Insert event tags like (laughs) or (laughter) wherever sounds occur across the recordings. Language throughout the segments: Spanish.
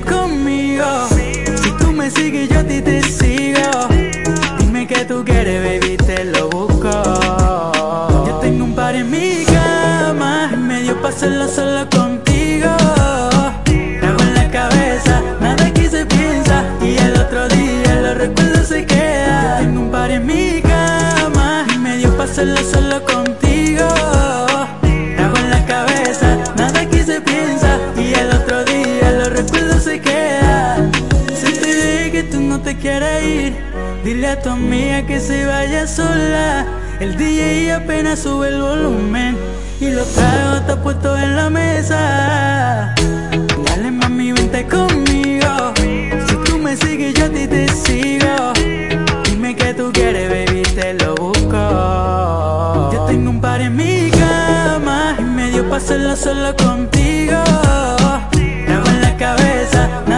conmigo. Si tú me sigues, yo a ti te sigo. tu amiga que se vaya sola. El DJ apenas sube el volumen y los tragos está puesto en la mesa. Dale mami, vente conmigo. Si tú me sigues, yo a ti te sigo. Dime que tú quieres, baby, te lo busco. Yo tengo un par en mi cama y medio paso solo contigo. Te en la cabeza.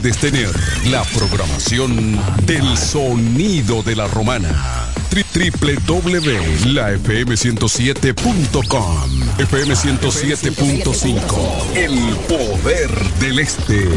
puedes tener la programación del sonido de la romana. Www.lafm107.com FM107.5 El poder del este.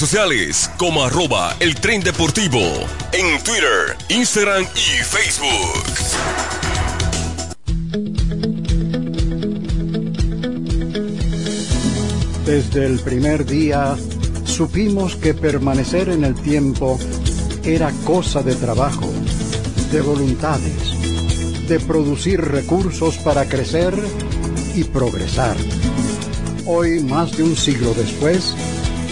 Sociales como arroba el tren deportivo en Twitter, Instagram y Facebook. Desde el primer día supimos que permanecer en el tiempo era cosa de trabajo, de voluntades, de producir recursos para crecer y progresar. Hoy, más de un siglo después,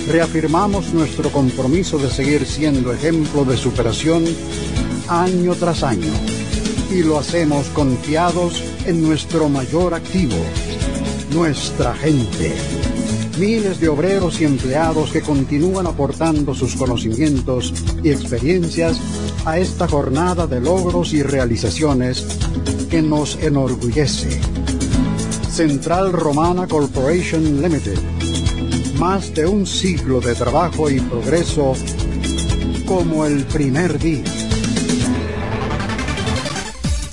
reafirmamos nuestro compromiso de seguir siendo ejemplo de superación año tras año y lo hacemos confiados en nuestro mayor activo, nuestra gente. Miles de obreros y empleados que continúan aportando sus conocimientos y experiencias a esta jornada de logros y realizaciones que nos enorgullece. Central Romana Corporation Limited. Más de un siglo de trabajo y progreso como el primer día.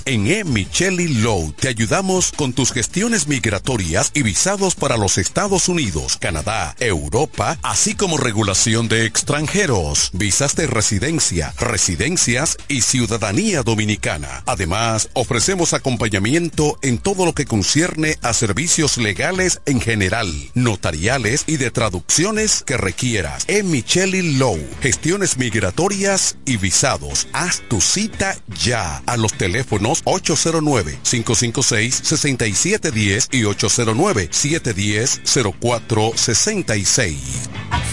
En. Micheli Low te ayudamos con tus gestiones migratorias y visados para los Estados Unidos, Canadá, Europa, así como regulación de extranjeros, visas de residencia, residencias y ciudadanía dominicana. Además, ofrecemos acompañamiento en todo lo que concierne a servicios legales en general, notariales y de traducciones que requieras. E. Micheli Low, gestiones migratorias y visados. Haz tu cita ya a los teléfonos 809-556-6710 y 809-710-0466.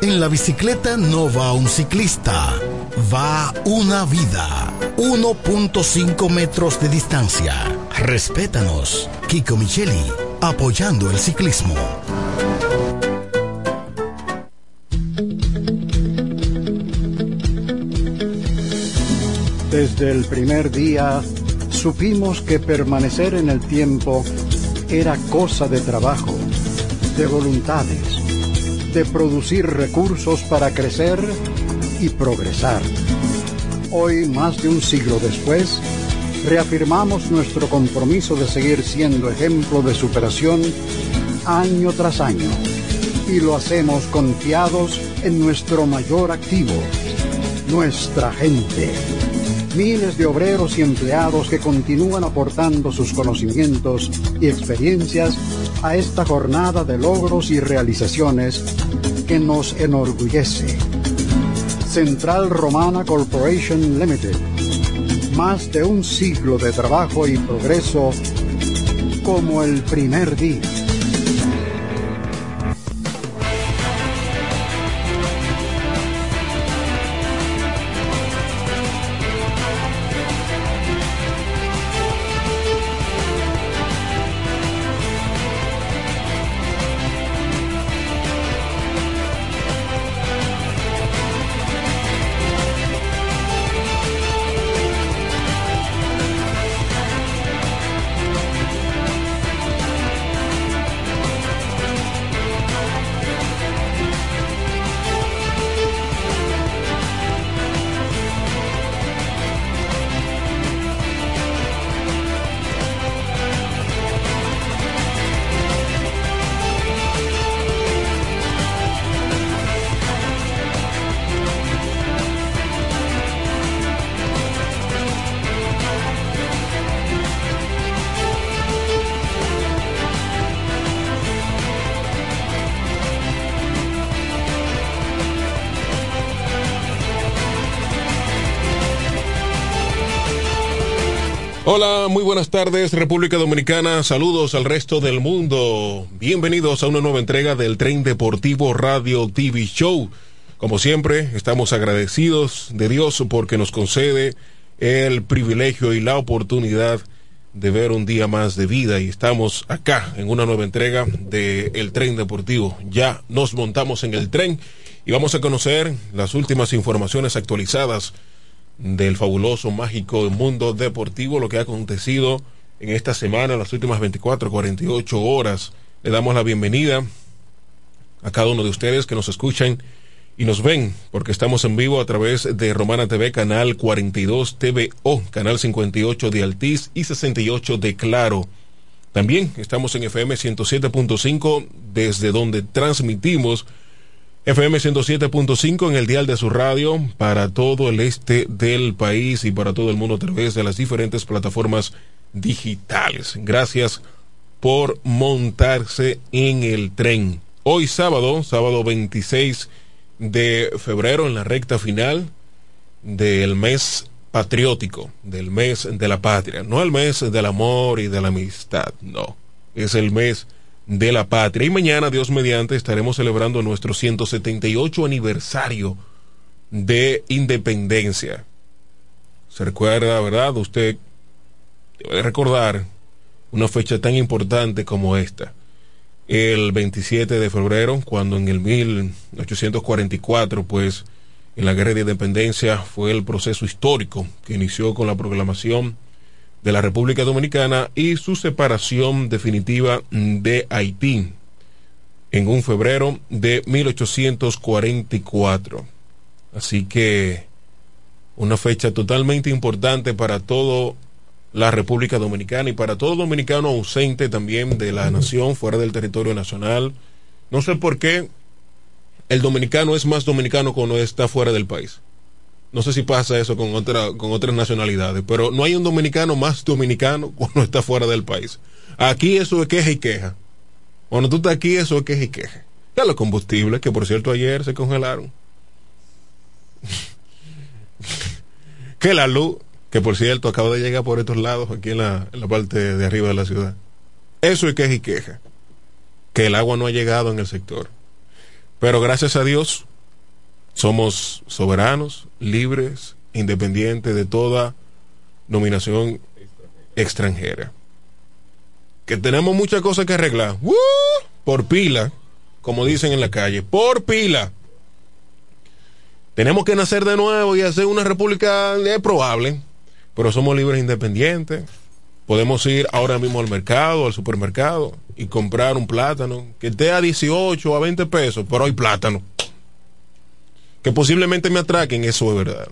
En la bicicleta no va un ciclista, va una vida. 1.5 metros de distancia. Respétanos. Kiko Micheli, apoyando el ciclismo. Desde el primer día supimos que permanecer en el tiempo era cosa de trabajo, de voluntades, de producir recursos para crecer y progresar. Hoy, más de un siglo después, reafirmamos nuestro compromiso de seguir siendo ejemplo de superación año tras año y lo hacemos confiados en nuestro mayor activo, nuestra gente miles de obreros y empleados que continúan aportando sus conocimientos y experiencias a esta jornada de logros y realizaciones que nos enorgullece. Central Romana Corporation Limited. Más de un siglo de trabajo y progreso como el primer día. Buenas tardes República Dominicana, saludos al resto del mundo, bienvenidos a una nueva entrega del Tren Deportivo Radio TV Show. Como siempre, estamos agradecidos de Dios porque nos concede el privilegio y la oportunidad de ver un día más de vida y estamos acá en una nueva entrega de El Tren Deportivo. Ya nos montamos en el tren y vamos a conocer las últimas informaciones actualizadas del fabuloso, mágico mundo deportivo, lo que ha acontecido en esta semana, en las últimas 24, 48 horas. Le damos la bienvenida a cada uno de ustedes que nos escuchan y nos ven, porque estamos en vivo a través de Romana TV, canal 42 TVO, canal 58 de Altiz y 68 de Claro. También estamos en FM 107.5, desde donde transmitimos FM 107.5 en el dial de su radio para todo el este del país y para todo el mundo a través de las diferentes plataformas digitales. Gracias por montarse en el tren. Hoy sábado, sábado 26 de febrero, en la recta final del mes patriótico, del mes de la patria. No el mes del amor y de la amistad, no. Es el mes de la patria. Y mañana, Dios mediante, estaremos celebrando nuestro 178 aniversario de independencia. Se recuerda, ¿verdad? Usted debe recordar una fecha tan importante como esta el 27 de febrero, cuando en el 1844, pues, en la guerra de independencia fue el proceso histórico que inició con la proclamación de la República Dominicana y su separación definitiva de Haití en un febrero de 1844. Así que una fecha totalmente importante para todo la República Dominicana y para todo dominicano ausente también de la nación, fuera del territorio nacional. No sé por qué el dominicano es más dominicano cuando está fuera del país. No sé si pasa eso con, otra, con otras nacionalidades, pero no hay un dominicano más dominicano (laughs) cuando está fuera del país. Aquí eso es queja y queja. Cuando tú estás aquí, eso es queja y queja. Ya los combustibles, que por cierto ayer se congelaron. (laughs) que la luz, que por cierto acaba de llegar por estos lados, aquí en la, en la parte de arriba de la ciudad. Eso es queja y queja. Que el agua no ha llegado en el sector. Pero gracias a Dios, somos soberanos, libres, independientes de toda nominación extranjera. Que tenemos muchas cosas que arreglar. Por pila, como dicen en la calle, por pila. Tenemos que nacer de nuevo y hacer una república es probable pero somos libres e independientes. Podemos ir ahora mismo al mercado, al supermercado y comprar un plátano que esté a 18 o a 20 pesos, pero hay plátano. Que posiblemente me atraquen, eso es verdad.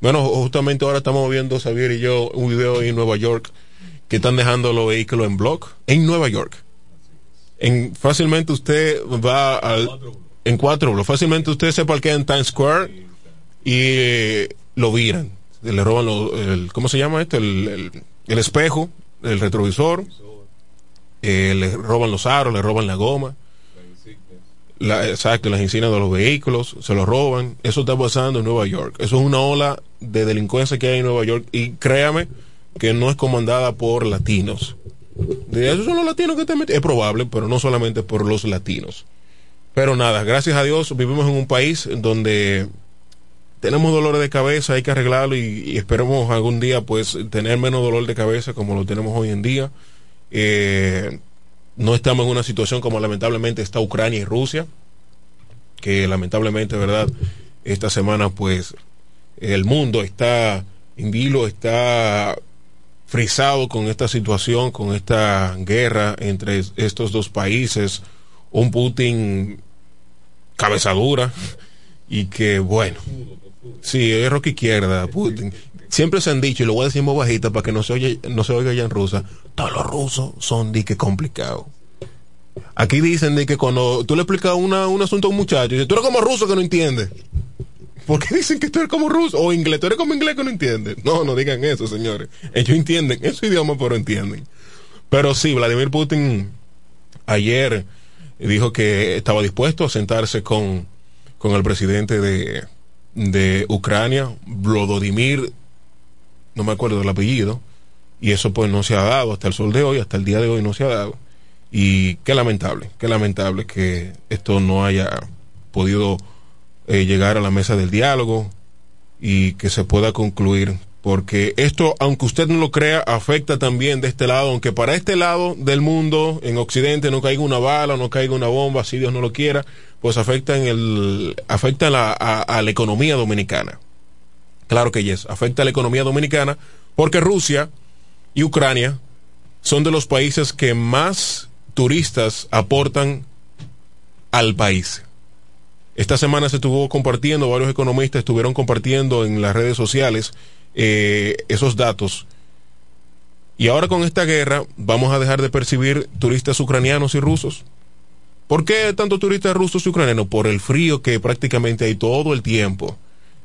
Bueno, justamente ahora estamos viendo, Xavier y yo, un video en Nueva York que están dejando los vehículos en block en Nueva York. En, fácilmente usted va en cuatro bloques. Fácilmente usted se parquea en Times Square y eh, lo viran le roban el, ¿cómo se llama esto? El, el, espejo, el retrovisor, eh, le roban los aros, le roban la goma. La, exacto, las insignias de los vehículos, se los roban. Eso está pasando en Nueva York. Eso es una ola de delincuencia que hay en Nueva York. Y créame que no es comandada por latinos. De esos son los latinos que te meten. Es probable, pero no solamente por los latinos. Pero nada, gracias a Dios vivimos en un país donde tenemos dolores de cabeza, hay que arreglarlo y, esperemos algún día pues tener menos dolor de cabeza como lo tenemos hoy en día. Eh, no estamos en una situación como lamentablemente está Ucrania y Rusia, que lamentablemente, ¿verdad? Esta semana pues el mundo está en vilo, está frisado con esta situación, con esta guerra entre estos dos países, un Putin cabezadura y que bueno, Sí, es rock izquierda, Putin. Siempre se han dicho, y lo voy a decir muy bajita para que no se, oye, no se oiga ya en rusa, todos los rusos son de que complicados. Aquí dicen de que cuando tú le explicas una, un asunto a un muchacho, dice, tú eres como ruso que no entiende. ¿Por qué dicen que tú eres como ruso? O inglés, tú eres como inglés que no entiende. No, no digan eso, señores. Ellos entienden ese idioma, pero entienden. Pero sí, Vladimir Putin ayer dijo que estaba dispuesto a sentarse con, con el presidente de, de Ucrania, Vladimir, no me acuerdo del apellido, y eso pues no se ha dado hasta el sol de hoy, hasta el día de hoy no se ha dado. Y qué lamentable, qué lamentable que esto no haya podido eh, llegar a la mesa del diálogo y que se pueda concluir porque esto, aunque usted no lo crea, afecta también de este lado, aunque para este lado del mundo, en Occidente, no caiga una bala, no caiga una bomba, si Dios no lo quiera, pues afecta en el, afecta la, a la economía dominicana. Claro que yes, afecta a la economía dominicana, porque Rusia y Ucrania son de los países que más turistas aportan al país. Esta semana se estuvo compartiendo, varios economistas estuvieron compartiendo en las redes sociales eh, esos datos. Y ahora con esta guerra vamos a dejar de percibir turistas ucranianos y rusos. ¿Por qué tanto turistas rusos y ucranianos? Por el frío que prácticamente hay todo el tiempo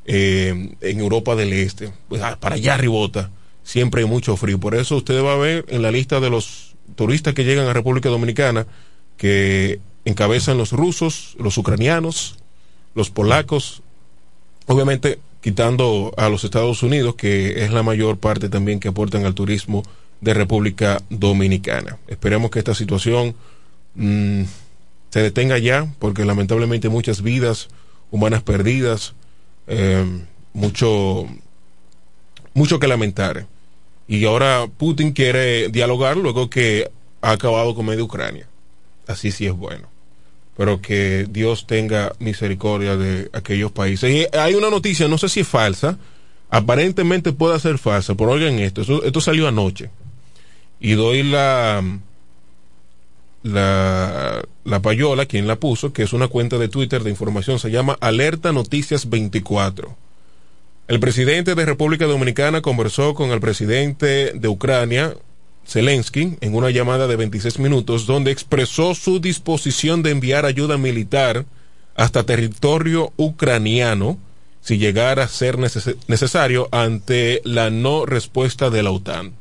eh, en Europa del Este. Pues, ah, para allá ribota, siempre hay mucho frío. Por eso usted va a ver en la lista de los turistas que llegan a República Dominicana que encabezan los rusos, los ucranianos, los polacos, obviamente quitando a los Estados Unidos, que es la mayor parte también que aportan al turismo de República Dominicana. Esperemos que esta situación mmm, se detenga ya, porque lamentablemente muchas vidas humanas perdidas, eh, mucho, mucho que lamentar. Y ahora Putin quiere dialogar luego que ha acabado con medio Ucrania. Así sí es bueno pero que Dios tenga misericordia de aquellos países. Y hay una noticia, no sé si es falsa, aparentemente puede ser falsa, pero oigan esto, esto, esto salió anoche. Y doy la, la, la payola, quien la puso, que es una cuenta de Twitter de información, se llama Alerta Noticias 24. El presidente de República Dominicana conversó con el presidente de Ucrania, Zelensky en una llamada de 26 minutos donde expresó su disposición de enviar ayuda militar hasta territorio ucraniano si llegara a ser neces necesario ante la no respuesta de la OTAN.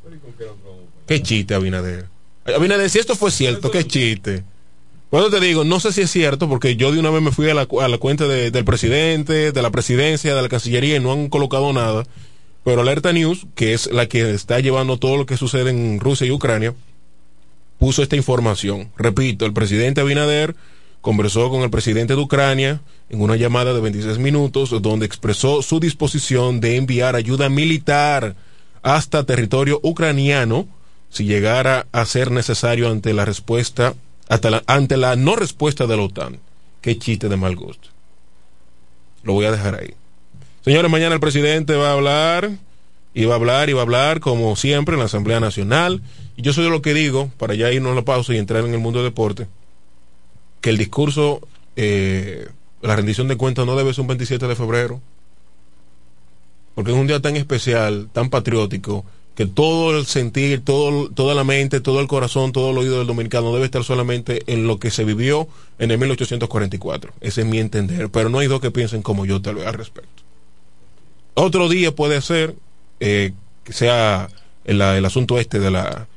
Qué chiste, Abinader. Abinader, si esto fue cierto, qué chiste. Bueno, te digo, no sé si es cierto, porque yo de una vez me fui a la, a la cuenta de, del presidente, de la presidencia, de la Cancillería y no han colocado nada. Pero Alerta News, que es la que está llevando todo lo que sucede en Rusia y Ucrania, puso esta información. Repito, el presidente Abinader conversó con el presidente de Ucrania en una llamada de 26 minutos donde expresó su disposición de enviar ayuda militar hasta territorio ucraniano si llegara a ser necesario ante la respuesta la, ante la no respuesta de la OTAN. Qué chiste de mal gusto. Lo voy a dejar ahí. Señores, mañana el presidente va a hablar, y va a hablar, y va a hablar, como siempre, en la Asamblea Nacional. Y yo soy lo que digo, para ya irnos a la pausa y entrar en el mundo del deporte, que el discurso, eh, la rendición de cuentas no debe ser un 27 de febrero, porque es un día tan especial, tan patriótico, que todo el sentir, todo, toda la mente, todo el corazón, todo el oído del dominicano debe estar solamente en lo que se vivió en el 1844. Ese es mi entender. Pero no hay dos que piensen como yo tal vez al respecto. Otro día puede ser eh, que sea el, asunto este de la,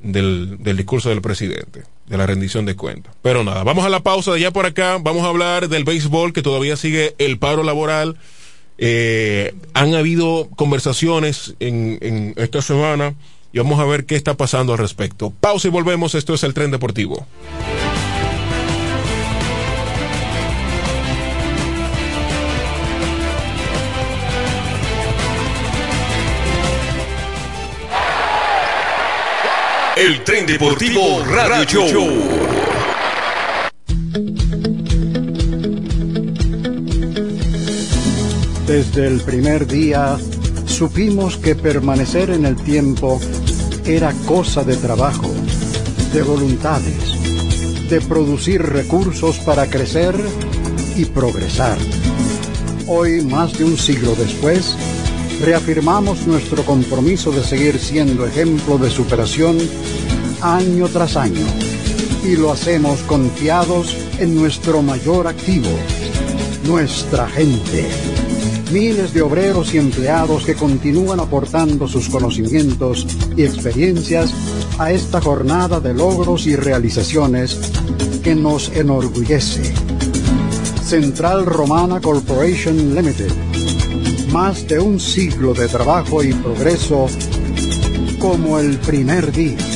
del, del discurso del presidente, de la rendición de cuentas. Pero nada, vamos a la pausa de allá por acá, vamos a hablar del béisbol que todavía sigue el paro laboral. Eh, han habido conversaciones en, en esta semana y vamos a ver qué está pasando al respecto. Pausa y volvemos, esto es el tren deportivo. El tren deportivo Radio Show. Desde el primer día supimos que permanecer en el tiempo era cosa de trabajo, de voluntades, de producir recursos para crecer y progresar. Hoy, más de un siglo después, reafirmamos nuestro compromiso de seguir siendo ejemplo de superación año tras año. Y lo hacemos confiados en nuestro mayor activo, nuestra gente. Miles de obreros y empleados que continúan aportando sus conocimientos y experiencias a esta jornada de logros y realizaciones que nos enorgullece. Central Romana Corporation Limited más de un siglo de trabajo y progreso como el primer día.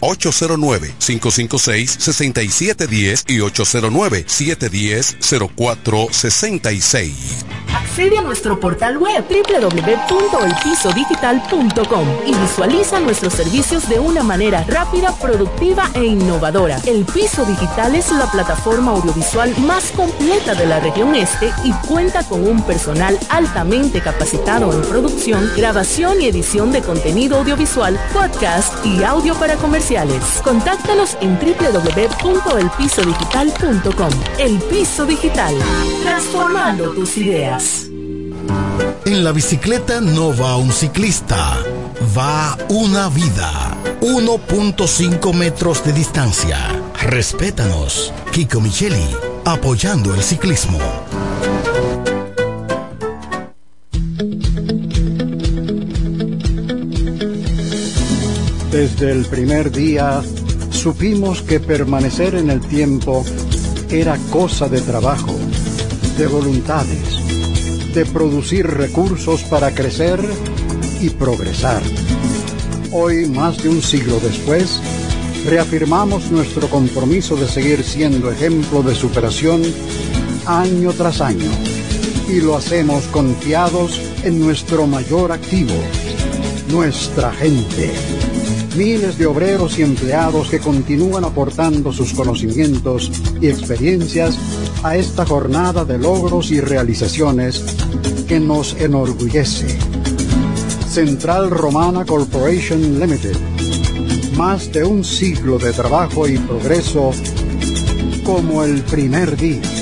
809-556-6710 y 809-710-0466. Accede a nuestro portal web www.elpisodigital.com y visualiza nuestros servicios de una manera rápida, productiva e innovadora. El Piso Digital es la plataforma audiovisual más completa de la región este y cuenta con un personal altamente capacitado en producción, grabación y edición de contenido audiovisual, podcast y audio para comerciales. Contáctanos en www.elpisodigital.com. El Piso Digital, transformando tus ideas. En la bicicleta no va un ciclista, va una vida. 1.5 metros de distancia. Respétanos. Kiko Micheli, apoyando el ciclismo. Desde el primer día supimos que permanecer en el tiempo era cosa de trabajo, de voluntades, de producir recursos para crecer y progresar. Hoy, más de un siglo después, reafirmamos nuestro compromiso de seguir siendo ejemplo de superación año tras año y lo hacemos confiados en nuestro mayor activo, nuestra gente. Miles de obreros y empleados que continúan aportando sus conocimientos y experiencias a esta jornada de logros y realizaciones que nos enorgullece. Central Romana Corporation Limited. Más de un siglo de trabajo y progreso como el primer día.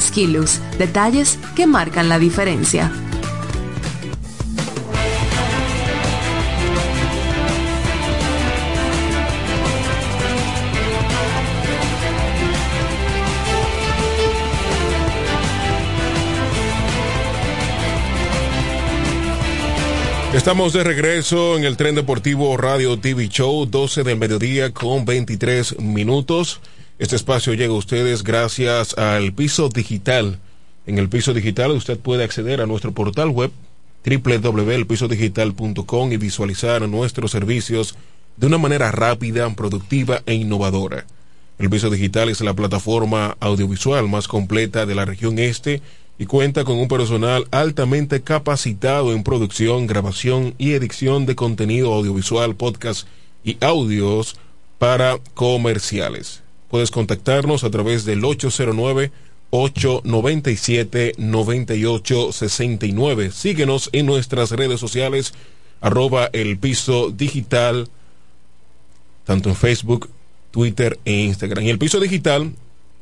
Skilus, detalles que marcan la diferencia. Estamos de regreso en el tren deportivo Radio TV Show, 12 del mediodía con 23 minutos. Este espacio llega a ustedes gracias al piso digital. En el piso digital usted puede acceder a nuestro portal web www.elpisodigital.com y visualizar nuestros servicios de una manera rápida, productiva e innovadora. El piso digital es la plataforma audiovisual más completa de la región este y cuenta con un personal altamente capacitado en producción, grabación y edición de contenido audiovisual, podcast y audios para comerciales. Puedes contactarnos a través del 809-897-9869. Síguenos en nuestras redes sociales, arroba el piso digital, tanto en Facebook, Twitter e Instagram. Y el piso digital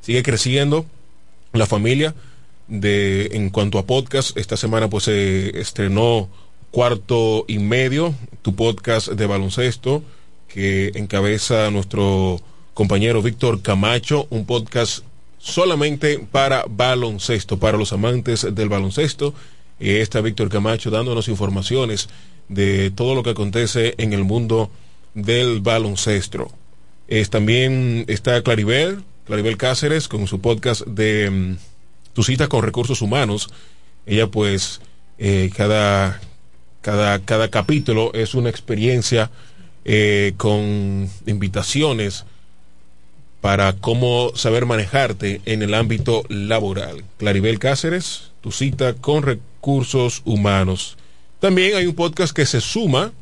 sigue creciendo. La familia de en cuanto a podcast, esta semana pues se estrenó cuarto y medio, tu podcast de baloncesto, que encabeza nuestro compañero Víctor Camacho, un podcast solamente para baloncesto, para los amantes del baloncesto. Eh, está Víctor Camacho dándonos informaciones de todo lo que acontece en el mundo del baloncesto. Es, también está Claribel, Claribel Cáceres, con su podcast de mm, Tu cita con recursos humanos. Ella pues eh, cada, cada, cada capítulo es una experiencia eh, con invitaciones para cómo saber manejarte en el ámbito laboral. Claribel Cáceres, tu cita con recursos humanos. También hay un podcast que se suma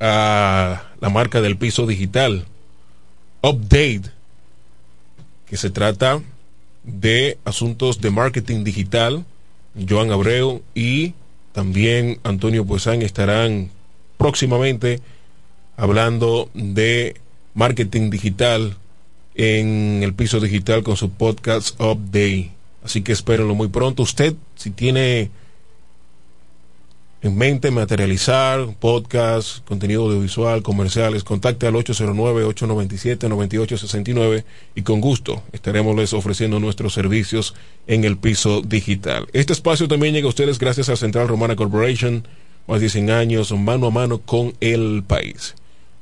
a la marca del piso digital. Update, que se trata de asuntos de marketing digital. Joan Abreu y también Antonio Puesán estarán próximamente hablando de marketing digital en el piso digital con su podcast Update. Así que espérenlo muy pronto. Usted, si tiene en mente materializar podcast, contenido audiovisual, comerciales, contacte al 809-897-9869 y con gusto estaremos les ofreciendo nuestros servicios en el piso digital. Este espacio también llega a ustedes gracias a Central Romana Corporation, más de 100 años mano a mano con el país.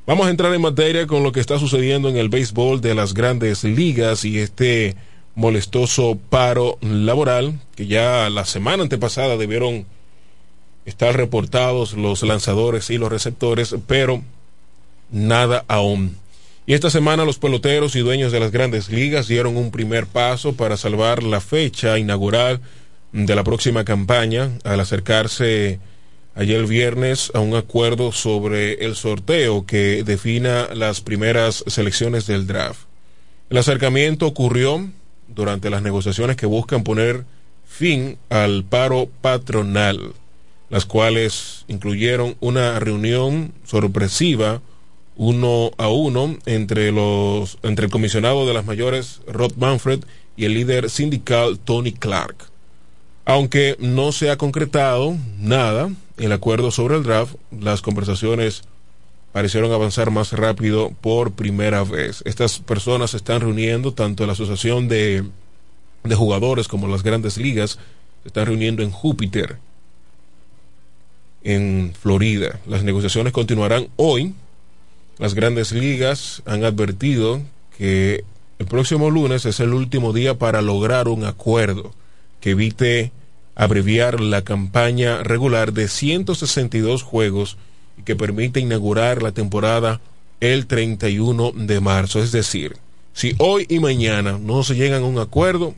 Vamos a entrar en materia con lo que está sucediendo en el béisbol de las grandes ligas y este molestoso paro laboral que ya la semana antepasada debieron estar reportados los lanzadores y los receptores, pero nada aún. Y esta semana los peloteros y dueños de las grandes ligas dieron un primer paso para salvar la fecha inaugural de la próxima campaña al acercarse ayer viernes a un acuerdo sobre el sorteo que defina las primeras selecciones del draft. El acercamiento ocurrió durante las negociaciones que buscan poner fin al paro patronal, las cuales incluyeron una reunión sorpresiva uno a uno entre los entre el comisionado de las mayores Rod Manfred y el líder sindical Tony Clark. Aunque no se ha concretado nada, el acuerdo sobre el draft, las conversaciones parecieron avanzar más rápido por primera vez. Estas personas se están reuniendo, tanto la Asociación de, de Jugadores como las grandes ligas, se están reuniendo en Júpiter, en Florida. Las negociaciones continuarán hoy. Las grandes ligas han advertido que el próximo lunes es el último día para lograr un acuerdo que evite abreviar la campaña regular de 162 juegos y que permite inaugurar la temporada el 31 de marzo. Es decir, si hoy y mañana no se llegan a un acuerdo,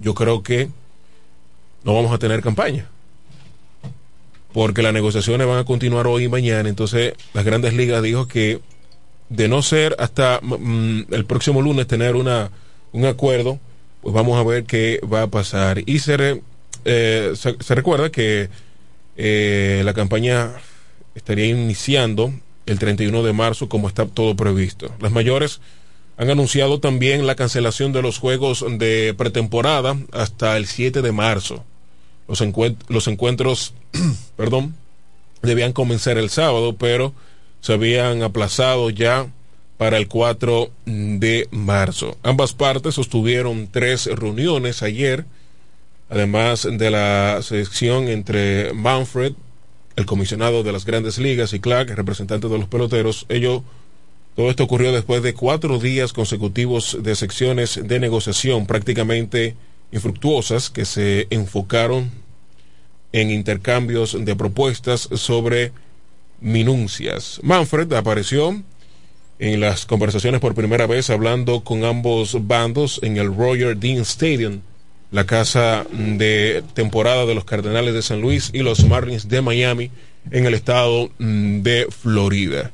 yo creo que no vamos a tener campaña. Porque las negociaciones van a continuar hoy y mañana. Entonces, las grandes ligas dijo que de no ser hasta mm, el próximo lunes tener una, un acuerdo, pues vamos a ver qué va a pasar. Y se, eh, recuerda que eh, la campaña estaría iniciando el 31 de marzo como está todo previsto. Las mayores han anunciado también la cancelación de los juegos de pretemporada hasta el 7 de marzo. Los, los encuentros, (clears throat) perdón, debían comenzar el sábado, pero se habían aplazado ya para el 4 de marzo. Ambas partes sostuvieron tres reuniones ayer, además de la sección entre Manfred, el comisionado de las grandes ligas, y Clark, representante de los peloteros. Ello, todo esto ocurrió después de cuatro días consecutivos de secciones de negociación prácticamente infructuosas que se enfocaron en intercambios de propuestas sobre minuncias. Manfred apareció en las conversaciones por primera vez hablando con ambos bandos en el Roger Dean Stadium, la casa de temporada de los Cardenales de San Luis y los Marlins de Miami en el estado mm, de Florida.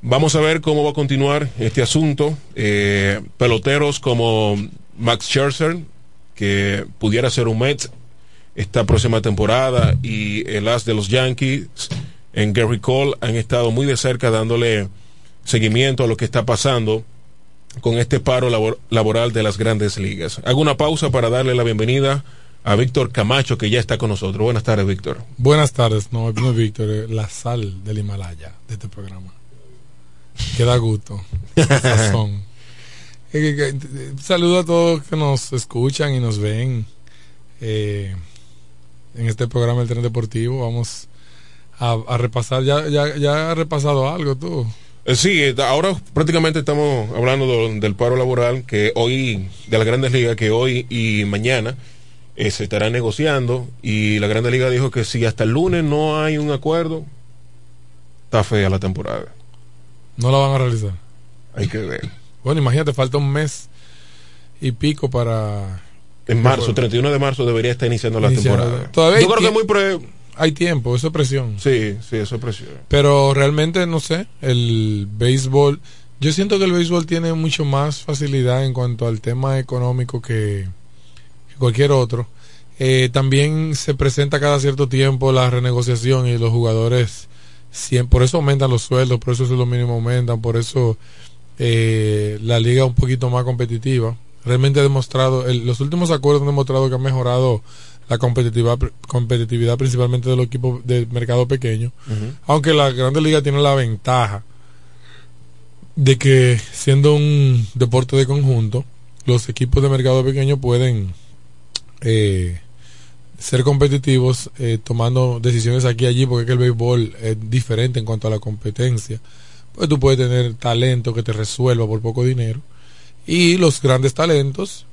Vamos a ver cómo va a continuar este asunto. Eh, peloteros como Max Scherzer, que pudiera ser un Met esta próxima temporada, y el as de los Yankees en Gary Cole han estado muy de cerca dándole seguimiento a lo que está pasando con este paro laboral de las grandes ligas. Hago una pausa para darle la bienvenida a Víctor Camacho, que ya está con nosotros. Buenas tardes, Víctor. Buenas tardes, no, no Víctor, la sal del Himalaya de este programa. Que da gusto. (laughs) Saludo a todos que nos escuchan y nos ven eh, en este programa del Tren Deportivo. Vamos a, a repasar, ya, ya, ya ha repasado algo tú. Eh, sí, ahora prácticamente estamos hablando del paro laboral que hoy, de las grandes ligas, que hoy y mañana eh, se estará negociando y la Grande Liga dijo que si hasta el lunes no hay un acuerdo, está fea la temporada. No la van a realizar. Hay que ver. Bueno, imagínate, falta un mes y pico para... En marzo, 31 de marzo debería estar iniciando la temporada. Yo creo que es muy hay tiempo, eso es presión. Sí, sí, eso es presión. Pero realmente, no sé, el béisbol, yo siento que el béisbol tiene mucho más facilidad en cuanto al tema económico que, que cualquier otro. Eh, también se presenta cada cierto tiempo la renegociación y los jugadores, por eso aumentan los sueldos, por eso los mínimos aumentan, por eso eh, la liga es un poquito más competitiva. Realmente ha demostrado, el- los últimos acuerdos han demostrado que han mejorado la competitividad, competitividad principalmente de los equipos del mercado pequeño. Aunque la Grande Liga tiene la ventaja de que siendo un deporte de conjunto, los equipos de mercado pequeño pueden eh, ser competitivos eh, tomando decisiones aquí y allí, porque es que el béisbol es diferente en cuanto a la competencia. Pues tú puedes tener talento que te resuelva por poco dinero. Y los grandes talentos,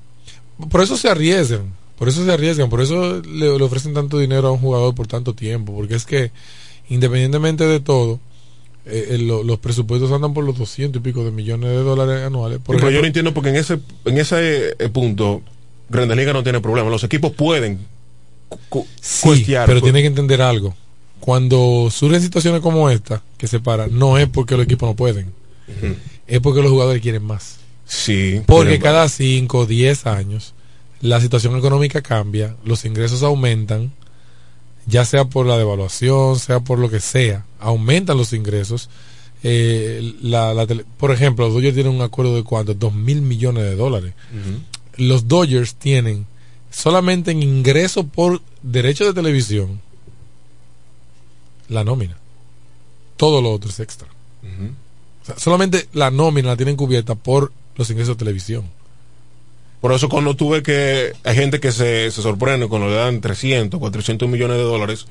por eso se arriesgan, por eso se arriesgan, por eso le, le ofrecen tanto dinero a un jugador por tanto tiempo, porque es que independientemente de todo, eh, eh, lo- los presupuestos andan por los 200 y pico de millones de dólares anuales. Por Sí, pero yo ejemplo, no entiendo porque en ese en ese eh, punto Grandes Ligas no tiene problema. Los equipos pueden Sí, costear. pero tiene que entender algo. Cuando surgen situaciones como esta, que se para, no es porque los equipos no pueden, es porque los jugadores quieren más. Sí. Porque tienen- cada 5 o 10 años la situación económica cambia, los ingresos aumentan, ya sea por la devaluación, sea por lo que sea, aumentan los ingresos. Eh, la, la tele- por ejemplo, los Dodgers tienen un acuerdo de cuánto, dos mil millones de dólares. Los Dodgers tienen solamente en ingreso por derecho de televisión la nómina. Todo lo otro es extra. O sea, solamente la nómina la tienen cubierta por los ingresos de televisión. Por eso cuando tuve que hay gente que se, se sorprende cuando le dan 300, 400 millones de dólares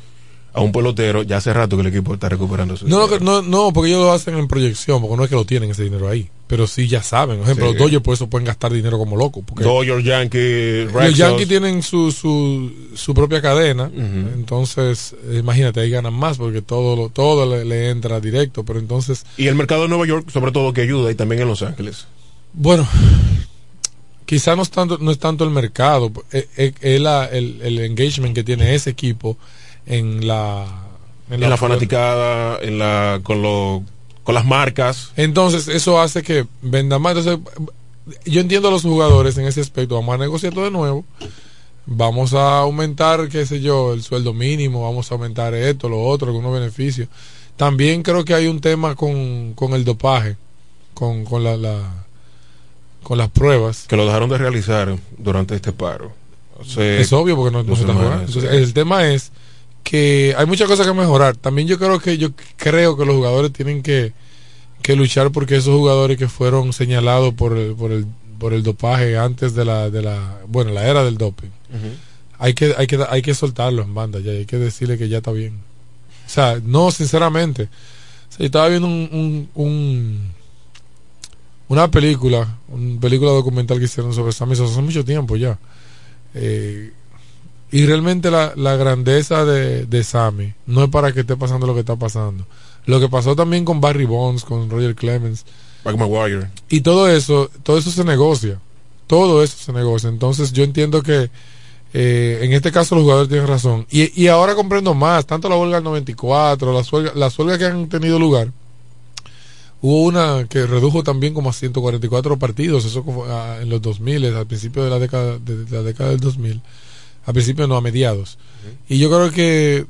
a un pelotero, ya hace rato que el equipo está recuperando su No, no, dinero. no, no, porque ellos lo hacen en proyección, porque no es que lo tienen ese dinero ahí. Pero sí ya saben. Por ejemplo, Sí. los Dodgers por eso pueden gastar dinero como locos. Dodgers, Yankees, los. Yankees tienen su, su, su propia cadena. Entonces, eh, imagínate, ahí ganan más porque todo, todo le, le entra directo. Pero entonces, Y el mercado de Nueva York, sobre todo, que ayuda, y también en Los Ángeles. Bueno, quizá no es tanto, no es tanto el mercado, es, es- es la- el, el engagement que tiene ese equipo en la En la, fanaticada, en la, con, lo, con las marcas. Entonces, eso hace que venda más. Entonces, yo entiendo a los jugadores en ese aspecto. Vamos a negociar todo de nuevo. Vamos a aumentar, qué sé yo, el sueldo mínimo. Vamos a aumentar esto, lo otro, algunos beneficios. También creo que hay un tema con, con el dopaje, con, con la, la- con las pruebas. Que lo dejaron de realizar durante este paro. Es obvio porque no, se está jugando. Entonces, el tema es que hay muchas cosas que mejorar. También yo creo que yo creo que los jugadores tienen que, que luchar porque esos jugadores que fueron señalados por el, por el, por el dopaje antes de la, de la, bueno, la era del doping, hay que, hay que, hay que soltarlos en banda ya, hay que decirle que ya está bien. O sea, no, sinceramente. O sea, yo estaba viendo un, un, un- una película, una película documental que hicieron sobre Sammy Sosa hace mucho tiempo ya. Eh, y realmente la, la grandeza de, de Sammy no es para que esté pasando lo que está pasando. Lo que pasó también con Barry Bonds, con Roger Clemens. Mike Maguire. Y todo eso, todo eso se negocia. Todo eso se negocia. Entonces yo entiendo que eh, en este caso los jugadores tienen razón. Y, y ahora comprendo más, tanto la huelga del 94, las huelgas, las huelgas que han tenido lugar. Hubo una que redujo también como a 144 partidos, eso como, ah, en los 2000, al principio de la década de, de la década del 2000. Al principio no, a mediados. Y yo creo que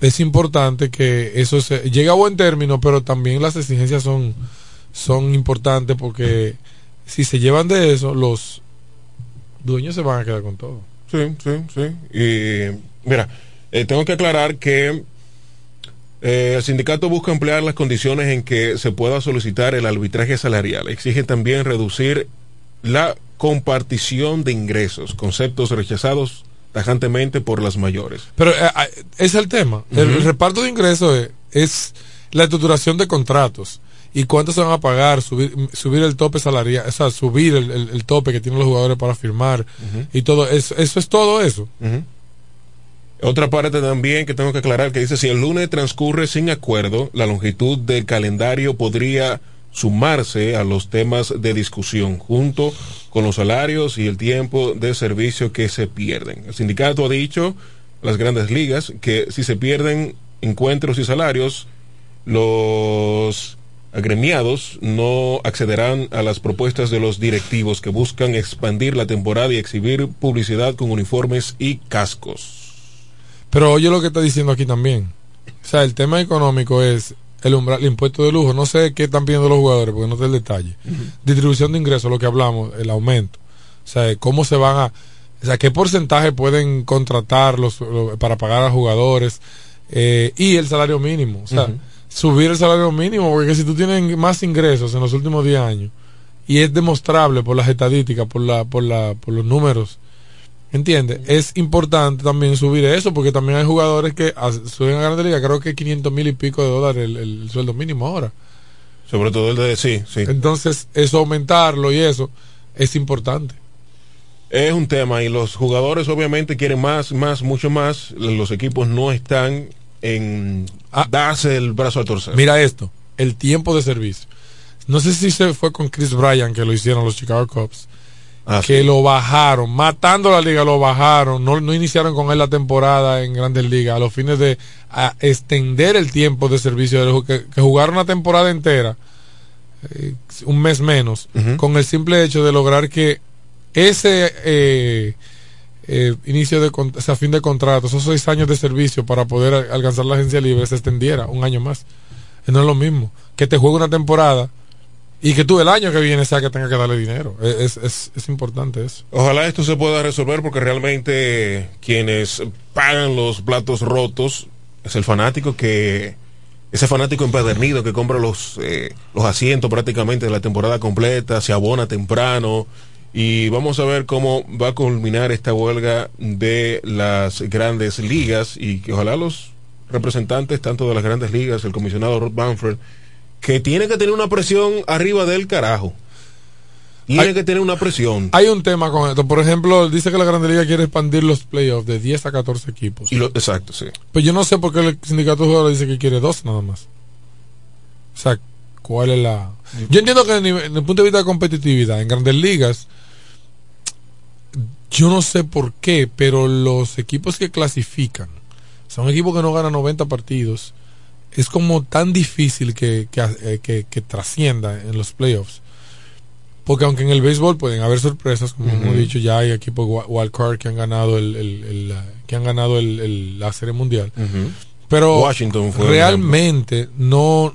es importante que eso se llegue a buen término, pero también las exigencias son son importantes porque si se llevan de eso, los dueños se van a quedar con todo. Sí, sí, sí. Y mira, eh, tengo que aclarar que eh, el sindicato busca emplear las condiciones en que se pueda solicitar el arbitraje salarial. Exige también reducir la compartición de ingresos, conceptos rechazados tajantemente por las mayores. Pero eh, eh, es el tema. El, el reparto de ingresos es, es la estructuración de contratos. ¿Y cuánto se van a pagar? Subir, subir el tope salarial, o sea, subir el, el- el tope que tienen los jugadores para firmar. Y todo eso, eso es todo eso. Otra parte también que tengo que aclarar que dice si el lunes transcurre sin acuerdo, la longitud del calendario podría sumarse a los temas de discusión junto con los salarios y el tiempo de servicio que se pierden. El sindicato ha dicho las grandes ligas, que si se pierden encuentros y salarios, los agremiados no accederán a las propuestas de los directivos que buscan expandir la temporada y exhibir publicidad con uniformes y cascos. Pero oye lo que está diciendo aquí también. O sea, el tema económico es el umbral, el impuesto de lujo. No sé qué están pidiendo los jugadores, porque no sé el detalle. Distribución de ingresos, lo que hablamos, el aumento. O sea, cómo se van a. O sea, qué porcentaje pueden contratar los, lo- para pagar a jugadores eh, y el salario mínimo. O sea, subir el salario mínimo, porque si tú tienes más ingresos en los últimos 10 años y es demostrable por las estadísticas, por, la, por, la, por los números, ¿entiendes? Es importante también subir eso, porque también hay jugadores que suben a Grandes Ligas, creo que 500 mil y pico de dólares el, el sueldo mínimo ahora. Sobre todo el de sí, sí. Entonces, eso aumentarlo y eso es importante. Es un tema y los jugadores obviamente quieren más, más, mucho más. Los equipos no están en darse el brazo a torcer. Ah. Mira esto, el tiempo de servicio. No sé si se fue con Chris Bryan que lo hicieron los Chicago Cubs. Que lo bajaron, matando la liga, lo bajaron, no, no iniciaron con él la temporada en Grandes Ligas, a los fines de a extender el tiempo de servicio, que, que jugaron una temporada entera, eh, un mes menos, con el simple hecho de lograr que ese eh, eh, inicio de con- o sea, fin de contrato, esos seis años de servicio para poder alcanzar la agencia libre se extendiera un año más. No es lo mismo que te juegue una temporada y que tú el año que viene sea que tenga que darle dinero. Es, es, es importante eso. Ojalá esto se pueda resolver porque realmente quienes pagan los platos rotos es el fanático que ese fanático empedernido que compra los eh, los asientos prácticamente de la temporada completa, se abona temprano y vamos a ver cómo va a culminar esta huelga de las grandes ligas y que ojalá los representantes tanto de las grandes ligas, el comisionado Rod Banford, que tiene que tener una presión arriba del carajo. Tiene Hay- que tener una presión. Hay un tema con esto. Por ejemplo, dice que la Grande Liga quiere expandir los playoffs de 10 a 14 equipos. Y lo, exacto, sí. Pues yo no sé por qué el sindicato de jugadores dice que quiere dos nada más. O sea, ¿cuál es la...? Yo entiendo que desde el punto de vista de competitividad, en grandes ligas, yo no sé por qué, pero los equipos que clasifican, son equipos que no ganan 90 partidos, es como tan difícil que, que, eh, que- que trascienda en los playoffs. Porque aunque en el béisbol pueden haber sorpresas, como hemos dicho, ya hay equipos wa- wild card que han ganado el, el- el, la- que han ganado el- la serie mundial. Pero Washington fue un realmente no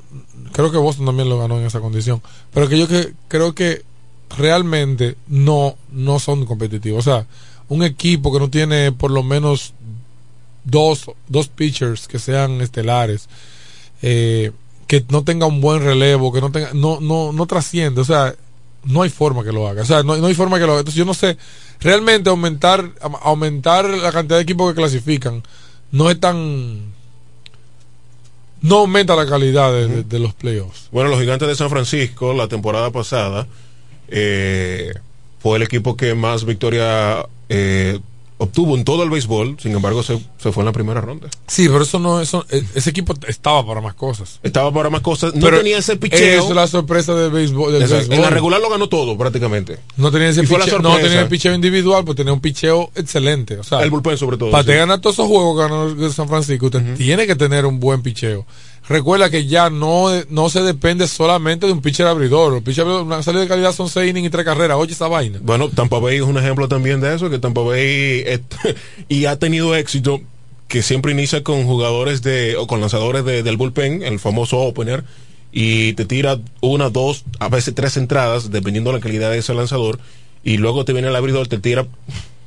creo que Boston también lo ganó en esa condición, pero que yo que creo que realmente no no son competitivos, o sea, un equipo que no tiene por lo menos dos dos pitchers que sean estelares eh, que no tenga un buen relevo, que no tenga no no no trasciende, o sea, no hay forma que lo haga, o sea, no, no hay forma que lo haga. Entonces yo no sé, realmente aumentar aumentar la cantidad de equipos que clasifican no es tan no aumenta la calidad de, de- de los playoffs. Bueno, los gigantes de San Francisco la temporada pasada eh, fue el equipo que más victoria eh, obtuvo en todo el béisbol, sin embargo se, se fue en la primera ronda. Sí, pero eso no eso e- ese equipo estaba para más cosas. Estaba para más cosas, no Pero tenía ese picheo. Es la sorpresa del béisbol. del. En la regular lo ganó todo prácticamente. No tenía ese picheo, no tenía el picheo individual, pues tenía un picheo excelente. O sea, El bullpen sobre todo. para sí. te ganar todos esos juegos que ganó San Francisco, usted tiene que tener un buen picheo. Recuerda que ya no, no se depende solamente de un pitcher abridor. El pitcher una salida de calidad son seis innings y tres carreras. Oye esa vaina. Bueno, Tampa Bay es un ejemplo también de eso, que Tampa Bay (laughs) y ha tenido éxito, que siempre inicia con jugadores de, o con lanzadores de- del bullpen, el famoso opener, y te tira una, dos, a veces tres entradas, dependiendo de la calidad de ese lanzador, y luego te viene el abridor, te tira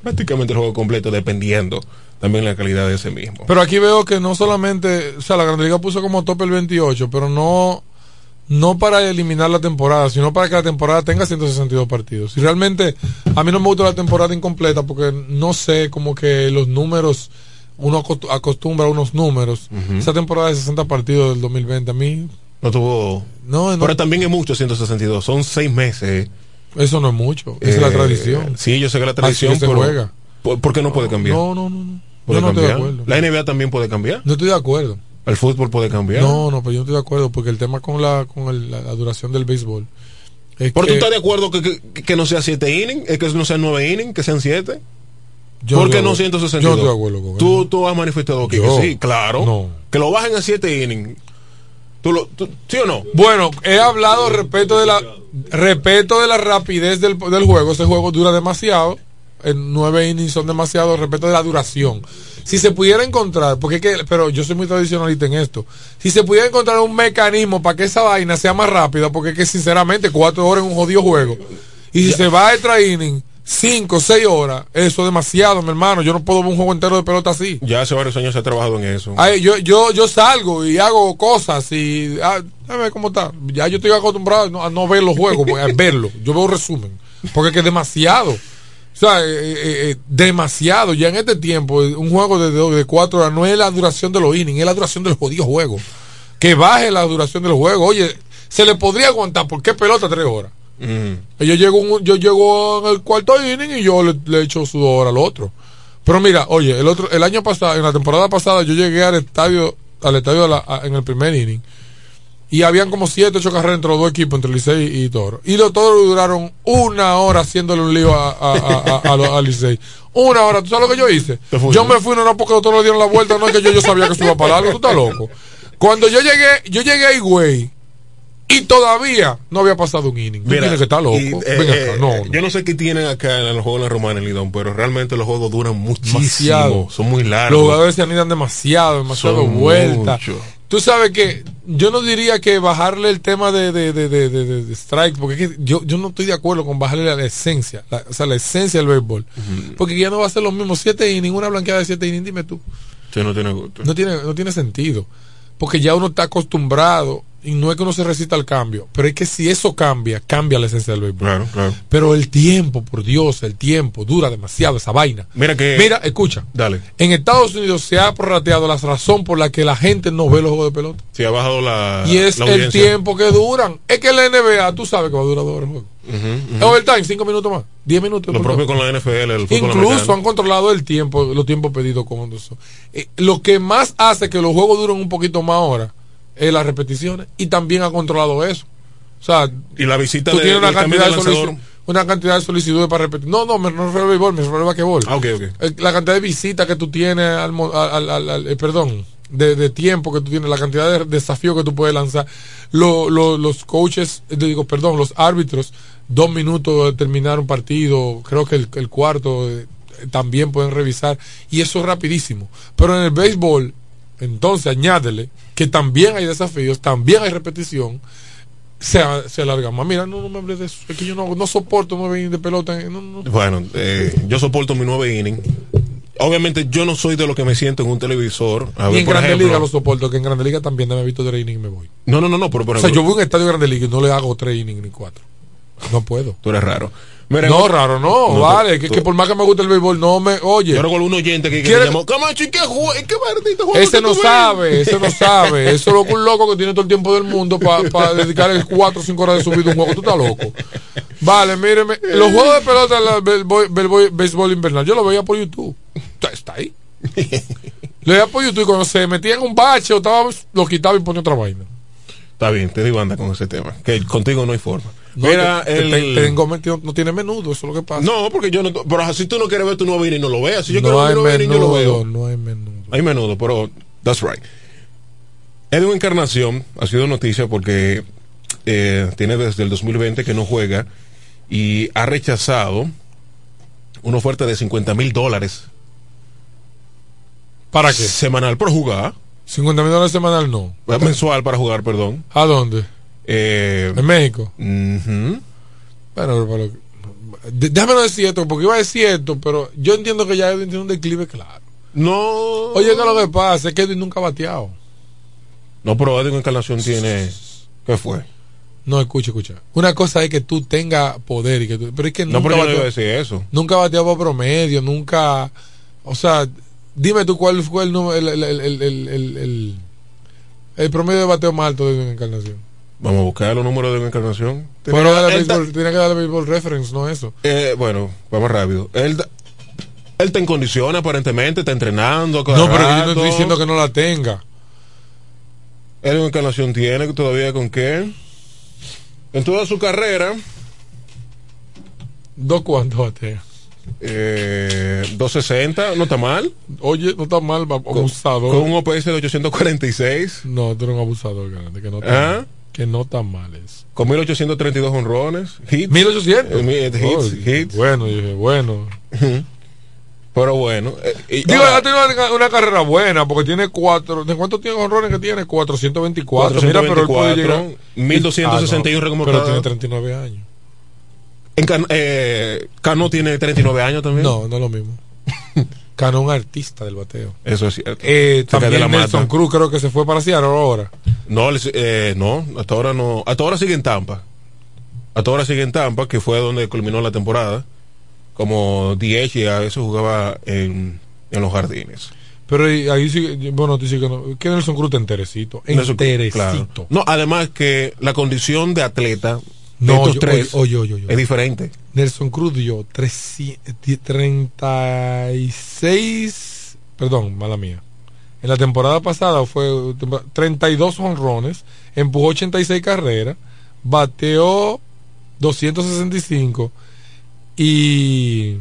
prácticamente el juego completo, dependiendo también la calidad de ese mismo. Pero aquí veo que no solamente, o sea, la Grande Liga puso como tope el 28, pero no no para eliminar la temporada, sino para que la temporada tenga 162 partidos. Y realmente a mí no me gusta la temporada incompleta porque no sé como que los números uno acost- acostumbra a unos números. Esa temporada de 60 partidos del 2020 a mí No tuvo... no, no Pero también es mucho, 162, son seis meses. Eso no es mucho, es la Eh, tradición. Sí, yo sé que la tradición, se pero juega. ¿por, por qué no puede cambiar? No, no, no, no. Yo no estoy de acuerdo. La NBA también puede cambiar. No estoy de acuerdo. El fútbol puede cambiar. No, no, pero yo no estoy de acuerdo porque el tema con la con el- la, la duración del béisbol es ¿Pero tú que- estás de acuerdo que, que, que no sea siete innings? ¿Es que no sean nueve innings? ¿Que sean siete? Yo ¿Por qué no de- 162? yo estoy de acuerdo con tú, tú has manifestado aquí que sí, claro. No. Que lo bajen a 7 innings. ¿Tú lo, tú- ¿Sí o no? Bueno, he hablado respecto de la respecto de la rapidez del, del juego. Ese juego dura demasiado. En nueve innings son demasiado respecto de la duración. Si se pudiera encontrar, porque es que, pero yo soy muy tradicionalista en esto. Si se pudiera encontrar un mecanismo para que esa vaina sea más rápida, porque es que sinceramente cuatro horas en un jodido juego. Y si se va a extra inning, cinco, seis horas, eso es demasiado, mi hermano. Yo no puedo ver un juego entero de pelota así. Ya hace varios años se ha trabajado en eso. Ay, yo, yo, yo salgo y hago cosas y ah, ver cómo está. Ya yo estoy acostumbrado a no ver los juegos, a verlo. Yo veo resumen. Porque es que demasiado. O sea, eh, eh, eh, demasiado. Ya en este tiempo, un juego de, de, de cuatro horas no es la duración de los innings, es la duración del jodido juego. Que baje la duración del juego. Oye, se le podría aguantar. ¿Por qué pelota tres horas? Mm. Yo llego, yo llego en el cuarto inning y yo le, le echo sudor al otro. Pero mira, oye, el otro, el año pasado, en la temporada pasada, yo llegué al estadio, al estadio la- a- en el primer inning. Y habían como siete, ocho carreras entre los dos equipos, entre Licey y, Toro. Y los Toros duraron una hora haciéndole un lío a, a, a, Licey. Una hora, ¿tú sabes lo que yo hice? Yo me fui, no era porque los Toros le dieron la vuelta, no es que yo, yo sabía que se iba para largo, tú estás loco. Cuando yo llegué, yo llegué a Higüey y todavía no había pasado un inning. Mira, que estar loco. y, eh, Ven acá, eh, no, no. Yo no sé qué tienen acá en los juegos de la Romana en Lidón, pero realmente los juegos duran muchísimo. Demasiado. Son muy Los largos. jugadores se anidan demasiado, demasiado Son vuelta. mucho. Tú sabes que yo no diría que bajarle el tema de, de, de, de, de- de- de strike, porque es que yo, yo no estoy de acuerdo con bajarle la, la esencia, la- o sea, la esencia del béisbol. Porque ya no va a ser lo mismo siete y ninguna blanqueada de siete innings, dime tú. Sí, no tiene gusto. No tiene, no tiene sentido. Porque ya uno está acostumbrado y no es que uno se resista al cambio, pero es que si eso cambia, cambia la esencia del béisbol. Claro, claro. Pero el tiempo, por Dios, el tiempo, dura demasiado esa vaina. Mira que. Mira, escucha. Dale. En Estados Unidos se ha prorrateado la razón por la que la gente no ve los juegos de pelota. Se ha bajado la. y es la el tiempo que duran. Es que la NBA, tú sabes que va a durar dos horas el juego. Ujú. Overtime, cinco minutos más. Diez minutos. Lo propio con la NFL, el fútbol Incluso han controlado el tiempo, los tiempos pedidos con. Eh, lo que más hace que los juegos duren un poquito más horas es las repeticiones y también ha controlado eso. O sea, Y la visita tú de, tienes una cantidad, de de lanzador. solici- una cantidad de solicitudes para repetir. No, no, me no refiero al béisbol, me refiero al basquetbol. Ah. Eh, La cantidad de visitas que tú tienes al, al- al- al- eh, perdón, de, de tiempo que tú tienes, la cantidad de desafíos que tú puedes lanzar. Lo- lo- los coaches, eh, digo, perdón, los árbitros, dos minutos de terminar un partido, creo que el, el cuarto eh, también pueden revisar. Y eso es rapidísimo. Pero en el béisbol, entonces añádele que también hay desafíos, también hay repetición. Se, se alarga más. Mira, no, no me hables de eso. Es que yo no, no soporto nueve innings de pelota. No, no. Bueno, eh, yo soporto mi nueve inning. Obviamente yo no soy de lo que me siento en un televisor. A Y en por Grande ejemplo- Liga lo soporto, que en Grande Liga también me he visto tres innings y me voy. No, no, no, no, pero por O sea, yo voy a un estadio de Grande Liga y no le hago tres innings ni cuatro. No puedo. tú eres raro. Mira, no, raro, no, No, vale. tú- que, tú- que por más que me guste el béisbol, no me. Oye, Yo recuerdo un oyente que, que ¿Quiere- me llamó, Camacho, ¿y qué, qué maldito juego ese que no ves?" sabe, ese no sabe. (laughs) Eso es lo que un loco que tiene todo el tiempo del mundo para dedicarle cuatro o cinco horas de su vida a un juego. Tú estás loco. Vale, míreme. Los juegos de pelota, del béisbol invernal, yo lo veía por YouTube. Está- Está ahí. (laughs) Lo veía por YouTube y cuando se metía en un bache o estaba, lo quitaba y ponía otra vaina. Está bien, te digo anda con ese tema. Que contigo no hay forma. No, Mira, te- el... te- tengo no tiene menudo, eso es lo que pasa. No, porque yo no. Pero si tú no quieres ver tu nuevo inning, no lo veas. Si yo no quiero ver mi nuevo inning, yo lo veo. no hay menudo. Hay menudo, pero that's right. Edwin Encarnación ha sido noticia porque eh, tiene desde el 2020 que no juega y ha rechazado una oferta de 50 mil dólares ¿Para qué? semanal por jugar, 50 mil dólares semanal no. eh, mensual para jugar, perdón. ¿A dónde? Eh, ¿En México? Bueno, pero, déjame no decir esto, porque iba a decir esto, pero yo entiendo que ya Edwin tiene un declive claro. No. Oye, que lo que pasa es que Edwin nunca ha bateado. No, pero Edwin Encarnación tiene. ¿Qué fue? No, escucha, escucha. Una cosa es que tú tengas poder y que tú, pero es que No, nunca pero yo no iba a bateó, decir eso. nunca bateado por promedio, nunca, o sea, dime tú cuál fue el- el- el promedio de bateo más alto de Edwin Encarnación. Vamos a buscar los números de Edwin Encarnación. Pero Tenía- darle él ta- béisbol- tiene que darle béisbol reference, no eso. Eh, bueno, vamos rápido. Él, él está en condición, aparentemente, está entrenando. No, pero yo no estoy diciendo que no la tenga. Él en encarnación tiene todavía con qué. En toda su carrera, ¿Dos cuántos batea? Eh, 260, no está mal. Oye, no está mal, abusador. Con un OPS de 846. No, tú eres un abusador, grande, que no está ¿Ah? mal. Que no está mal eso. Con 1832 honrones. Hits. 1800. Eh, hits, Oh, hits. Bueno, yo dije, bueno. Pero bueno. eh, Digo, ha tenido una, una carrera buena porque tiene cuatro. ¿De cuántos tiene honrones que tiene? 424. Mira, pero él puede 424, llegar. 1261 Ah, no. Pero tiene 39 años. en Can- eh, Cano tiene 39 años también. No, no es lo mismo. (laughs) Cano un artista del bateo. Eso es cierto. Eh, también la Nelson. Cruz creo que se fue para Seattle ahora. No, eh, no, hasta ahora no. Hasta ahora sigue en Tampa. Hasta ahora sigue en Tampa, que fue donde culminó la temporada. Como DH y a veces jugaba en, en los jardines. Pero ahí, sigue, bueno, dice que no. Que Nelson Cruz está enterecito. Enterecito. claro. No, además que la condición de atleta de No, estos yo- tres oye, oye, oye, oye. es diferente. Nelson Cruz dio 300 36, perdón, mala mía. En la temporada pasada fue 32 honrones, empujó 86 carreras, bateó 265 y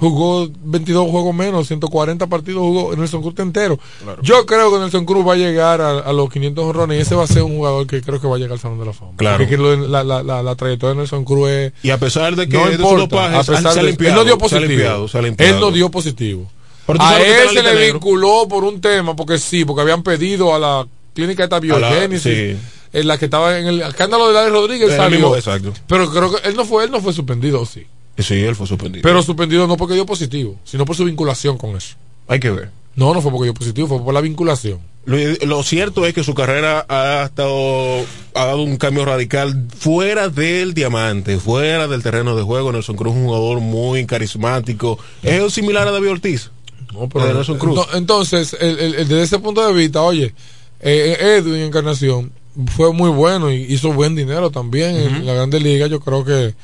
jugó 22 juegos menos, 140 partidos jugó Nelson Cruz entero. Claro. Yo creo que Nelson Cruz va a llegar a, a los 500 honrones y ese va a ser un jugador que creo que va a llegar al Salón de la Fama. Claro. Porque la, la, la, la trayectoria de Nelson Cruz es... Y a pesar de que No importa, dopajes, a pesar se ha de- limpiado, él no dio se ha positivo. limpiado, se ha limpiado. Él no dio positivo. A él se le negro. vinculó por un tema, porque sí, porque habían pedido a la clínica esta biogénesis, en la que estaba en el escándalo de Larry Rodríguez, salió. mismo, exacto. Pero creo que él no fue, él no fue suspendido, sí. Sí, él fue suspendido. Pero suspendido no porque dio positivo, sino por su vinculación con eso. Hay que ver. No, no fue porque dio positivo, fue por la vinculación. Lo, lo cierto es que su carrera ha estado ha dado un cambio radical fuera del diamante, fuera del terreno de juego. Nelson Cruz es un jugador muy carismático. Es similar a David Ortiz. No, pero de Nelson Cruz. No, entonces, el- el- el- desde ese punto de vista, oye, eh, Edwin Encarnación fue muy bueno y hizo buen dinero también en la Grande Liga. Yo creo que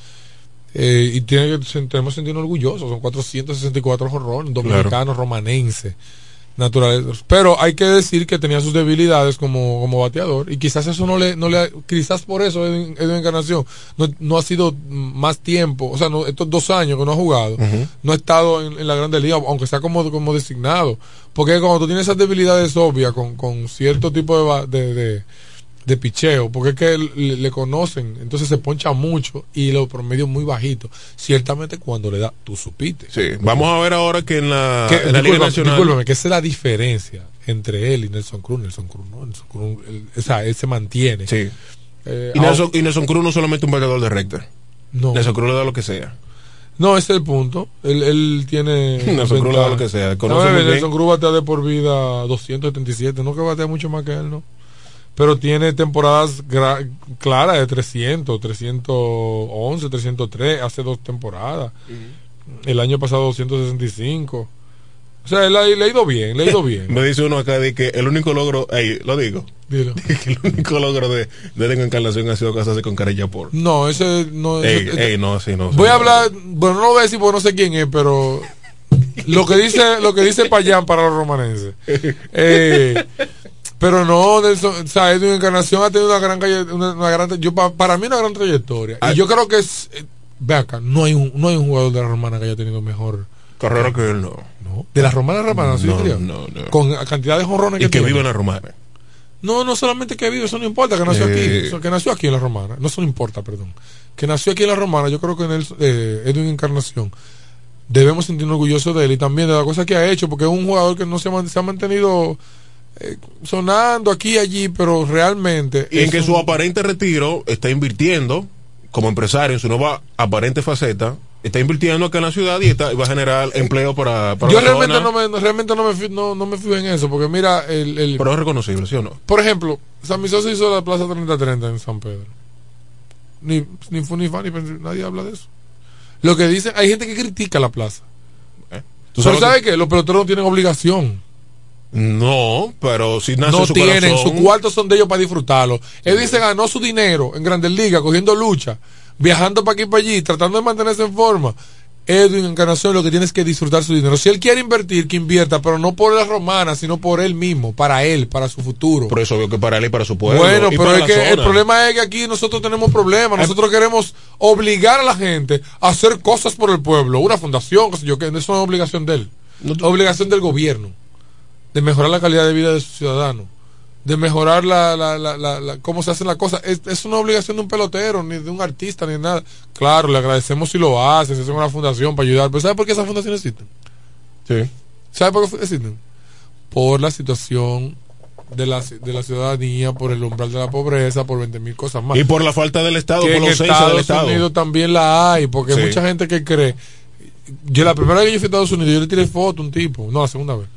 eh, y tiene tenemos que sentirnos orgullosos. Son 464 jorrones, dominicanos, romanenses, naturales. Pero hay que decir que tenía sus debilidades como, como bateador y quizás eso no le, no le, quizás por eso Edwin, Edwin Encarnación no, no ha sido más tiempo, o sea, no- estos dos años que no ha jugado, no ha estado en, en la Grande Liga, aunque sea como, como designado. Porque cuando tú tienes esas debilidades obvias con, con cierto tipo de, de, de, de picheo, porque es que le, le conocen, entonces se poncha mucho y los promedios muy bajitos. Ciertamente cuando le da, tú supiste. Sí, vamos a ver ahora que en la, Que- en la Liga Nacional. que esa es la diferencia entre él y Nelson Cruz. Nelson Cruz no, Nelson Cruz, él- o sea, él se mantiene. Sí. Eh, Y Nelson, y Nelson Cruz no es solamente un bateador de recta. no, Nelson Cruz le da lo que sea. no, ese es el punto. Él, él tiene. (laughs) Nelson Cruz le da lo que sea. Conoce. Nelson Cruz batea de por vida 277. No que batea mucho más que él, ¿no? Pero tiene temporadas claras de 300, 311, 303, hace dos temporadas. El año pasado 265. O sea, él ha, le ha ido bien, le ha ido bien. (laughs) Me dice uno acá de que el único logro, ey, lo digo, Dilo. (laughs) que el único logro de, de Lengo Encarnación ha sido casarse con Karella por. No, ese no Ey, ese- ey, no. Voy sí, a no. hablar, bueno, no lo voy a decir porque no sé quién es, pero lo que dice, lo que dice Payán para los romanenses. (laughs) Eh, pero no, Nelson, o sea, Edwin Encarnación ha tenido una gran, calle- una, una gran, yo pa- para mí una gran trayectoria. Ah. Y yo creo que es, eh, ve acá, no hay un, no hay un jugador de la romana que haya tenido mejor, Carrera que él no. ¿no? De la romana romana, ¿sí, No, no, no. Con la cantidad de jorrones Y que, que tiene. vive en la romana. No, no solamente que vive, eso no importa, que nació Eh. aquí, eso, que nació aquí en la Romana, no eso no importa, perdón. Que nació aquí en la Romana, yo creo que en el, eh, Edwin Encarnación debemos sentirnos orgullosos de él y también de la cosa que ha hecho, porque es un jugador que no se ha, man- se ha mantenido eh, sonando aquí y allí, pero realmente... Y en que un- su aparente retiro está invirtiendo como empresario en su nueva aparente faceta, está invirtiendo acá en la ciudad y, está, y va a generar empleo para, para yo realmente zona. no me, no- realmente no me, fi- no, no me fijo en eso, porque mira, el, el- Pero es reconocible, ¿sí o no? por ejemplo, San Misoso hizo la Plaza 3030 en San Pedro. Ni, ni fu ni fa, ni nadie habla de eso. Lo que dicen, hay gente que critica la plaza. ¿Tú Pero sabes ¿sabes qué? Los peloteros no tienen obligación. No, pero si nace no su tienen, corazón, sus cuartos son de ellos para disfrutarlo. Edwin se ganó su dinero en Grandes Ligas, cogiendo lucha, viajando para aquí y para allí, tratando de mantenerse en forma. Edwin Encarnación lo que tiene es que disfrutar su dinero. Si él quiere invertir, que invierta, pero no por la romana, sino por él mismo, para él, para su futuro. Por eso veo que para él y para su pueblo. Bueno, y pero es que el problema es que aquí nosotros tenemos problemas. Nosotros queremos obligar a la gente a hacer cosas por el pueblo. Una fundación, qué sé yo, que eso no es obligación de él. Obligación del gobierno. De mejorar la calidad de vida de sus ciudadanos. De mejorar la, la, la, la- la- cómo se hacen las cosas. Es, es una obligación de un pelotero, ni de un artista, ni nada. Claro, le agradecemos si lo hace, si hace una fundación para ayudar. Pero ¿sabe por qué esas fundaciones existen? Sí. ¿Sabe por qué existen? Por la situación de la, de la ciudadanía, por el umbral de la pobreza, por 20 mil cosas más. Y por la falta del Estado, que por en la ausencia Estados del Estado. Unidos también la hay, porque Sí. hay mucha gente que cree. Yo la primera vez que yo fui a Estados Unidos, yo le tiré foto a un tipo, no, la segunda vez.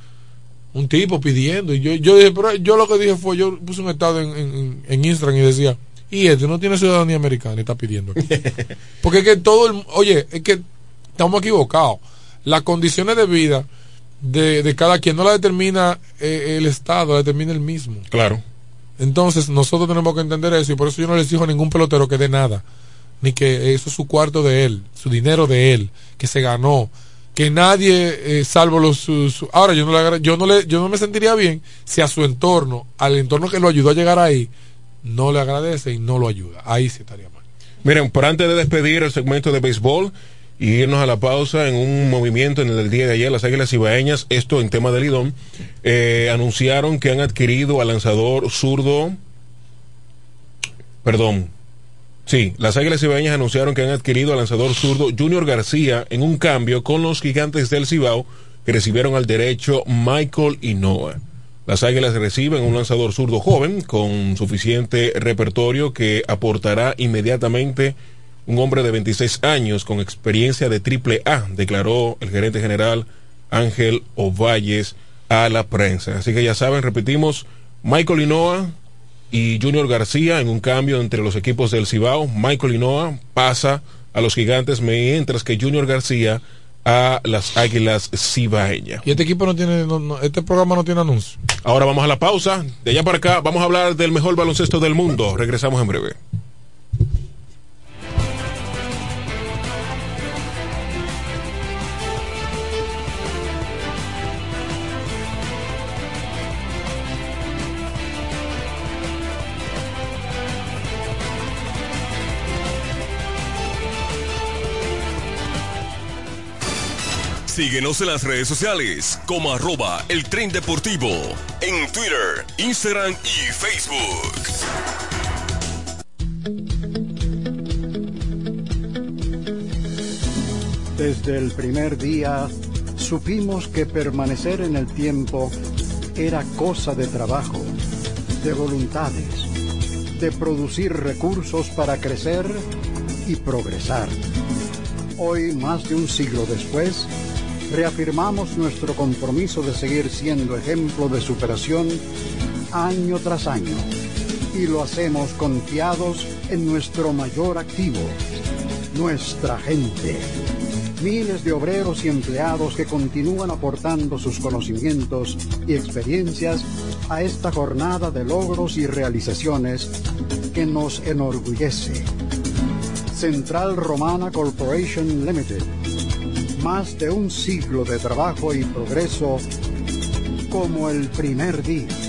Un tipo pidiendo, y yo, yo dije, pero yo lo que dije fue, yo puse un estado en, en, en Instagram y decía, y este no tiene ciudadanía americana y está pidiendo aquí. (laughs) porque es que todo el, oye, es que estamos equivocados. Las condiciones de vida de, de cada quien no la determina eh, el Estado, la determina el mismo. Claro. Entonces nosotros tenemos que entender eso y por eso yo no les digo a ningún pelotero que dé nada, ni que eso es su cuarto de él, su dinero de él, que se ganó, que nadie eh, salvo los su- su- ahora yo no le yo no le yo no me sentiría bien si a su entorno, al entorno que lo ayudó a llegar ahí, no le agradece y no lo ayuda. Ahí sí estaría mal. Miren, por antes de despedir el segmento de béisbol y irnos a la pausa en un movimiento en el del día de ayer, las Águilas Ibaeñas, esto en tema de Lidón, eh, anunciaron que han adquirido al lanzador zurdo, perdón, sí, las Águilas Ibaeñas anunciaron que han adquirido al lanzador zurdo Junior García en un cambio con los gigantes del Cibao que recibieron al derecho Michael Inoa. Las Águilas reciben un lanzador zurdo joven con suficiente repertorio que aportará inmediatamente un hombre de 26 años con experiencia de triple A, declaró el gerente general Ángel Ovalles a la prensa. Así que ya saben, repetimos, Michael Inoa y Junior García en un cambio entre los equipos del Cibao. Michael Inoa pasa a los gigantes, mientras que Junior García a las Águilas Cibaeñas. Y este equipo no tiene no- no- este programa no tiene anuncio. Ahora vamos a la pausa. De allá para acá vamos a hablar del mejor baloncesto del mundo. Regresamos en breve. Síguenos en las redes sociales como arroba el tren deportivo en Twitter, Instagram y Facebook. Desde el primer día supimos que permanecer en el tiempo era cosa de trabajo, de voluntades, de producir recursos para crecer y progresar. Hoy, más de un siglo después, reafirmamos nuestro compromiso de seguir siendo ejemplo de superación año tras año. Y lo hacemos confiados en nuestro mayor activo, nuestra gente. Miles de obreros y empleados que continúan aportando sus conocimientos y experiencias a esta jornada de logros y realizaciones que nos enorgullece. Central Romana Corporation Limited. Más de un siglo de trabajo y progreso como el primer día.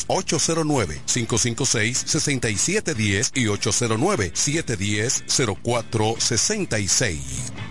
809-556-6710 y 809-710-0466.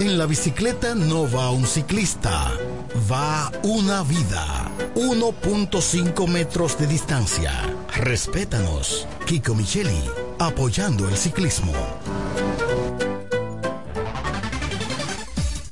En la bicicleta no va un ciclista, va una vida. 1.5 metros de distancia. Respétanos. Kiko Micheli, apoyando el ciclismo.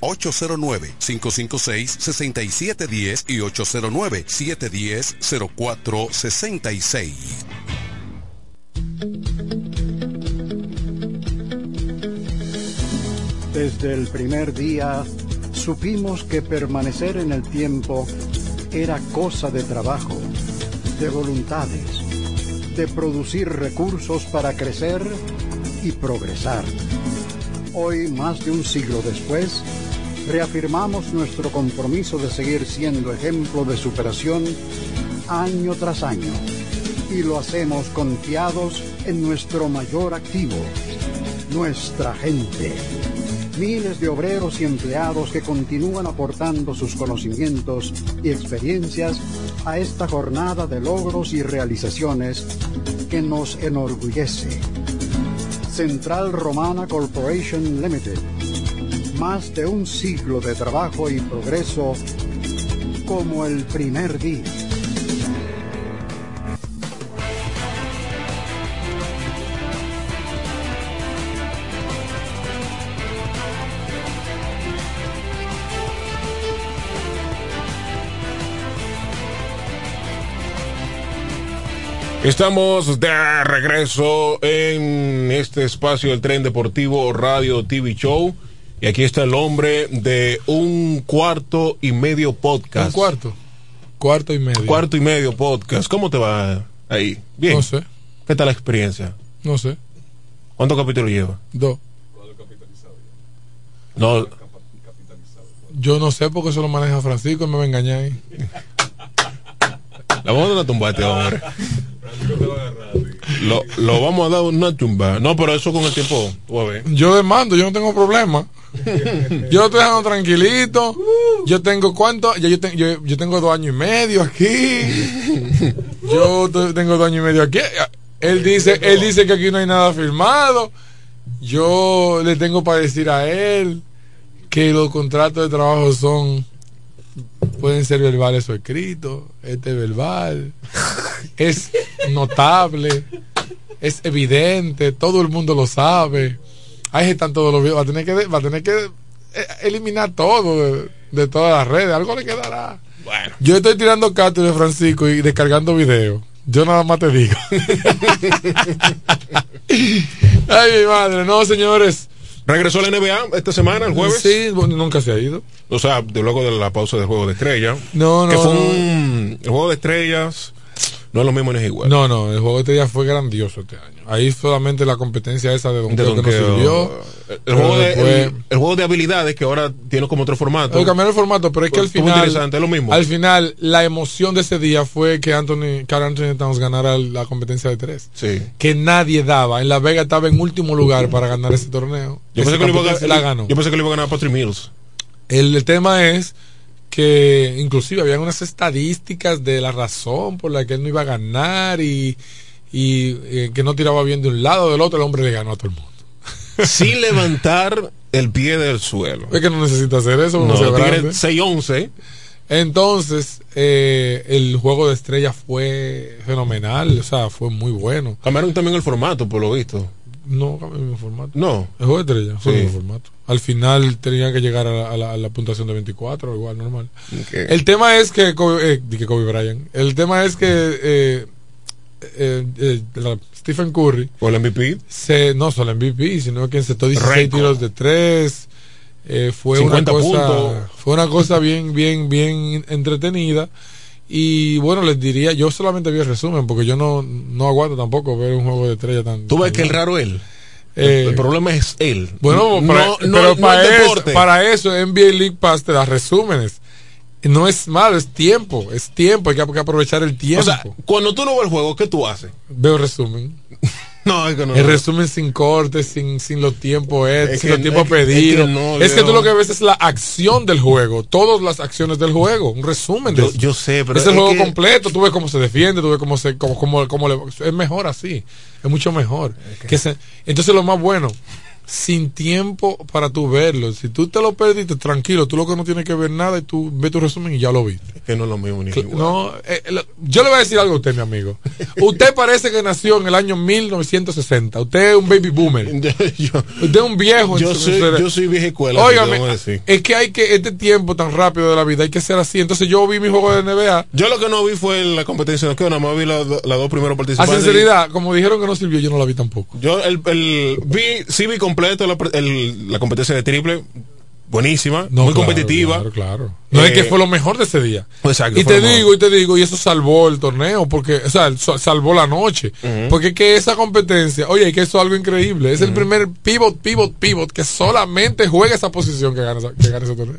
809-556-6710 y 809-710-0466. Desde el primer día supimos que permanecer en el tiempo era cosa de trabajo, de voluntades, de producir recursos para crecer y progresar. Hoy, más de un siglo después, reafirmamos nuestro compromiso de seguir siendo ejemplo de superación año tras año. Y lo hacemos confiados en nuestro mayor activo, nuestra gente. Miles de obreros y empleados que continúan aportando sus conocimientos y experiencias a esta jornada de logros y realizaciones que nos enorgullece. Central Romana Corporation Limited. Más de un siglo de trabajo y progreso como el primer día. Estamos de regreso en este espacio del tren deportivo Radio TV Show. Y aquí está el hombre de un cuarto y medio podcast. Un cuarto. Cuarto y medio. Cuarto y medio podcast. ¿Cómo te va ahí? Bien. No sé. ¿Qué tal la experiencia? No sé. ¿Cuántos capítulos lleva? Dos. No. Yo no sé porque eso lo maneja Francisco y me va a engañar ahí. La vamos a dar una tumba a este hombre. Lo, lo vamos a dar una tumba. No, pero eso con el tiempo. Yo demando, yo no tengo problema. (laughs) Yo lo estoy dejando tranquilito. Yo tengo cuánto, yo, te- yo, yo tengo dos años y medio aquí. (laughs) Yo te- tengo dos años y medio aquí. Él dice, él dice que aquí no hay nada firmado. Yo le tengo para decir a él que los contratos de trabajo son pueden ser verbales o escritos. Este es verbal. Es notable. Es evidente. Todo el mundo lo sabe. Ahí están todos los videos. Va a tener que, va a tener que eh, eliminar todo de, de todas las redes. Algo le quedará. Bueno. Yo estoy tirando cartas de Francisco y descargando videos. Yo nada más te digo. (laughs) Ay, mi madre. No, señores. Regresó la NBA esta semana, el jueves. Sí, nunca se ha ido. O sea, de luego de la pausa del juego de estrellas. No, no, Que fue no. un. El juego de estrellas. No es lo mismo, no es igual. No, no, el juego de este día fue grandioso este año. Ahí solamente la competencia esa de Don De que nos sirvió. El, juego de, después- el, el juego de habilidades que ahora tiene como otro formato. Cambiaron el formato, pero es que al Estuvo final. interesante, es lo mismo. Al final, la emoción de ese día fue que Anthony, Carl Anthony Towns ganara la competencia de tres. Sí. Que nadie daba. En La Vega estaba en último lugar para ganar ese torneo. Yo pensé, que lo iba a la ganó. yo pensé que lo iba a ganar Patrick Mills. El, el tema es que inclusive habían unas estadísticas de la razón por la que él no iba a ganar y, y, eh, que no tiraba bien de un lado o del otro, el hombre le ganó a todo el mundo. (laughs) Sin levantar el pie del suelo. Es que no necesita hacer eso, No, Tigre grande. 6-11. Entonces, eh, el juego de estrellas fue fenomenal, o sea, fue muy bueno. Cambiaron también el formato, por lo visto. No cambia el formato. No. El juego de estrella fue Sí. el formato. Al final tenían que llegar a la, a la- a la puntuación de 24, igual, normal. El tema es que, Kobe, eh, que Kobe Bryant, el tema es que eh, eh, eh, Stephen Curry ¿O el MVP? se, no solo MVP, sino que encestó 16 Récord. tiros de 3. eh, fue una 50 cosa puntos. fue una cosa bien bien bien entretenida y bueno les diría yo solamente vi el resumen porque yo no no aguanto tampoco ver un juego de estrella tan Tú ves que el raro él. Eh, el, problema es él. bueno, no, para- no, pero no para, el eso, para eso NBA League Pass te da resúmenes. No es malo, es tiempo, es tiempo, hay que, hay que aprovechar el tiempo. O sea, cuando tú no ves el juego, ¿qué tú haces? Veo resumen. (laughs) No, es que no. El resumen sin cortes, sin, sin los tiempos Es sin que- los tiempos que- es que pedidos. no, es que tú lo que ves es la acción del juego, todas las acciones del juego, un resumen de Yo, eso. yo sé, pero es el juego completo, tú ves cómo se defiende, tú ves cómo se cómo, cómo, cómo le, es mejor así, es mucho mejor. Que se- entonces lo más bueno, sin tiempo para tú verlo, si tú te lo perdiste, tranquilo, tú lo que no tienes que ver nada y tú ves tu resumen y ya lo viste. Es que no es lo mismo ni igual. No, eh, lo- yo le voy a decir algo a usted, mi amigo. (laughs) Usted parece que nació en el año 1960. Usted es un baby boomer. (laughs) yo, Usted es un viejo. yo soy, yo soy vieja escuela. Óigame, es que hay que, este tiempo tan rápido de la vida, hay que ser así. Entonces yo vi mi juego de NBA. Yo lo que no vi fue la competencia, que nada más vi las las dos primeros A participantes. sinceridad, como dijeron que no sirvió, yo no la vi tampoco. Yo el, el vi, sí vi completo la, pre- el- la competencia de triple, buenísima, No, muy claro, competitiva. Claro, claro. No es Eh, que fue lo mejor de ese día. Exacto, Y te digo, y te digo, y eso salvó el torneo, porque, o sea, salvó la noche. Porque es que esa competencia, oye, que eso es algo increíble. Es el primer pivot, pivot, pivot que solamente juega esa posición que gana, que gana ese torneo.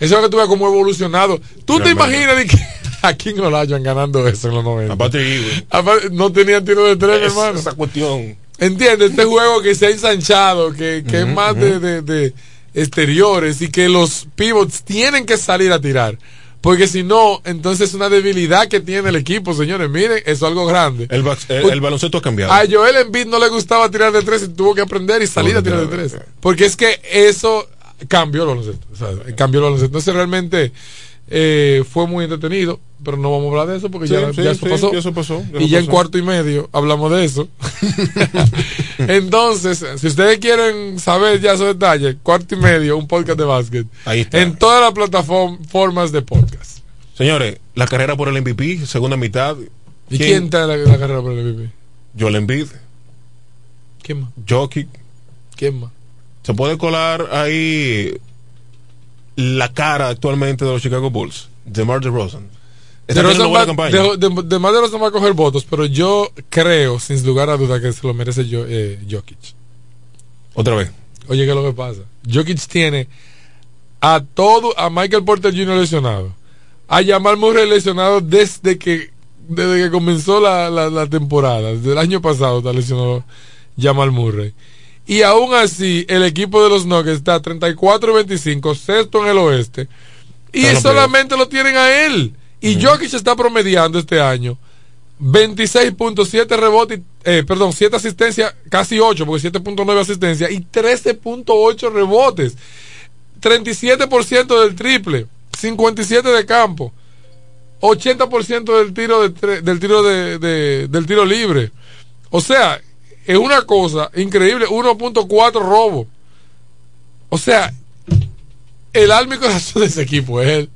Eso es lo que tú ves como evolucionado. ¿Tú te imaginas de que (laughs) a quién lo hayan ganando eso en los 90? Aparte, güey, Aparte, no tenían tiro de tres, es- hermano. esa cuestión. Entiende, este juego que se ha ensanchado, que, que es más de, de- de exteriores y que los pivots tienen que salir a tirar. Porque si no, entonces es una debilidad que tiene el equipo, señores. Miren, eso es algo grande. El, el- el baloncesto ha cambiado. A Joel Embiid no le gustaba tirar de tres y tuvo que aprender y salir a tirar de tres. Porque es que eso cambió el baloncesto. O sea, cambió el baloncesto. Entonces realmente eh, fue muy entretenido, pero no vamos a hablar de eso porque Sí, ya, sí, ya eso sí, pasó. ya eso pasó, ya y ya en cuarto y medio hablamos de eso. (laughs) Entonces, si ustedes quieren saber ya esos detalles, cuarto y medio, un podcast de básquet. Ahí está. En todas las plataformas de podcast. Señores, la carrera por el MVP, segunda mitad. ¿Y quién, está en la, la carrera por el MVP? Joel Embiid, ¿Quién más? Jokic. ¿Quién más? Se puede colar ahí la cara actualmente de los Chicago Bulls, DeMar DeRozan. De va, de, de, de más de Rosen va a coger votos, pero yo creo, sin lugar a duda, que se lo merece yo, eh, Jokic. Otra vez. Oye, ¿qué es lo que pasa? Jokic tiene a todo, a Michael Porter Jr. lesionado, a Jamal Murray lesionado desde que desde que comenzó la, la, la temporada, desde el año pasado está lesionado Jamal Murray. Y aún así, el equipo de los Nuggets está 34-25, sexto en el oeste. Y solamente lo tienen a él. Y Jokic está promediando este año 26.7 rebotes, eh, perdón, 7 asistencias, casi 8, porque 7.9 asistencias y 13.8 rebotes. 37% del triple, 57 de campo, 80% del tiro de del tiro de, de- del tiro libre. O sea, es una cosa increíble, 1.4 robo. O sea, el alma y corazón de ese equipo es él.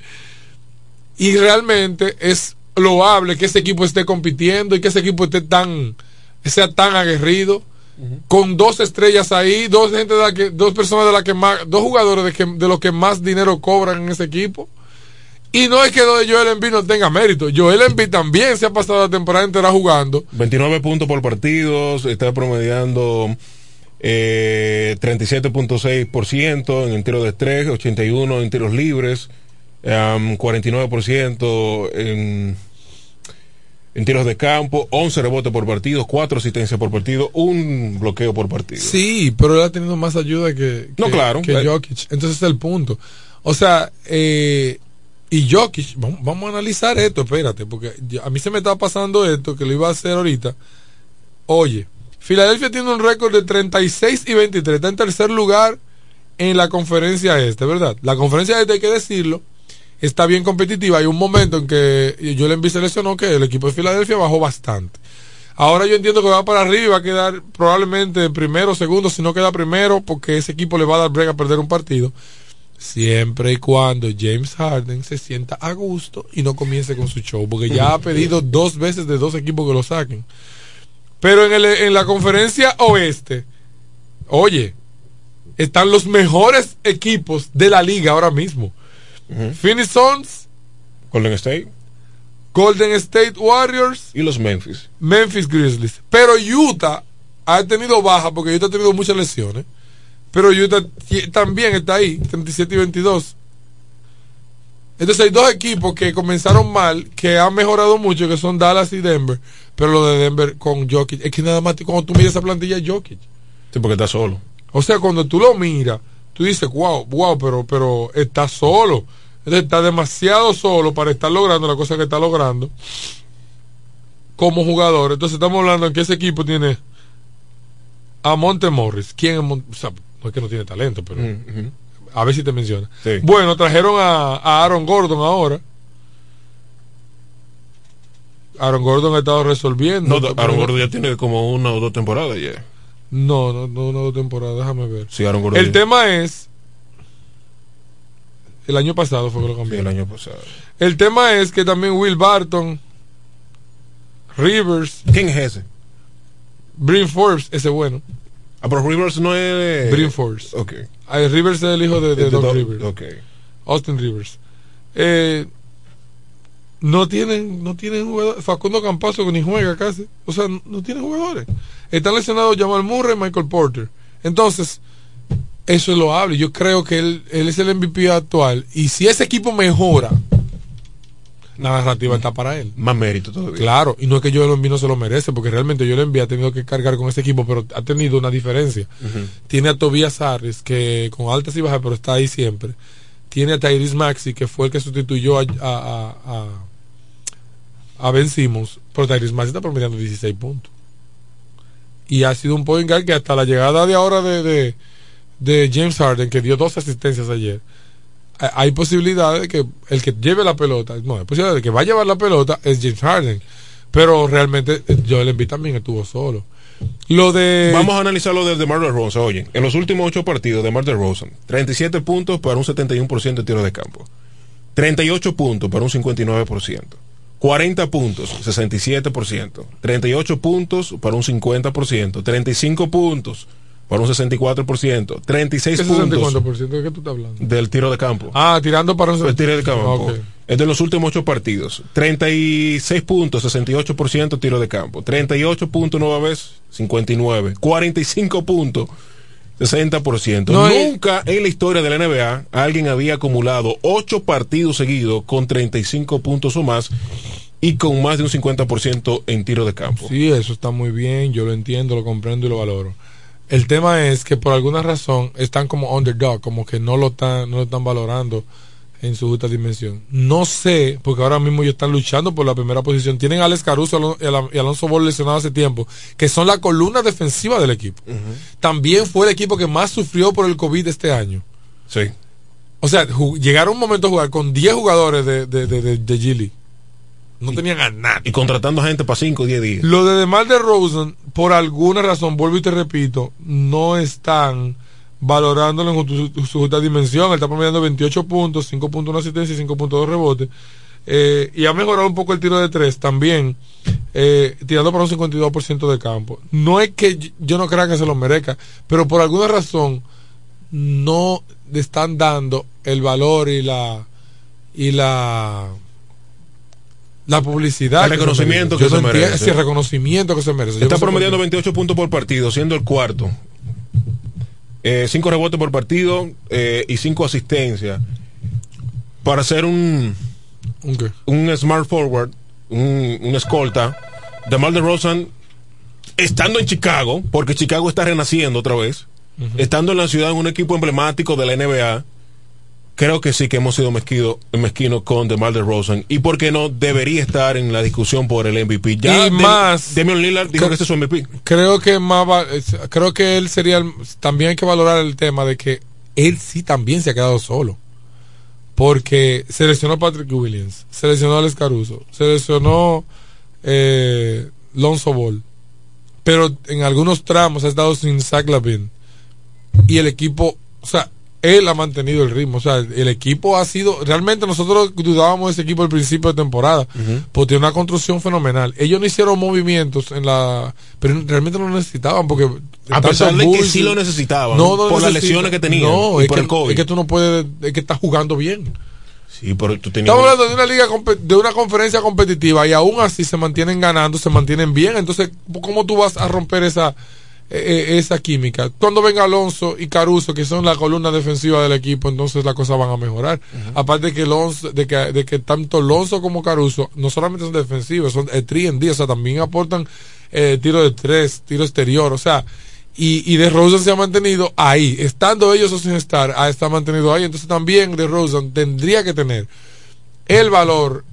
Y realmente es loable que ese equipo esté compitiendo y que ese equipo esté tan, sea tan aguerrido. Con dos estrellas ahí, dos gente de la que, dos personas de la que más, dos jugadores de, que, de los que más dinero cobran en ese equipo. Y no es que Joel Embiid no tenga mérito. Joel Embiid también se ha pasado la temporada entera jugando. 29 puntos por partidos, está promediando eh, 37.6% en el tiro de tres, 81 en tiros libres, um, 49% en, en tiros de campo, 11 rebotes por partido, 4 asistencias por partido, un bloqueo por partido. Sí, pero él ha tenido más ayuda que, No, claro. que. Jokic. Entonces es el punto. O sea, eh, y Jokic, vamos, vamos a analizar esto, espérate, porque a mí se me está pasando esto que lo iba a hacer ahorita. Oye, Filadelfia tiene un récord de 36 y 23, está en tercer lugar en la conferencia este, ¿verdad? La conferencia este, hay que decirlo, está bien competitiva. Hay un momento en que Joel Embiid se lesionó que el equipo de Filadelfia bajó bastante. Ahora yo entiendo que va para arriba y va a quedar probablemente primero, segundo, si no queda primero, porque ese equipo le va a dar brega a perder un partido. Siempre y cuando James Harden se sienta a gusto y no comience con su show, porque ya ha pedido (laughs) dos veces de dos equipos que lo saquen. Pero en, el, en la conferencia oeste, oye, están los mejores equipos de la liga ahora mismo. Phoenix Suns, Golden State Golden State Warriors y los Memphis. Memphis Grizzlies. Pero Utah ha tenido baja porque Utah ha tenido muchas lesiones. Pero Utah también está ahí, 37 y 22. Entonces hay dos equipos que comenzaron mal, que han mejorado mucho, que son Dallas y Denver. Pero lo de Denver con Jokic, es que nada más cuando tú miras esa plantilla es Jokic. Sí, porque está solo. O sea, cuando tú lo miras, tú dices, wow, wow, pero, pero está solo. Está demasiado solo para estar logrando la cosa que está logrando como jugador. Entonces estamos hablando en que ese equipo tiene a Monte Morris. ¿Quién es Mon- o sea, no es que no tiene talento, pero Ujú. a ver si te menciona. Sí. Bueno, trajeron a, a Aaron Gordon ahora. Aaron Gordon ha estado resolviendo. No, Aaron Gordon ya tiene como una o dos temporadas ya. No, no, no, no, temporada, déjame ver. Sí, Aaron. El tema es. El año pasado fue que lo Sí, cambió. el año pasado. El tema es que también Will Barton, Rivers, ¿Quién es ese? Brin Forbes, ese bueno. Ah, pero Rivers no es. Brin Forbes. Ok. Ah, Rivers es el hijo de, de De Doc Doc- Rivers. ok. Austin Rivers. Eh, no tienen, no tienen jugadores. Facundo Campazo que ni juega casi. O sea, no, no tienen jugadores. Están lesionados Jamal Murray y Michael Porter. Entonces, eso es lo hablo. Yo creo que él, él es el MVP actual. Y si ese equipo mejora, la narrativa está para él. Más mérito todavía. Claro, y no es que Joel Embiid no se lo merece, porque realmente Joel Embiid ha tenido que cargar con ese equipo, pero ha tenido una diferencia. Tiene a Tobias Harris, que con altas y bajas, pero está ahí siempre. Tiene a Tyrese Maxi, que fue el que sustituyó a, a, a, a- a Ben Simmons, pero Tyrese Maxi está promediando 16 puntos. Y ha sido un point guard que hasta la llegada de ahora de, de, de James Harden, que dio dos asistencias ayer, ha- hay posibilidades de que el que lleve la pelota, no, hay posibilidad de que va a llevar la pelota es James Harden. Pero realmente eh, Joel Embiid también estuvo solo. Lo de... Vamos a analizar lo de DeMar DeRozan. Oye, en los últimos ocho partidos, DeMar DeRozan, 37 puntos para un 71% de tiro de campo. 38 puntos para un 59%. 40 puntos, 67%. 38 puntos para un 50%. 35 puntos para un 64%. 36 ¿Qué puntos 64% de qué tú estás hablando? del tiro de campo. Ah, tirando para un El tiro de campo. Ok. Es de los últimos ocho partidos. 36 puntos, 68% tiro de campo. 38 puntos nueva vez, 59. 45 puntos, 60%. No, eh. Nunca en la historia de la NBA alguien había acumulado ocho partidos seguidos con 35 puntos o más y con más de un 50% en tiro de campo. Sí, eso está muy bien, yo lo entiendo, lo comprendo y lo valoro. El tema es que por alguna razón están como underdog, como que no lo están, no lo están valorando en su justa dimensión. No sé, porque ahora mismo ellos están luchando por la primera posición. Tienen a Alex Caruso y Alon- y Alonso Ball lesionados hace tiempo, que son la columna defensiva del equipo. También fue el equipo que más sufrió por el COVID este año. Sí. O sea, llegaron un momento a jugar con 10 jugadores de, de, de, de, de G League. No tenían a nadie. Y contratando gente para 5 o 10 días. Lo de DeMar DeRozan, por alguna razón, vuelvo y te repito, no están valorándolo en su, su justa dimensión. Él está promediando 28 puntos, 5.1 asistencia y 5.2 rebotes. Eh, y ha mejorado un poco el tiro de tres también, eh, tirando para un 52% de campo. No es que yo no crea que se lo merezca, pero por alguna razón no le están dando el valor y la y la la publicidad El que se reconocimiento merece. que se merece. ese reconocimiento que se merece. Está promediando qué. 28 puntos por partido, siendo el cuarto. 5 rebotes por partido eh, y 5 asistencias. Para ser un, ¿Un smart forward, un, un escolta, DeMar DeRozan, estando en Chicago, porque Chicago está renaciendo otra vez, estando en la ciudad en un equipo emblemático de la NBA, creo que sí que hemos sido mezquido, mezquinos con DeMar DeRozan. Y por qué no debería estar en la discusión por el MVP. Ya Y Dem- más- Damian Lillard dijo que- ese es su MVP. Creo que más va- creo que él sería el- también hay que valorar el tema de que él sí también se ha quedado solo. Porque seleccionó a Patrick Williams, seleccionó a Alex Caruso, seleccionó eh, Lonzo Ball. pero en algunos tramos ha estado sin Zach Lavin. Y el equipo, o sea, él ha mantenido el ritmo. O sea, el equipo ha sido. Realmente nosotros dudábamos de ese equipo al principio de temporada. Porque tiene una construcción fenomenal. Ellos no hicieron movimientos en la. Pero realmente no lo necesitaban. Porque. A pesar de que sí lo necesitaban. No, no por las lesiones que tenían. No, y es por que, el COVID. es que tú no puedes. Es que estás jugando bien. Sí, pero tú tenías. Estamos hablando de una liga de una conferencia competitiva y aún así se mantienen ganando, se mantienen bien. Entonces, ¿cómo tú vas a romper esa eh, eh, esa química? Cuando venga Alonso y Caruso, que son la columna defensiva del equipo, entonces las cosas van a mejorar. Aparte de que Alonso, de que, de que tanto Alonso como Caruso no solamente son defensivos, son eh, 3 and D, o sea, también aportan eh, tiro de tres, tiro exterior, o sea, y, y DeRozan se ha mantenido ahí, estando ellos o sin estar, ha está mantenido ahí. Entonces también DeRozan tendría que tener el valor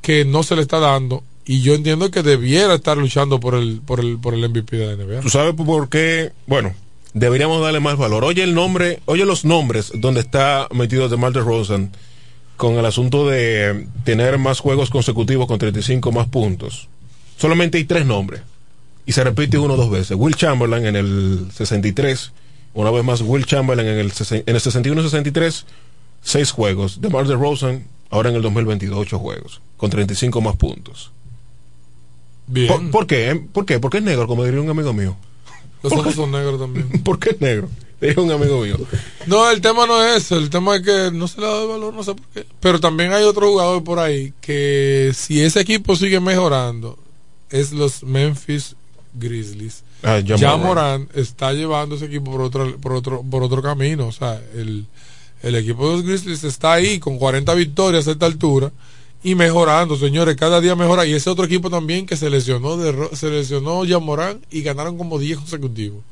que no se le está dando y yo entiendo que debiera estar luchando por el por el por el MVP de la NBA. ¿Tú sabes por qué? Bueno, deberíamos darle más valor. Oye el nombre, oye los nombres donde está metido DeMar DeRozan con el asunto de tener más juegos consecutivos con 35 más puntos. Solamente hay tres nombres. Y se repite uno o dos veces. Will Chamberlain en el 63. Una vez más Will Chamberlain en el, en el 61-63. Seis juegos. DeMar DeRozan ahora en el 2022 ocho juegos. Con 35 más puntos. Bien. ¿Por, por qué? ¿Por qué? Porque es negro, como diría un amigo mío. Los ojos son negros también. (laughs) ¿Por qué es negro? Es un amigo mío. No, el tema no es eso, el tema es que no se le ha dado el valor, no sé por qué. Pero también hay otro jugador por ahí que si ese equipo sigue mejorando es los Memphis Grizzlies. Ah, ya Morant. Morant está llevando ese equipo por otro por otro por otro camino, o sea, el, el equipo de los Grizzlies está ahí con 40 victorias a esta altura y mejorando, señores, cada día mejora y ese otro equipo también que se lesionó de, se lesionó ya Morant y ganaron como 10 consecutivos.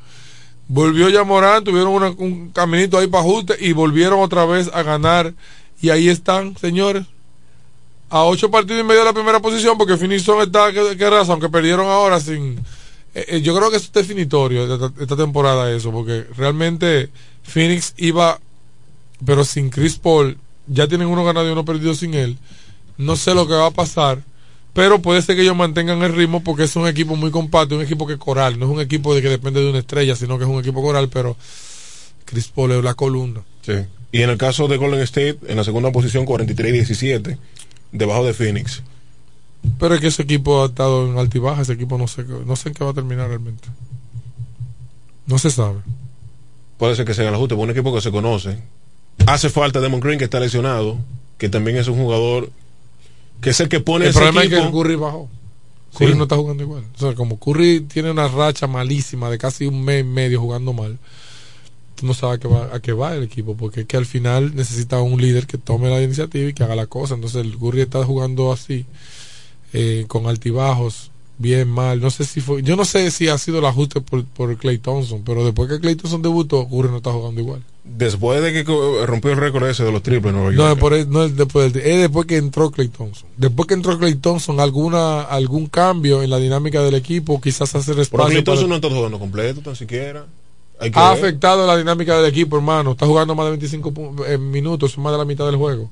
Volvió ya Morán, tuvieron una- un caminito ahí para ajuste y volvieron otra vez a ganar. Y ahí están, señores. A ocho partidos y medio de la primera posición, porque Finison está, que, que razón, que perdieron ahora sin. eh, eh, yo creo que es definitorio de esta, esta temporada, eso, porque realmente Phoenix iba, pero sin Chris Paul, ya tienen uno ganado y uno perdido sin él. No sé lo que va a pasar, pero puede ser que ellos mantengan el ritmo porque es un equipo muy compacto, un equipo que coral, no es un equipo de que depende de una estrella, sino que es un equipo coral, pero Chris Paul es la columna. Sí. Y en el caso de Golden State, en la segunda posición, 43-17, debajo de Phoenix. Pero es que ese equipo ha estado en altibaja, ese equipo no sé, no sé en qué va a terminar realmente. No se sabe. Puede ser que sea el ajuste, un equipo que se conoce. Hace falta Demon Green, que está lesionado, que también es un jugador que es el que pone el ese problema equipo. es que Curry bajó. Sí. Curry no está jugando igual. O sea, como Curry tiene una racha malísima de casi un mes y medio jugando mal, tú no sabes a qué va, a qué va el equipo, porque es que al final necesita un líder que tome la iniciativa y que haga la cosa. Entonces el Curry está jugando así, eh, con altibajos, bien mal. No sé si fue, yo no sé si ha sido el ajuste por, por Clay Thompson, pero después que Clay Thompson debutó, Curry no está jugando igual. Después de que co- rompió el récord ese de los triples No, es, por el- no es después es después que entró Clay Thompson. Después que entró Clay Thompson, alguna, algún cambio en la dinámica del equipo, quizás hacer Pero espacio. Clay para- Thompson no está jugando completo, tan siquiera. Ha ver. afectado la dinámica del equipo, hermano. Está jugando más de 25 pu- eh, minutos, más de la mitad del juego.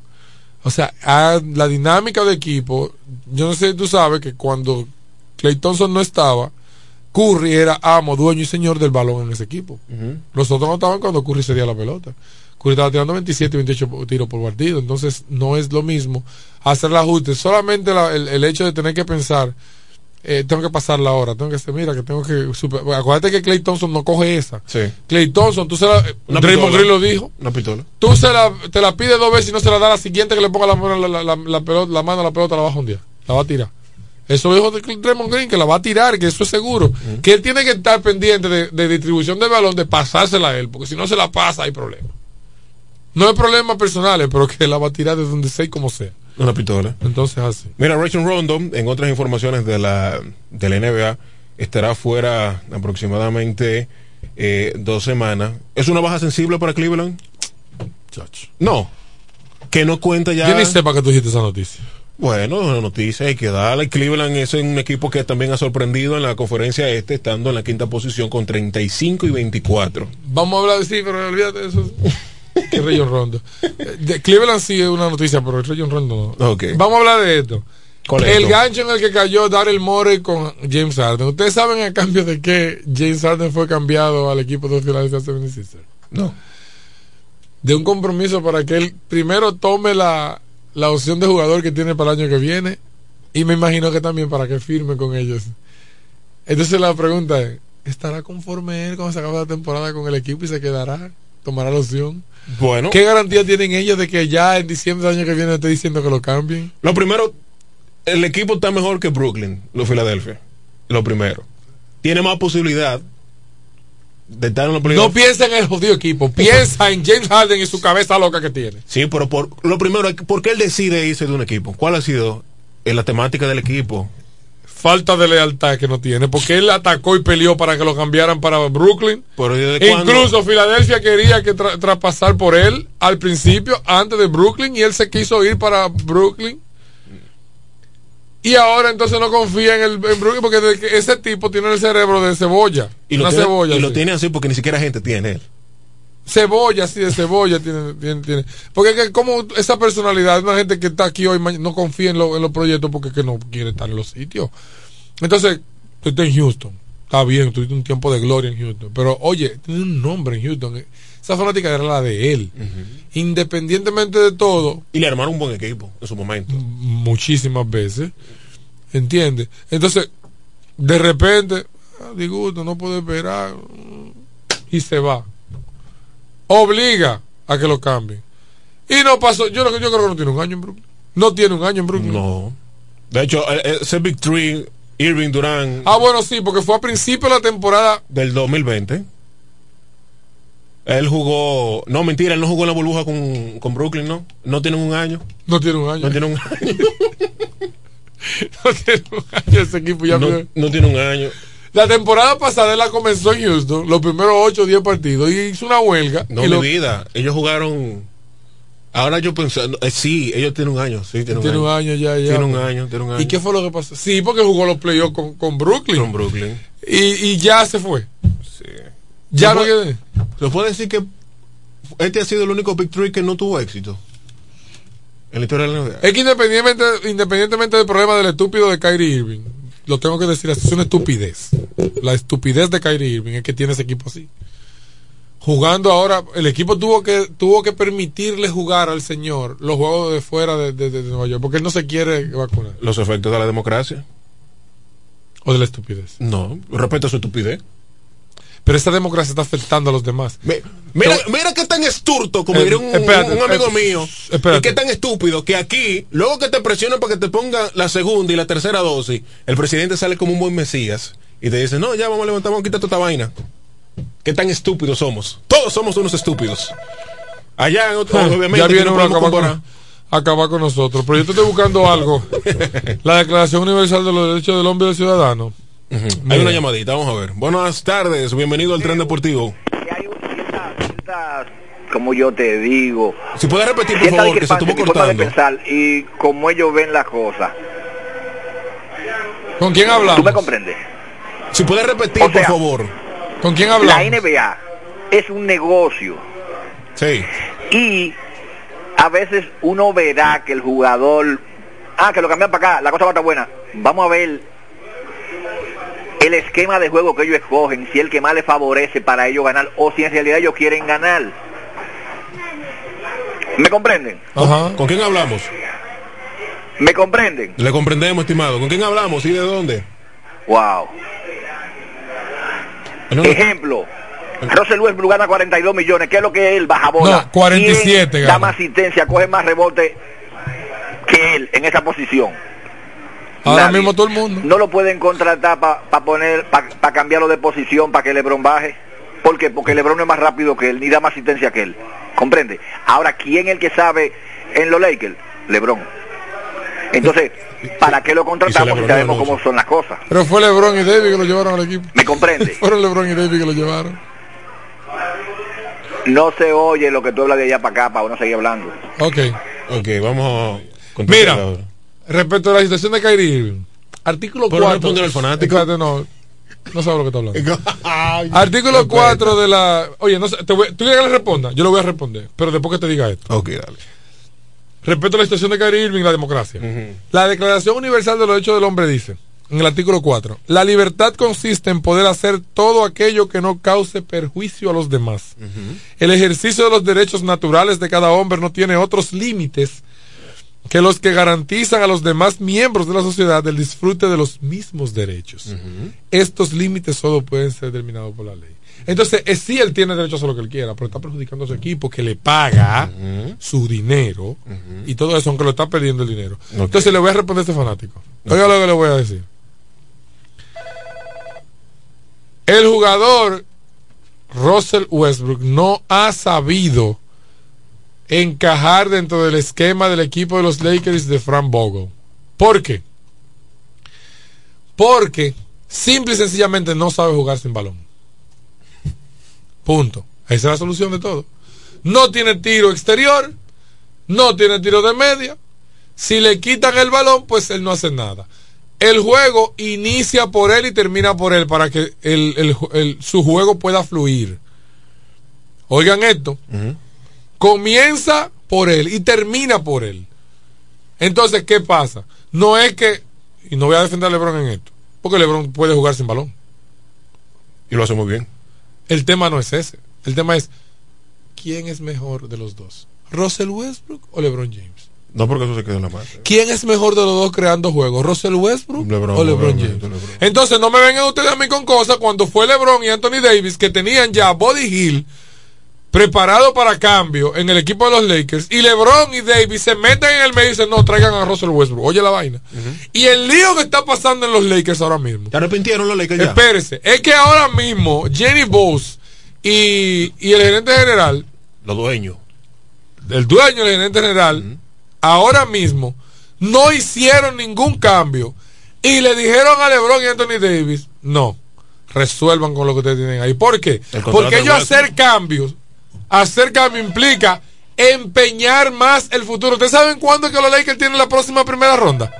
O sea, ha- la dinámica del equipo, yo no sé si tú sabes que cuando Clay Thompson no estaba, Curry era amo, dueño y señor del balón en ese equipo. Los otros no estaban cuando Curry cedía la pelota. Curry estaba tirando 27 y 28 po- tiros por partido. Entonces no es lo mismo hacer el ajuste. Solamente la- el, el hecho de tener que pensar, eh, tengo que pasar la hora, tengo que hacer, mira, que tengo que... super- acuérdate que Clay Thompson no coge esa. Sí. Clay Thompson, tú se la... Una Draymond pistola. Green lo dijo. Una pistola. Tú se la, te la pides dos veces y no se la da la siguiente que le ponga la, mano- la, la, la- la pelota, la mano a la pelota, la va a hundir. La va a tirar. Eso dijo Draymond Green, que la va a tirar, que eso es seguro. Que él tiene que estar pendiente de, de distribución del balón, de pasársela a él, porque si no se la pasa hay problema. No hay problemas personales, pero que la va a tirar desde donde sea y como sea. Una pistola. Entonces así. Mira, Rachel Rondo, en otras informaciones de la, de la NBA, estará fuera aproximadamente eh, dos semanas. ¿Es una baja sensible para Cleveland? No. Que no cuenta ya. Yo ni sé para qué tú dijiste esa noticia. Bueno, una noticia hay que darle. Cleveland es un equipo que también ha sorprendido en la conferencia este, estando en la quinta posición con 35 y 24. Vamos a hablar de sí, pero olvídate de eso. (laughs) que Rayon Rondo. De Cleveland sí es una noticia, pero el Rayon Rondo no. Ok. Vamos a hablar de esto. ¿Cuál es El esto? gancho en el que cayó Daryl Morey con James Harden. ¿Ustedes saben a cambio de qué James Harden fue cambiado al equipo de Philadelphia 76ers? No. De un compromiso para que él primero tome la, la opción de jugador que tiene para el año que viene y me imagino que también para que firme con ellos. Entonces la pregunta es, ¿estará conforme él cuando se acabe la temporada con el equipo y se quedará? ¿Tomará la opción? Bueno, ¿Qué garantía tienen ellos de que ya en diciembre del año que viene esté diciendo que lo cambien? lo primero, el equipo está mejor que Brooklyn, los Philadelphia. Lo primero. Tiene más posibilidad de estar en los No piensa en el jodido equipo, piensa en James Harden y su cabeza loca que tiene. Sí, pero por, lo primero, ¿por qué él decide irse de un equipo? ¿Cuál ha sido eh, la temática del equipo? Falta de lealtad que no tiene, porque él atacó y peleó para que lo cambiaran para Brooklyn. Pero ¿desde E incluso Filadelfia quería que tra- traspasar por él al principio, antes de Brooklyn, y él se quiso ir para Brooklyn. Y ahora entonces no confía en, el, en Brooklyn porque ese tipo tiene el cerebro de cebolla. Y lo, una tiene, cebolla. y lo tiene así porque ni siquiera gente tiene él. Cebolla, así de cebolla tiene, tiene, tiene. Porque es que como esa personalidad, una gente que está aquí hoy no confía en, lo- en los proyectos porque que no quiere estar en los sitios. Entonces, estás en Houston, está bien, tuviste un tiempo de gloria en Houston, pero oye, tiene un nombre en Houston. Esa fanática era la de él. Independientemente de todo, Y le armaron un buen equipo en su momento. muchísimas veces, ¿entiendes? Entonces, de repente, ah, disgusto, no puedo esperar, y se va. Obliga a que lo cambien. Y no pasó, yo, yo creo que no tiene un año en Brooklyn. No tiene un año en Brooklyn. No. De hecho, eh, ese Big Three, Irving Durán, Ah, bueno, sí, porque fue a principio de la temporada. del 2020. Él jugó, no mentira, él no jugó en la burbuja con, con Brooklyn, ¿no? No tiene un año. No tiene un año. No tiene un año. (laughs) No tiene un año ese equipo. Ya no, tiene un año. La temporada pasada él la comenzó en Houston, los primeros 8 o 10 partidos, y hizo una huelga. No, y mi lo- vida. Ellos jugaron. Ahora yo pensando, eh, sí, ellos tienen un año. Sí, tienen Tiene un un año. año ya, ya. Tiene un año, tiene un año. ¿Y qué fue lo que pasó? Sí, porque jugó los playoffs con, con Brooklyn. Con Brooklyn. Y, y ya se fue. Sí. Ya Se no. Se puede decir que este ha sido el único Big Three que no tuvo éxito. En la historia de la NBA. Es que independientemente, independientemente del problema del estúpido de Kyrie Irving, lo tengo que decir es una estupidez. La estupidez de Kyrie Irving es que tiene ese equipo así. Jugando ahora, el equipo tuvo que tuvo que permitirle jugar al señor los juegos de fuera de, de- de Nueva York, porque él no se quiere vacunar. Los efectos de la democracia. O de la estupidez. No, respeto a su estupidez. Pero esa democracia está afectando a los demás. Me- Mira, mira qué tan esturto, como Eh, diría un, espérate, un amigo espérate, mío, espérate. y qué tan estúpido que aquí, luego que te presionan para que te pongan la segunda y la tercera dosis, el presidente sale como un buen mesías y te dice, no, ya vamos a levantar, vamos a quitar toda esta vaina. Qué tan estúpidos somos. Todos somos unos estúpidos. Allá, en otro- obviamente, ya viene no acabar con, acabar con nosotros. Pero yo te estoy buscando algo. (laughs) La Declaración Universal de los Derechos del Hombre y del Ciudadano. Hay una llamadita, vamos a ver. Buenas tardes, bienvenido al tren deportivo. como yo te digo. Si puede repetir, por favor, que se estuvo cortando. pensar y como ellos ven las cosas. ¿Con quién ¿Tú me hablamos? comprendes? Si puede repetir, O sea, por favor. ¿Con quién La hablamos? NBA es un negocio Sí. y a veces uno verá que el jugador, ah, que lo cambian para acá, la cosa va a estar buena. Vamos a ver el esquema de juego que ellos escogen, si el que más les favorece para ellos ganar o si en realidad ellos quieren ganar. ¿Me comprenden? Ajá. ¿Con quién hablamos? ¿Me comprenden? Le comprendemos, estimado. ¿Con quién hablamos y de dónde? Wow. No. Ejemplo, Russell Westbrook gana 42 millones. ¿Qué es lo que él baja bola? No, 47 ¿Quién gana. da más asistencia, coge más rebote que él en esa posición? Ahora Nadie. mismo todo el mundo. No lo pueden contratar para poner, para cambiarlo de posición, para que LeBron baje. ¿Por qué? Porque LeBron no es más rápido que él, ni da más asistencia que él. ¿Comprende? Ahora, ¿quién es el que sabe en los Lakers? LeBron. Entonces, ¿para qué lo contratamos si sabemos cómo son las cosas? Pero fue LeBron y David que lo llevaron al equipo. ¿Me comprende? (laughs) Fueron LeBron y David que lo llevaron. No se oye lo que tú hablas de allá para acá, para uno seguir hablando. Ok. Ok, vamos a Mira, respecto a la situación de Kyrie. Artículo Pero 4. responde al fanático. Espérate, no. No sabe lo que está hablando. (laughs) Ay, Artículo respeta. 4 de la. Oye, no sé, te voy- tú quieres que le responda. Yo lo voy a responder. Pero después que te diga esto. Ok, dale. Respeto a la situación de Kyrie Irving y la democracia. La Declaración Universal de los Derechos del Hombre dice, en el artículo 4, la libertad consiste en poder hacer todo aquello que no cause perjuicio a los demás. El ejercicio de los derechos naturales de cada hombre no tiene otros límites que los que garantizan a los demás miembros de la sociedad el disfrute de los mismos derechos. Estos límites solo pueden ser determinados por la ley. Entonces, eh, sí, él tiene derecho a hacer lo que él quiera, pero está perjudicando a su equipo que le paga su dinero y todo eso, aunque lo está perdiendo el dinero. Entonces, le voy a responder a este fanático. Oiga lo que le voy a decir. El jugador Russell Westbrook no ha sabido encajar dentro del esquema del equipo de los Lakers de Frank Vogel. ¿Por qué? Porque simple y sencillamente no sabe jugar sin balón. Punto. Esa es la solución de todo. No tiene tiro exterior, no tiene tiro de media. Si le quitan el balón, pues él no hace nada. El juego inicia por él y termina por él para que el- el- el- su juego pueda fluir. Oigan esto. Comienza por él y termina por él. Entonces, ¿qué pasa? No es que, y no voy a defender a Lebron en esto, porque Lebron puede jugar sin balón. Y lo hace muy bien. El tema no es ese. El tema es, ¿quién es mejor de los dos? ¿Russell Westbrook o LeBron James? No porque eso se quedó en la mano. ¿Quién es mejor de los dos creando juegos? ¿Russell Westbrook LeBron, o LeBron James? Entonces no me vengan ustedes a mí con cosas cuando fue LeBron y Anthony Davis que tenían ya Body Hill preparado para cambio en el equipo de los Lakers y LeBron y Davis se meten en el medio y dicen no, traigan a Russell Westbrook. Oye la vaina. Y el lío que está pasando en los Lakers ahora mismo. ¿Te arrepintieron los Lakers ya? Espérese, es que ahora mismo Jenny Bowes y, y el gerente general, Los dueños. el dueño del gerente general, ahora mismo no hicieron ningún cambio y le dijeron a LeBron y Anthony Davis, no, resuelvan con lo que ustedes tienen ahí. ¿Por qué? Porque ellos hacer cambios, hacer cambios implica empeñar más el futuro. ¿Ustedes saben cuándo es que los Lakers tienen la próxima primera ronda?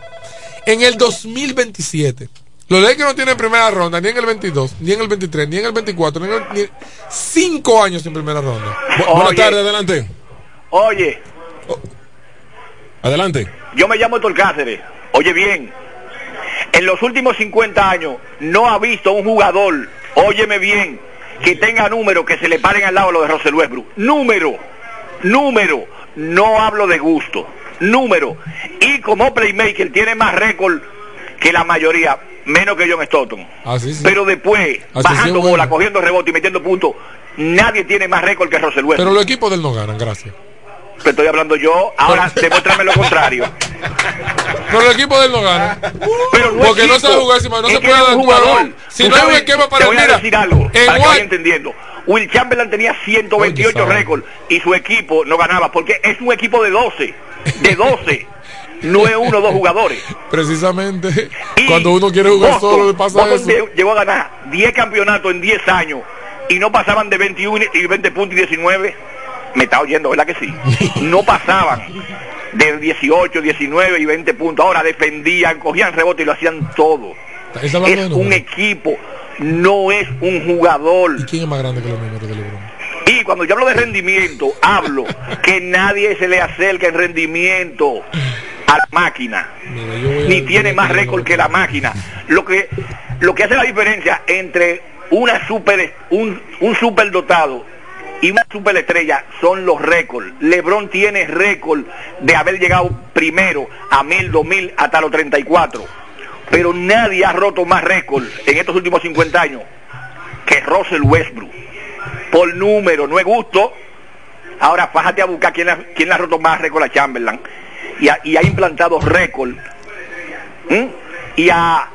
En el 2027. Los Lakers no tienen primera ronda ni en el 22, ni en el 23, ni en el 24, ni en el, ni- cinco años sin primera ronda. Bu- buenas tardes, adelante. Oye, Adelante. yo me llamo Héctor Cáceres. Oye bien, en los últimos 50 años no ha visto un jugador, óyeme bien, que tenga número que se le paren al lado a lo de Russell Westbrook. Número, número, no hablo de gusto, número. Y como playmaker tiene más récord que la mayoría, menos que John Stockton. Así sí. Pero después, Así bajando sí, bueno. bola, cogiendo rebote y metiendo puntos, nadie tiene más récord que Russell Westbrook. Pero los equipos del no ganan, gracias. Te estoy hablando yo, ahora demuéstrame lo contrario. (laughs) Pero los equipos del no ganan. Pero no Porque no equipo. sabe jugar, si no se puede un jugador. Si no hay un esquema para te voy a mira, decir algo, para que vaya entendiendo. Will Chamberlain tenía 128 Oye, récords y su equipo no ganaba porque es un equipo de 12, de 12. (laughs) No es uno o dos jugadores. Precisamente, Y cuando uno quiere jugar Boston- solo, le pasa Boston eso. lle- llegó a ganar 10 campeonatos en 10 años y no pasaban de 21 y 20 puntos y 19. Me está oyendo, ¿verdad que sí? (laughs) No pasaban de 18, 19 y 20 puntos. Ahora defendían, cogían rebote y lo hacían todo. Es un equipo, no es un jugador. ¿Y quién es más grande que los números de LeBron? Y cuando yo hablo de rendimiento, hablo que nadie se le acerca en rendimiento a la máquina. Mira, Ni tiene más récord que la máquina. Lo que, lo que hace la diferencia entre una super, un, un superdotado y una superestrella son los récords. LeBron tiene récord de haber llegado primero a mil, dos mil, hasta los 34. Pero nadie ha roto más récord en estos últimos 50 años que Russell Westbrook. Por número, no es gusto. Ahora fájate a buscar quién, la- quién le ha roto más récord a Chamberlain. Y ha, y ha implantado récord. ¿Mm? Y a,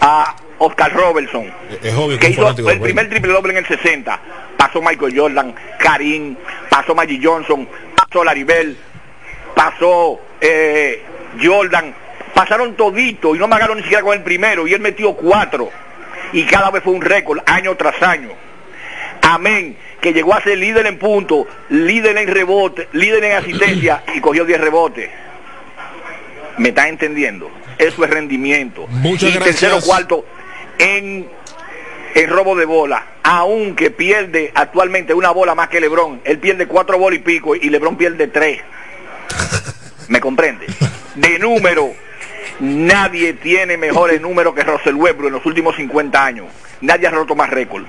a Oscar Robertson Es obvio que hizo el primer triple doble en el 60. Pasó Michael Jordan, Karim, pasó Magic Johnson, pasó Laribel, pasó eh, Jordan, pasaron todito y no me agarró ni siquiera con el primero y él metió cuatro y cada vez fue un récord año tras año. Amén, que llegó a ser líder en punto, líder en rebote, líder en asistencia y cogió 10 rebotes. ¿Me está entendiendo? Eso es rendimiento. Muchas y gracias. tercero cuarto en en robo de bola, aunque pierde actualmente una bola más que Lebron, él pierde cuatro bolas y pico y Lebron pierde tres. ¿Me comprende? De número, nadie tiene mejores números que Russell Westbrook en los últimos 50 años. Nadie ha roto más récord.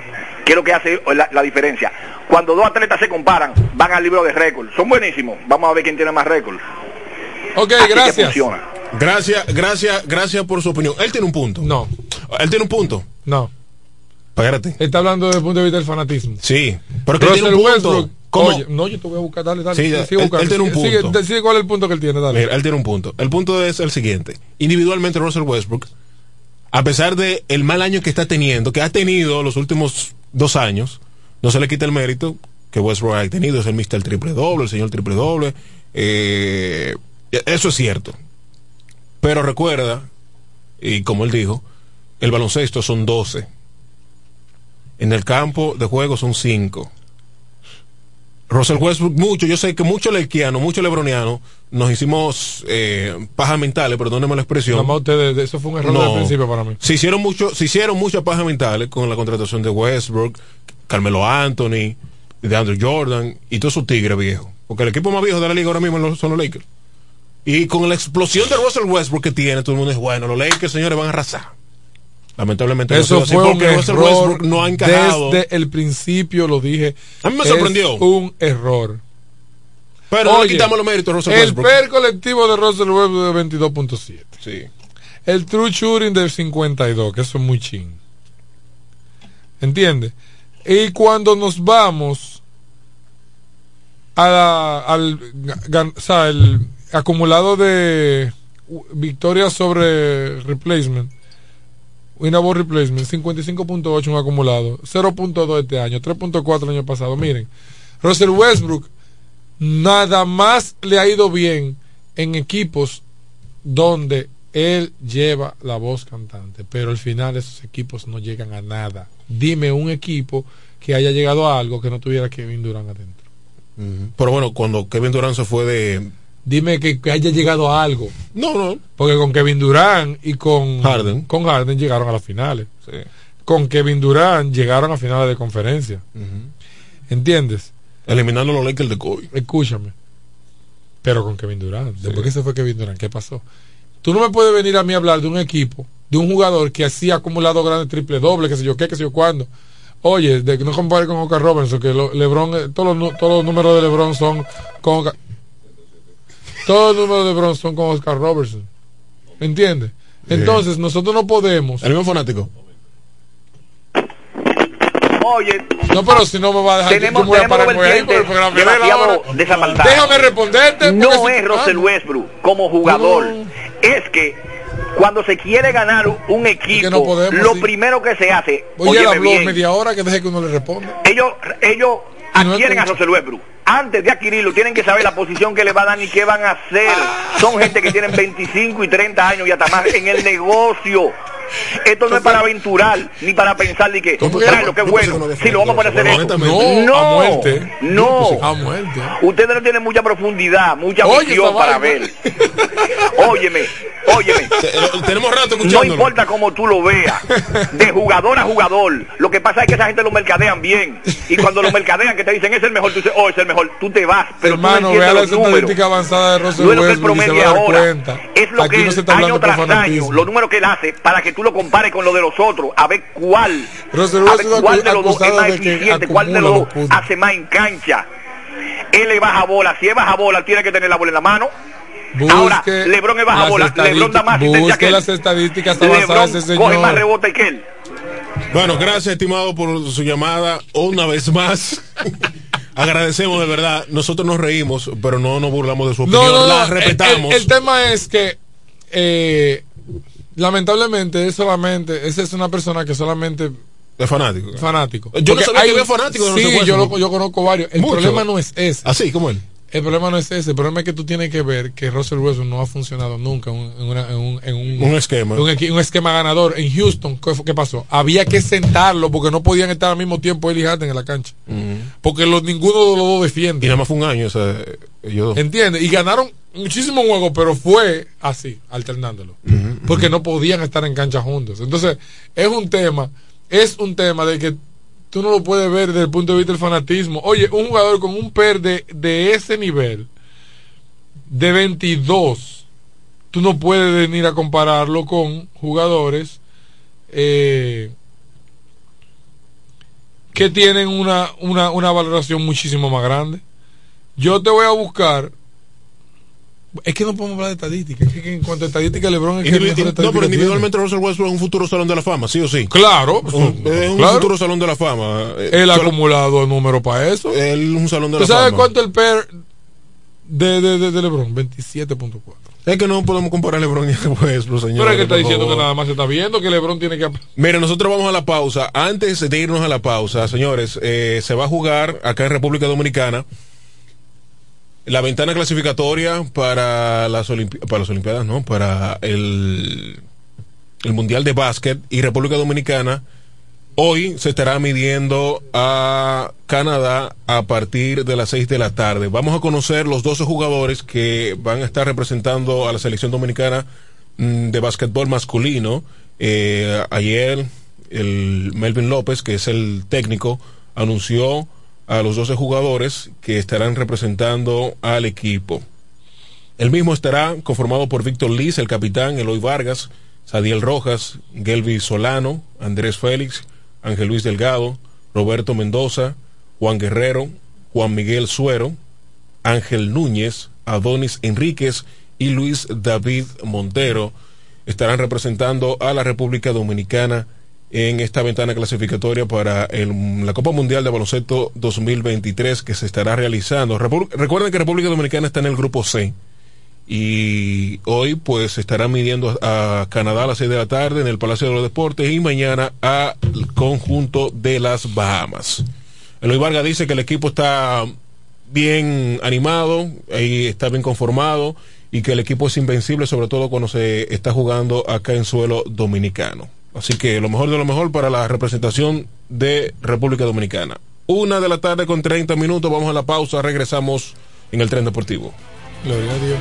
¿Qué es lo que hace la, la diferencia? Cuando dos atletas se comparan, van al libro de récord. Son buenísimos. Vamos a ver quién tiene más récord. Ok, Así que gracias. funciona. Gracias, gracias, gracias por su opinión. Él tiene un punto. No, Él tiene un punto. no. Espérate. Está hablando desde el punto de vista del fanatismo. Sí, pero que tiene no, yo te voy a buscar, dale, dale. Sí, sigue él- él buscando. tiene un punto. Sigue, cuál es el punto que él tiene, dale. Mira, él tiene un punto. El punto es el siguiente. Individualmente Russell Westbrook, a pesar de el mal año que está teniendo, que ha tenido los últimos dos años, no se le quita el mérito que Westbrook ha tenido. Es el Mr. Triple Doble, el señor Triple Doble. Eh, eso es cierto. Pero recuerda, y como él dijo, el baloncesto son 12. En el campo de juego son 5. Russell Westbrook, mucho, yo sé que muchos lequianos, muchos lebronianos, nos hicimos eh, pajas mentales, perdónenme la expresión. Nada más ustedes, eso fue un error No. principio para mí. Se hicieron, mucho, se hicieron muchas pajas mentales con la contratación de Westbrook, Carmelo Anthony, de Andrew Jordan y todos esos tigres viejos. Porque el equipo más viejo de la liga ahora mismo son los Lakers. Y con la explosión de Russell Westbrook que tiene, todo el mundo dice, bueno, los Lakers, señores, van a arrasar. Lamentablemente Eso no fue un error. No ha encajado. Desde el principio lo dije. A mí me es sorprendió. un error. Pero no le quitamos los méritos a Russell El Westbrook. PER colectivo de Russell Westbrook de 22.7. Sí. El True Shooting del 52, que eso es muy ching. ¿Entiendes? Y cuando nos vamos a la- al gan- o sea, el acumulado de victorias sobre replacement, win above replacement, 55.8 un acumulado, 0.2 este año, 3.4 el año pasado. Miren, Russell Westbrook nada más le ha ido bien en equipos donde él lleva la voz cantante, pero al final esos equipos no llegan a nada. Dime un equipo que haya llegado a algo que no tuviera Kevin Durant adentro. Pero bueno, cuando Kevin Durant se fue de... Dime que, que haya llegado a algo. No, no. Porque con Kevin Durant y con Harden. con Harden llegaron a las finales. Sí. Con Kevin Durant llegaron a finales de conferencia. ¿Entiendes? Eliminando los Lakers de Kobe. Escúchame. Pero con Kevin Durant. Después que se fue Kevin Durant, ¿qué pasó? Tú no me puedes venir a mí a hablar de un equipo, de un jugador que así ha acumulado grandes triple doble, que sé yo qué, que sé yo cuándo. Oye, de que no compare con Oscar Robertson, que lo- LeBron, eh, todos, los, todos los números de LeBron son con Oscar- Todos los números de LeBron son con Oscar Robertson. ¿Entiendes? Entonces, nosotros no podemos. El mismo fanático. Oye, No, pero si no me va a dejar tenemos, yo me voy a tenemos parar ahí por el vertientes programa. Mira, demasiado ahora. desapartados. Déjame responderte. No porque si- es Russell Ah, Westbrook como jugador. No. Es que cuando se quiere ganar un equipo, no podemos, lo sí. primero que se hace, Oye, él habló bien, media hora que deje que uno le responda. ellos, ellos adquieren a. Russell Westbrook. Antes de adquirirlo, tienen que saber la posición que le va a dar y qué van a hacer. Son gente que tienen 25 y 30 años y hasta más en el negocio. Esto no es para aventurar, ni para pensar de que, pensé bueno, que no había si lo vamos a poner a hacer esto. No, a muerte. No. Ustedes no tienen mucha profundidad, mucha visión para ver. (laughs) Óyeme, óyeme. Eh, Tenemos rato No importa cómo tú lo veas, de jugador a jugador. Lo que pasa es que esa gente lo mercadean bien. Y cuando lo mercadean, que te dicen es el mejor, tú dices, oh, es el mejor, tú te vas. Pero Hermano, tú no vea la estadística avanzada de Russell No es lo que él promedia ahora. Es lo que año tras año, los números que él hace, para que tú lo compares con lo de los otros, a ver cuál, a ver cuál de los dos es más eficiente, cuál de los dos hace más en cancha. Él le baja bola, si es baja bola, tiene que tener la bola en la mano. Ahora, Lebron es baja bola, Lebron da más asistencia que él. las estadísticas de ese Lebron coge más señor. rebote que él. Bueno, gracias, estimado, por su llamada una vez más. (laughs) Agradecemos de verdad. Nosotros nos reímos, pero no nos burlamos de su opinión. No, no, La respetamos. El, el tema es que, eh, lamentablemente, es solamente, esa es una persona que solamente es fanático. fanático. Yo no sabía hay que había fanáticos de Sí, yo, lo- yo conozco varios. El Mucho. problema no es ese. Así como él. El problema no es ese, el problema es que tú tienes que ver que Russell Wilson no ha funcionado nunca en, un- en una- en un, en un- Un esquema. un, esquema ganador. En Houston, ¿qué, pasó? Había que sentarlo porque no podían estar al mismo tiempo él y Harden en la cancha. Porque los, ninguno de los dos Y defiende. nada más fue un año. O sea, dos. ¿Entiendes? Y ganaron muchísimos juegos, pero fue así, alternándolo. Porque no podían estar en cancha juntos. Entonces, es un tema, es un tema de que tú no lo puedes ver desde el punto de vista del fanatismo. Oye, un jugador con un PER de, de ese nivel, de 22, tú no puedes venir a compararlo con jugadores eh, que tienen una, una, una valoración muchísimo más grande. Yo te voy a buscar. Es que no podemos hablar de estadística. Es que en cuanto a estadística, LeBron es que el Individu- no, pero individualmente Russell Westbrook es un futuro salón de la fama, sí o sí. Claro, pues, Un- es un claro. futuro salón de la fama. Eh, Él ha solo- acumulado número para eso. Él es un salón de ¿Tú la sabes fama. cuánto el PER de, de, de, de LeBron? 27.4. Es que no podemos comparar a LeBron y a Westbrook, señor. Pero es que está diciendo que nada más se está viendo que LeBron tiene que. Mira, nosotros vamos a la pausa. Antes de irnos a la pausa, señores, eh, se va a jugar acá en República Dominicana la ventana clasificatoria para las, Olimpiadas, no, para el, el Mundial de Básquet y República Dominicana. Hoy se estará midiendo a Canadá a partir de las 6 de la tarde. Vamos a conocer los 12 jugadores que van a estar representando a la selección dominicana mm, de básquetbol masculino. Eh, ayer el Melvin López, que es el técnico, anunció a los 12 jugadores que estarán representando al equipo. El mismo estará conformado por Víctor Liz, el capitán, Eloy Vargas, Sadiel Rojas, Gelby Solano, Andrés Félix, Ángel Luis Delgado, Roberto Mendoza, Juan Guerrero, Juan Miguel Suero, Ángel Núñez, Adonis Enríquez y Luis David Montero estarán representando a la República Dominicana en esta ventana clasificatoria para la Copa Mundial de Baloncesto 2023 que se estará realizando. Repu- recuerden que República Dominicana está en el grupo C y hoy pues se estará midiendo a Canadá a las 6 de la tarde en el Palacio de los Deportes y mañana al conjunto de las Bahamas. Eloy Vargas dice que el equipo está bien animado, ahí está bien conformado y que el equipo es invencible, sobre todo cuando se está jugando acá en suelo dominicano. Así que lo mejor de lo mejor para la representación de República Dominicana. Una de la tarde con 30 minutos, vamos a la pausa, regresamos en el tren deportivo. Gloria a Dios.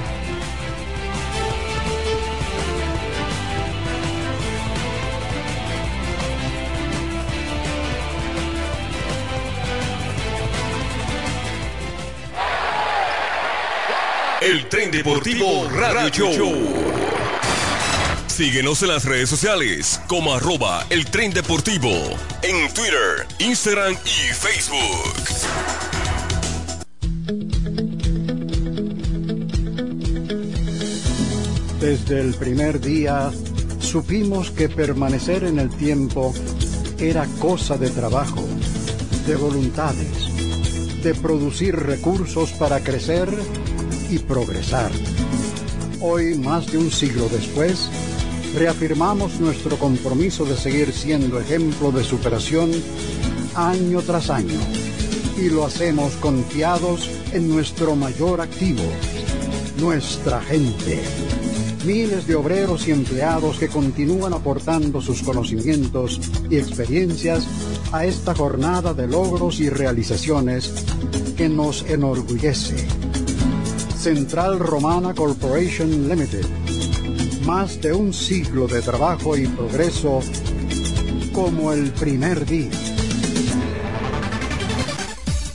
El tren deportivo Radio Show. Síguenos en las redes sociales como arroba el tren deportivo en Twitter, Instagram y Facebook. Desde el primer día supimos que permanecer en el tiempo era cosa de trabajo, de voluntades, de producir recursos para crecer y progresar. Hoy, más de un siglo después, reafirmamos nuestro compromiso de seguir siendo ejemplo de superación año tras año. Y lo hacemos confiados en nuestro mayor activo, nuestra gente. Miles de obreros y empleados que continúan aportando sus conocimientos y experiencias a esta jornada de logros y realizaciones que nos enorgullece. Central Romana Corporation Limited. Más de un siglo de trabajo y progreso como el primer día.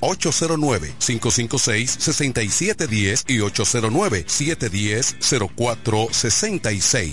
809-556-6710 y 809-710-0466.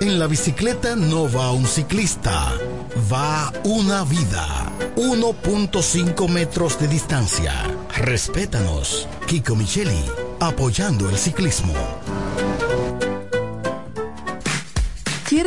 En la bicicleta no va un ciclista, va una vida. 1.5 metros de distancia. Respétanos. Kiko Micheli, apoyando el ciclismo.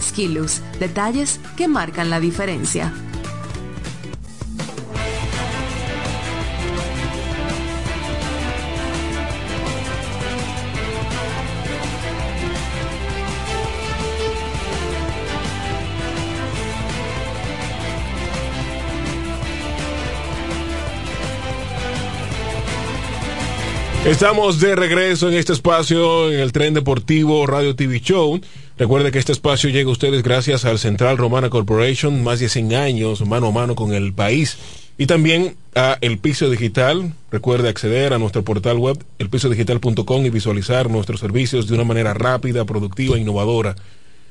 Skilus, detalles que marcan la diferencia. Estamos de regreso en este espacio en el tren deportivo Radio TV Show. Recuerde que este espacio llega a ustedes gracias al Central Romana Corporation, más de 100 años mano a mano con el país. Y también a El Piso Digital. Recuerde acceder a nuestro portal web, elpisodigital.com y visualizar nuestros servicios de una manera rápida, productiva e innovadora.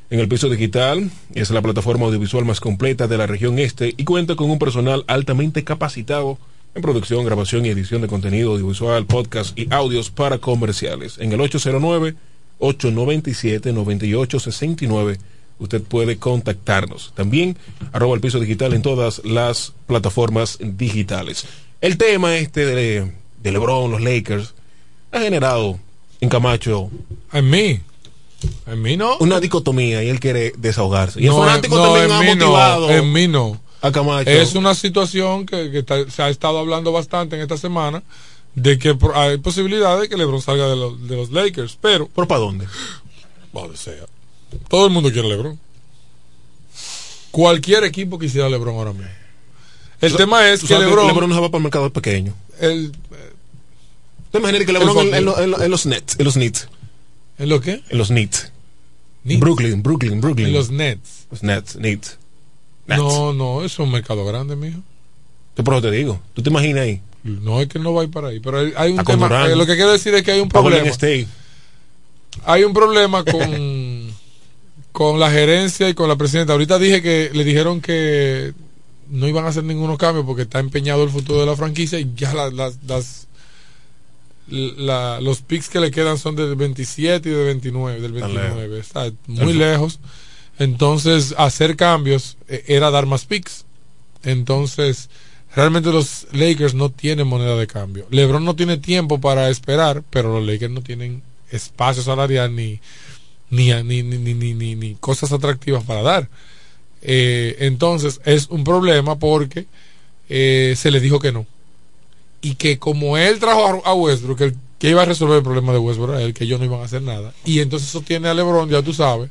En El Piso Digital es la plataforma audiovisual más completa de la región este y cuenta con un personal altamente capacitado en producción, grabación y edición de contenido audiovisual, podcast y audios para comerciales. En el 809-897-9869 usted puede contactarnos. También arroba el piso digital en todas las plataformas digitales. El tema este de, de LeBron, los Lakers, ha generado en Camacho... En mí. En mí no. Una dicotomía y él quiere desahogarse. Y no, el fanático no, también en ha mí no, motivado en mí no. A Camacho. Es una situación que, que está- se ha estado hablando bastante en esta semana de que hay posibilidad de que LeBron salga de los, de los Lakers, pero ¿Pero para dónde? donde sea. Todo el mundo quiere LeBron. Cualquier equipo quisiera LeBron ahora mismo. El Tú- tema es que LeBron, LeBron no se va para el mercado pequeño. el, ¿Te imaginas que LeBron en, los Nets? En los Nets. ¿en lo qué? En los Nets. Knicks. Brooklyn, Brooklyn, Brooklyn. En los Nets. Los Nets, Nets. No, no, es un mercado grande, mijo. Yo por eso te digo. ¿Tú te imaginas ahí? No es que no va a ir para ahí, pero hay, hay un tema. Eh, lo que quiero decir es que hay un problema. Hay un problema con, (laughs) con la gerencia y con la presidenta. Ahorita dije que le dijeron que no iban a hacer ningunos cambios porque está empeñado el futuro de la franquicia y ya la- las, las- la- los picks que le quedan son del 27 y del 29, del Tan 29. Está muy lejos. Entonces, hacer cambios eh, era dar más picks. Entonces, realmente los Lakers no tienen moneda de cambio. LeBron no tiene tiempo para esperar, pero los Lakers no tienen espacio salarial ni ni, ni, ni, ni, cosas atractivas para dar. Eh, entonces, es un problema porque eh, se le dijo que no. Y que como él trajo a, Westbrook, el que iba a resolver el problema de Westbrook era que ellos no iban a hacer nada. Y entonces eso tiene a LeBron, ya tú sabes.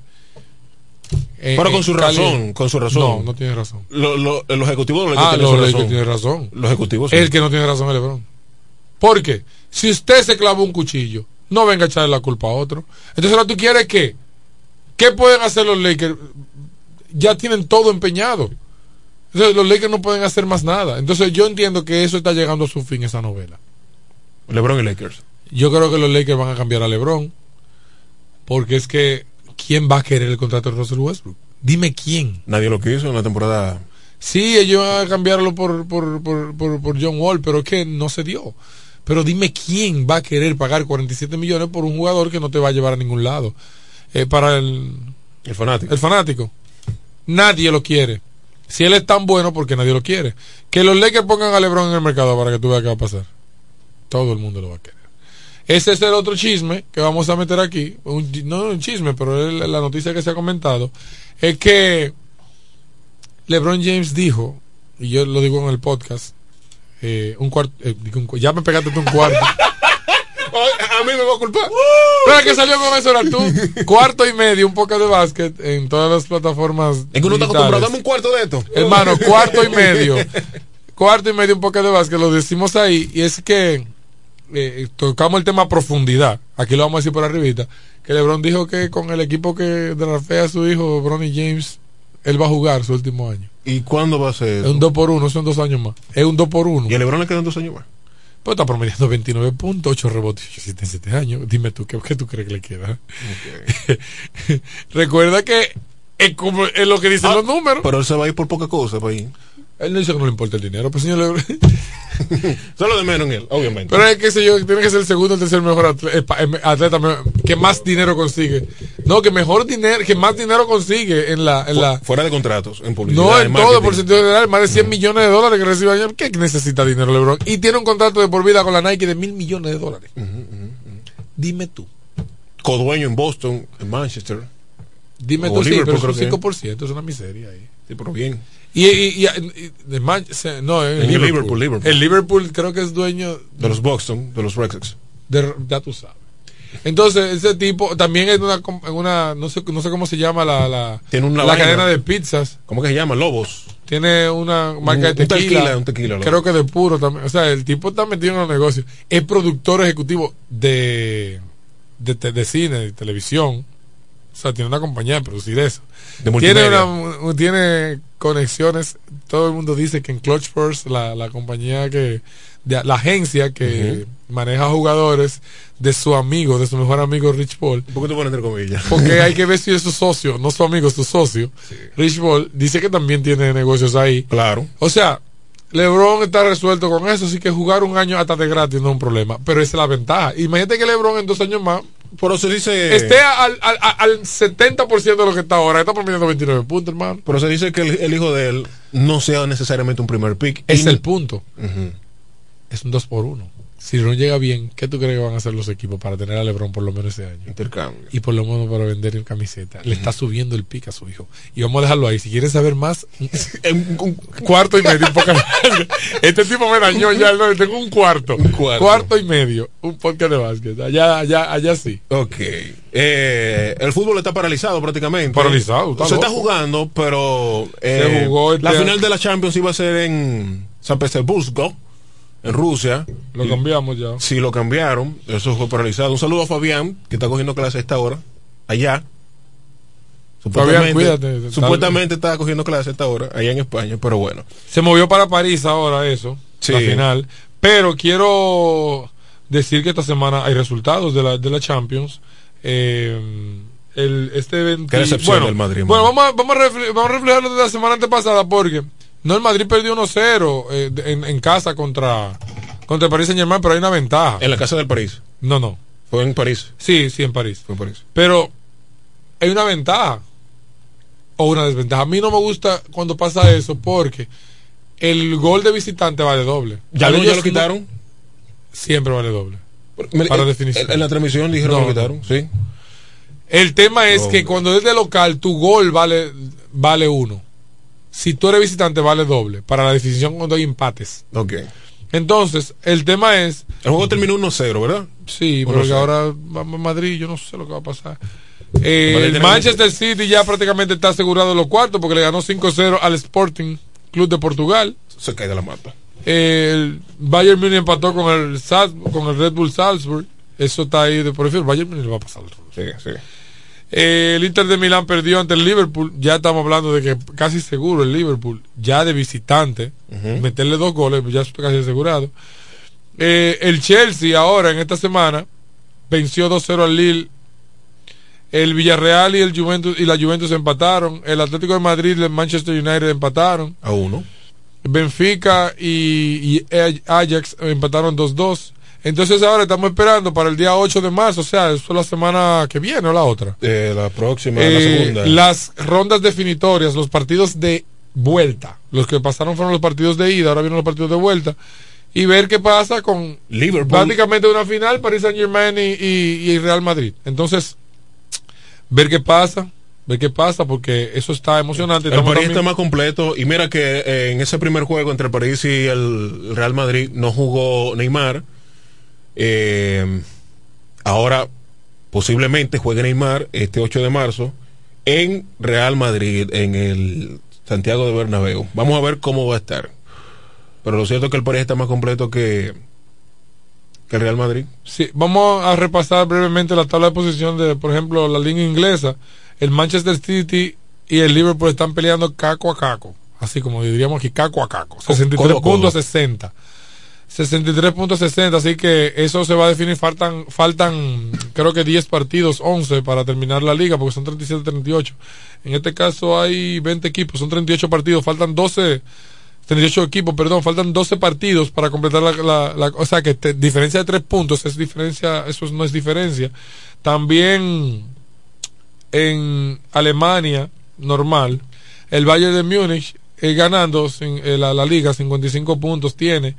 Eh, Pero con eh, su cali- razón, con su razón. No, no tiene razón. Lo, lo, los ejecutivos los Lakers Ah, tienen los su Lakers razón. tienen razón. Los ejecutivos sí. El que no tiene razón es LeBron. ¿Por qué? Si usted se clavó un cuchillo, no venga a echarle la culpa a otro. Entonces ahora tú quieres qué? ¿Qué pueden hacer los Lakers? Ya tienen todo empeñado. Entonces los Lakers no pueden hacer más nada. Entonces yo entiendo que eso está llegando a su fin, esa novela. LeBron y Lakers. Yo creo que los Lakers van a cambiar a LeBron. Porque es que, ¿quién va a querer el contrato de Russell Westbrook? Dime quién. Nadie lo quiso en la temporada. Sí, ellos van a cambiarlo por, por, por, por, por John Wall, pero es que no se dio. Pero dime quién va a querer pagar 47 millones por un jugador que no te va a llevar a ningún lado. Eh, para el, El fanático. el fanático. Nadie lo quiere. Si él es tan bueno, porque nadie lo quiere. Que los Lakers pongan a LeBron en el mercado para que tú veas qué va a pasar. Todo el mundo lo va a querer. Ese es el otro chisme que vamos a meter aquí. Un- no un chisme, pero es la noticia que se ha comentado. Es que LeBron James dijo, y yo lo digo en el podcast, eh, un cuarto, ya me pegaste tú un cuarto. (laughs) a mí me va a culpar. Pero que salió con eso era tú. Cuarto y medio, un poco de básquet en todas las plataformas. Es que uno está acostumbrado. Dame un cuarto de esto. Hermano, cuarto y (laughs) medio. Cuarto y medio, un poco de básquet, lo decimos ahí. Y es que eh, tocamos el tema a profundidad. Aquí lo vamos a decir por arribita. Que LeBron dijo que con el equipo que draftea a su hijo, Bronny James, él va a jugar su último año. ¿Y cuándo va a ser? Es un 2 por 1 son dos años más. Es un 2 por 1 ¿Y a LeBron le quedan dos años más? Pues está promediando 29 puntos, 8 rebotes y 8 7 años. Dime tú, ¿qué, qué tú crees que le queda? (laughs) Recuerda que es, como, es lo que dicen Ah, los números. Pero él se va a ir por poca cosa, para ahí. Él no dice que no le importa el dinero, pues señor Lebron. (laughs) Solo de menos en él, obviamente. Pero es que sé yo, tiene que ser el segundo o tercer mejor atleta, eh, eh, atleta me- que más dinero consigue. No, que mejor dinero, que más dinero consigue en la, en la, Fuera de contratos, en publicidad. no en todo, por sentido general, más de 100 millones de dólares que recibe año. ¿Qué necesita dinero LeBron? Y tiene un contrato de por vida con la Nike de mil millones de dólares. Dime tú. Codueño en Boston, en Manchester. Dime O tú, sí, pero es un que. 5%, es una miseria ahí. Sí, pero bien. Y, y, de Man- se- no, en En Liverpool. Liverpool, Liverpool. El Liverpool creo que es dueño De los Boston, de los Red Sox. de, ya tú sabes. Entonces, ese tipo también es una, una no sé no sé cómo se llama la la, Tiene una la cadena de pizzas. ¿Cómo que se llama? Lobos. Tiene una marca Un- de un tequila. un tequila, creo que de puro también. O sea, el tipo está metido en los negocios. Es productor ejecutivo de, de, de cine, de televisión. O sea, tiene una compañía de producir eso. De tiene, una, tiene conexiones. Todo el mundo dice que en Clutch First, la, la compañía que, de, la agencia que maneja jugadores de su amigo, de su mejor amigo Rich Paul. ¿Por qué te pones entre comillas? Porque (laughs) hay que ver si es su socio, no su amigo, es su socio. Rich Paul dice que también tiene negocios ahí. Claro. O sea, LeBron está resuelto con eso, así que jugar un año hasta de gratis no es un problema. Pero esa es la ventaja. Imagínate que LeBron en dos años más Por eso dice. esté al, al, al- al 70% de lo que está ahora. Está promediando 29 puntos, hermano. Pero se dice que el, el hijo de él no sea necesariamente un primer pick. Es Y- el punto. Es un 2 por 1 Si no llega bien, ¿qué tú crees que van a hacer los equipos para tener a LeBron por lo menos ese año? Intercambio. Y por lo menos para vender en camiseta. Le está subiendo el pick a su hijo. Y vamos a dejarlo ahí. Si quieren saber más, (laughs) un- cuarto y medio. un este tipo me dañó ya. no, tengo un cuarto. cuarto. y medio. Un podcast de básquet. Allá, allá, allá sí. Ok. Eh, el fútbol está paralizado prácticamente. Paralizado, está Se está jugando, pero eh, Se jugó este la final de la Champions iba a ser en San Petersburgo, en Rusia. Lo cambiamos ya. Sí, lo cambiaron. Eso fue paralizado. Un saludo a Fabián, que está cogiendo clase a esta hora. Allá. Fabián, cuídate. supuestamente está cogiendo clase a esta hora, allá en España, pero bueno. Se movió para París ahora eso. Sí. La final. Pero quiero decir que esta semana hay resultados de la, de la Champions. Eh, el, este 20 Qué decepción bueno, del Madrid, Bueno, vamos a, vamos, a refle- vamos a reflejarlo de la semana antepasada porque no el Madrid perdió 1-0 eh, en, en casa contra contra el Paris Saint Germain, pero hay una ventaja. En la casa del París. No, no. Fue en París. Sí, sí, en París. Fue en París. Pero hay una ventaja o una desventaja. A mí no me gusta cuando pasa eso porque el gol de visitante vale doble. ¿Ya, no, ya lo quitaron? Siempre vale doble. Para eh, definición. En, en la transmisión dijeron No, que lo quitaron, sí. El tema es Doble. que cuando es de local, tu gol vale, vale uno. Si tú eres visitante, vale doble. Para la definición cuando hay empates. Ok. Entonces, el tema es. El juego terminó 1-0, ¿verdad? Sí, 1-0. porque ahora vamos a Madrid, yo no sé lo que va a pasar. Eh, el Manchester City ya prácticamente está asegurado los cuartos porque le ganó 5-0 al Sporting Club de Portugal. Se cae de la mata. Eh, el Bayern Munich empató con el con el Red Bull Salzburg. Eso está ahí de por el Bayern Munich le va a pasar. Sí, sí. Eh, el Inter de Milán perdió ante el Liverpool. Ya estamos hablando de que casi seguro el Liverpool, ya de visitante, meterle dos goles, ya es casi asegurado. Eh, el Chelsea ahora, en esta semana, venció 2-0 al Lille. El Villarreal y el Juventus y la Juventus empataron. El Atlético de Madrid y el Manchester United empataron. A uno. Benfica y, y Ajax empataron 2-2. Entonces ahora estamos esperando para el día 8 de marzo, o sea, eso es la semana que viene o la otra. Eh, la próxima, la Eh, segunda. las rondas definitorias, los partidos de vuelta. Los que pasaron fueron los partidos de ida, ahora vienen los partidos de vuelta. Y ver qué pasa con Liverpool. prácticamente una final, Paris Saint Germain y, y- y Real Madrid. Entonces, ver qué pasa, ver qué pasa, porque eso está emocionante. El París también- está más completo. Y mira que eh, en ese primer juego entre el París y el Real Madrid no jugó Neymar. Eh, ahora posiblemente juegue Neymar este 8 de marzo en Real Madrid, en el Santiago de Bernabéu. Vamos a ver cómo va a estar. Pero lo cierto es que el París está más completo que, que el Real Madrid. Sí, vamos a repasar brevemente la tabla de posición de, por ejemplo, la liga inglesa. El Manchester City y el Liverpool están peleando caco a caco. Así como diríamos aquí, caco a caco. 63 codo a codo. puntos a 60. 63.60, así que eso se va a definir. Faltan, faltan creo que 10 partidos, 11 para terminar la liga, porque son 37-38. En este caso hay 20 equipos, son 38 partidos, faltan 12, 38 equipos, perdón, faltan 12 partidos para completar la, la- o sea que diferencia de 3 puntos es diferencia, eso no es diferencia. También en Alemania, normal, el Bayern de Múnich eh, ganando sin- eh, la, la liga, 55 puntos tiene,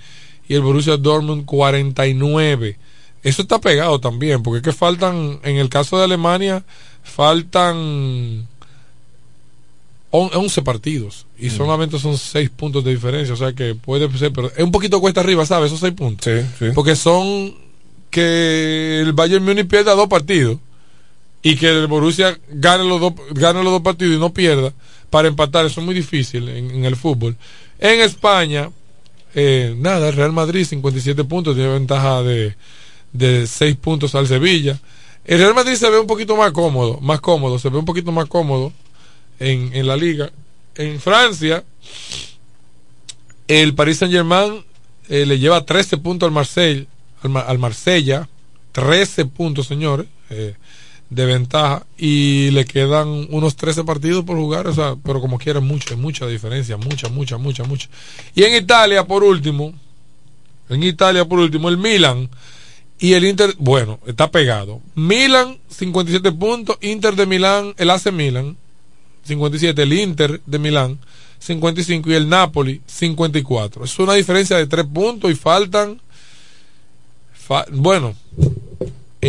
y el Borussia Dortmund 49. Eso está pegado también, porque es que faltan, en el caso de Alemania, faltan on- 11 partidos y solamente son 6 puntos de diferencia, o sea que puede ser, pero es un poquito cuesta arriba, ¿sabes? Esos 6 puntos. Porque son que el Bayern Múnich pierda dos partidos y que el Borussia gane los dos, gane los dos partidos y no pierda para empatar, eso es muy difícil en, en el fútbol. En España, eh, nada, el Real Madrid 57 puntos, tiene ventaja de, de 6 puntos al Sevilla. El Real Madrid se ve un poquito más cómodo, más cómodo, se ve un poquito más cómodo en, en la liga. En Francia, el Paris Saint Germain le lleva 13 puntos al Marseille, al, al Marsella, 13 puntos, señores, eh, de ventaja, y le quedan unos 13 partidos por jugar, o sea, pero como quiera, mucha, mucha diferencia, mucha, mucha, mucha, mucha. Y en Italia, por último, en Italia, por último, el Milan y el Inter, bueno, está pegado. Milan, 57 puntos, Inter de Milán, el AC Milan, 57, el Inter de Milán, 55 y el Napoli, 54. Es una diferencia de 3 puntos y faltan, fa- bueno,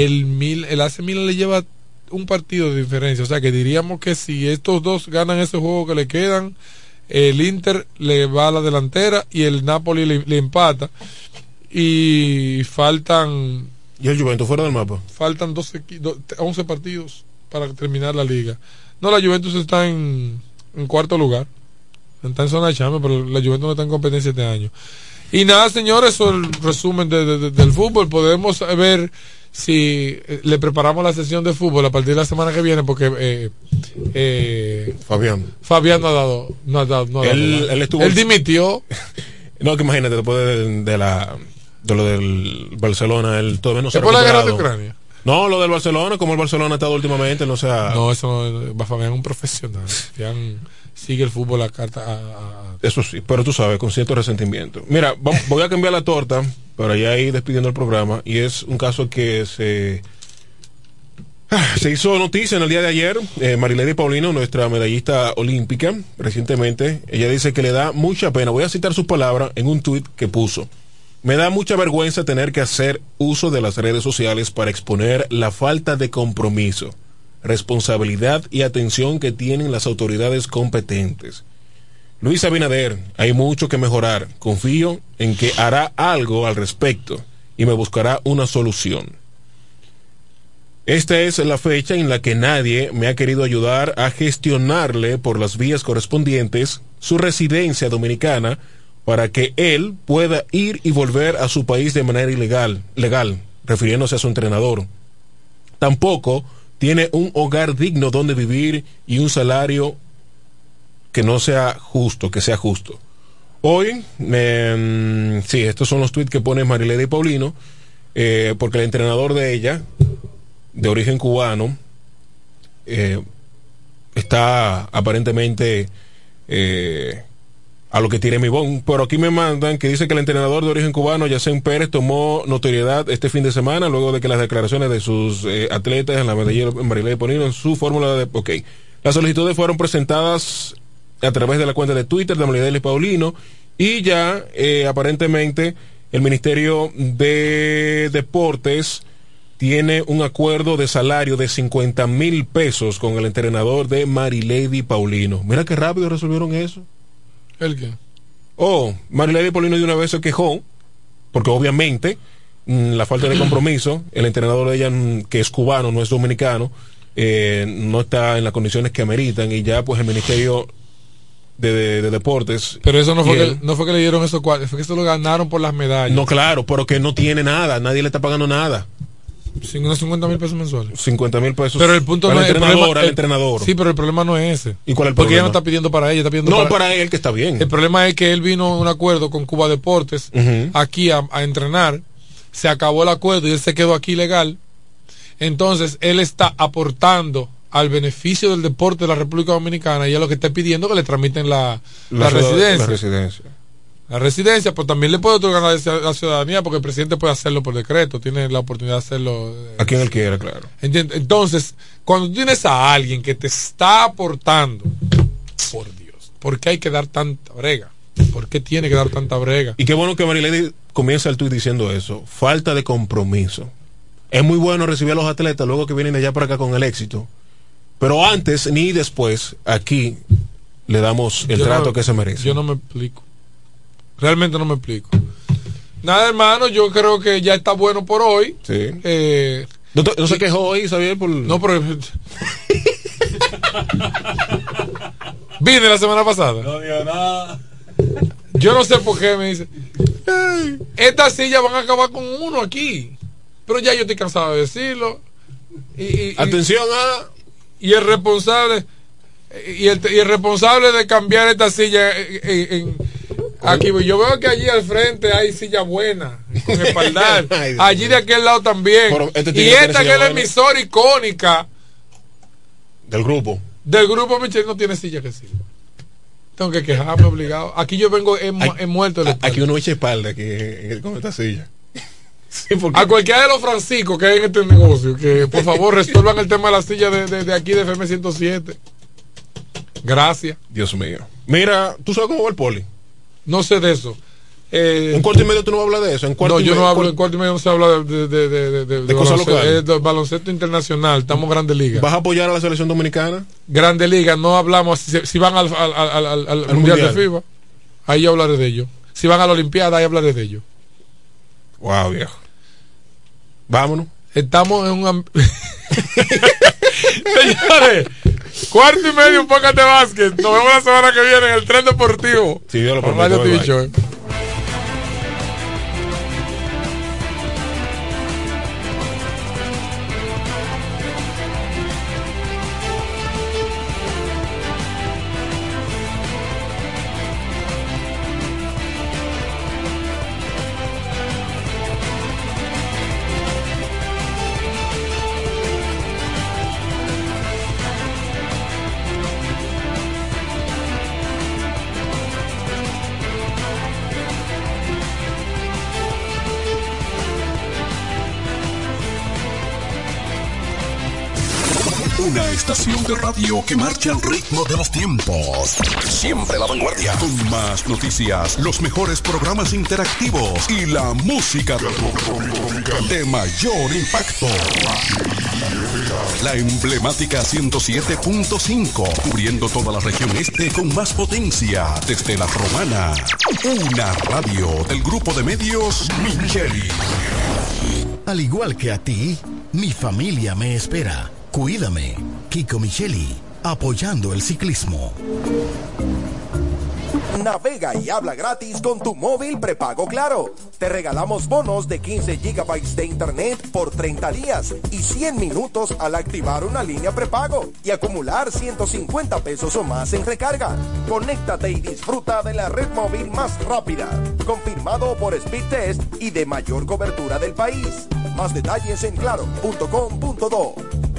el, Mil, el AC Milan le lleva un partido de diferencia, o sea que diríamos que si estos dos ganan ese juego que le quedan, el Inter le va a la delantera y el Napoli le, le empata y faltan ¿Y el Juventus fuera del mapa? faltan 12, equi- do- 11 partidos para terminar la liga. No, la Juventus está en, en cuarto lugar. Está en zona de Champions, pero la Juventus no está en competencia este año. Y nada, señores, eso es el resumen de- de- de- del fútbol. Podemos ver si eh, le preparamos la sesión de fútbol a partir de la semana que viene, porque eh, eh, Fabián. Fabián no ha dado. No ha dado, no ha dado Él, estuvo. Él dimitió. (laughs) No, que imagínate, después de, de la. De lo del Barcelona, él todavía no se Después de la guerra de. Ucrania. No, lo del Barcelona, como el Barcelona ha estado últimamente, no sea. No, eso no, Fabián es un profesional. Fabián sigue el fútbol a carta. a- Eso sí, pero tú sabes, con cierto resentimiento. Mira, voy a cambiar la torta para ya ir despidiendo el programa. Y es un caso que se. Ah, Se hizo noticia en el día de ayer, eh, Marilady Paulino, nuestra medallista olímpica, recientemente, ella dice que le da mucha pena, voy a citar sus palabras en un tuit que puso, me da mucha vergüenza tener que hacer uso de las redes sociales para exponer la falta de compromiso, responsabilidad y atención que tienen las autoridades competentes. Luis Abinader, hay mucho que mejorar. Confío en que hará algo al respecto y me buscará una solución. Esta es la fecha en la que nadie me ha querido ayudar a gestionarle por las vías correspondientes su residencia dominicana para que él pueda ir y volver a su país de manera ilegal, legal, refiriéndose a su entrenador. Tampoco tiene un hogar digno donde vivir y un salario que no sea justo, que sea justo. Hoy, eh, sí, estos son los tweets que pone Marilady Paulino, eh, porque el entrenador de ella, de origen cubano, eh, está aparentemente eh, a lo que tire mi bon. Pero aquí me mandan que dice que el entrenador de origen cubano, Yacén Pérez, tomó notoriedad este fin de semana luego de que las declaraciones de sus eh, atletas en la medalla Marilady Paulino en su fórmula de... Ok, las solicitudes fueron presentadas a través de la cuenta de Twitter de Marilady Paulino y ya eh, aparentemente el Ministerio de Deportes tiene un acuerdo de salario de 50 mil pesos con el entrenador de Marilady Paulino. Mira qué rápido resolvieron eso. ¿El qué? Oh, Marilady Paulino de una vez se quejó, porque obviamente mm, la falta de compromiso, el entrenador de ella, mm, que es cubano, no es dominicano, eh, no está en las condiciones que ameritan y ya pues el Ministerio de, de- de Deportes... Pero eso no fue, que, no fue que le dieron esos cuartos, fue que eso lo ganaron por las medallas. No, claro, pero que no tiene nada, nadie le está pagando nada. Sin unos 50 mil pesos mensuales. 50 mil pesos. Pero el punto no es. el entrenador, problema- al el- entrenador. Sí, pero el problema no es ese. ¿Y cuál es el Porque ella problema? no está pidiendo para ella, está pidiendo No, para, para él que está bien. El problema es que él vino a un acuerdo con Cuba Deportes aquí a, a entrenar. Se acabó el acuerdo y él se quedó aquí legal. Entonces, él está aportando al beneficio del deporte de la República Dominicana y es lo que está pidiendo que le tramiten la, la, residencia. La residencia. La residencia, pues también le puede otorgar la, la ciudadanía porque el presidente puede hacerlo por decreto, tiene la oportunidad de hacerlo. eh, A quien él quiera, claro. ¿Entiendes? Entonces, cuando tienes a alguien que te está aportando, por Dios, ¿por qué hay que dar tanta brega? ¿Por qué tiene que dar tanta brega? Y qué bueno que Marilady comienza el tuit diciendo eso. Falta de compromiso. Es muy bueno recibir a los atletas luego que vienen de allá para acá con el éxito. Pero antes ni después, aquí le damos el Yo trato no- que se merece. Yo no me explico. Realmente no me explico. Nada, hermano, yo creo que ya está bueno por hoy. Sí. Eh, ¿No, no se quejó hoy, Xavier? Por... no, pero... Vine la semana pasada. No digo nada. Yo no sé por qué me dice. "Ay, Estas sillas van a acabar con uno aquí. Pero ya yo estoy cansado de decirlo. Y, y- y- Atención a... y el responsable y el, y el responsable de cambiar esta silla en, en- aquí yo veo que allí al frente hay silla buena con espaldar (laughs) allí de aquel lado también Pero este y esta que es la emisora icónica Del grupo. del grupo Michel no tiene silla que sirva tengo que quejarme obligado aquí yo vengo en, mu- en muerto. Aquí uno echa espalda que, con esta silla. (laughs) Sí, a cualquiera de los franciscos que hay en este negocio que por favor resuelvan el tema de la silla de, de- de aquí de FM 107 gracias Dios mío. Mira, ¿tú sabes cómo va el poli? No sé de eso Eh, En cuarto y medio tú no hablar de eso. En cuarto no, yo medio- no hablo en cuarto y medio, no se habla de, de, de, de, cosas baloncesto, locales. baloncesto internacional, estamos Grande Liga. ¿Vas a apoyar a la selección dominicana? Grande Liga, no hablamos, si, si van al, al, al, al- al- al Al mundial, Mundial. de FIBA, ahí yo hablaré de ello. Si van a la Olimpiada, ahí hablaré de ello. Wow, viejo. Vámonos. Estamos en un... (laughs) Señores, cuarto y medio, un poco de básquet. Nos vemos la semana que viene en el tren deportivo. Si Dios lo permite, de radio que marcha al ritmo de los tiempos. Siempre la vanguardia. Con más noticias, los mejores programas interactivos y la música de mayor impacto. La emblemática 107.5, cubriendo toda la región este con más potencia desde la romana. Una radio del grupo de medios Micheli. Al igual que a ti, mi familia me espera. Cuídame, Kiko Micheli, apoyando el ciclismo. Navega y habla gratis con tu móvil prepago Claro. Te regalamos bonos de 15 gigabytes de internet por 30 días y 100 minutos al activar una línea prepago y acumular 150 pesos o más en recarga. Conéctate y disfruta de la red móvil más rápida, confirmado por Speedtest y de mayor cobertura del país. Más detalles en claro.com.do.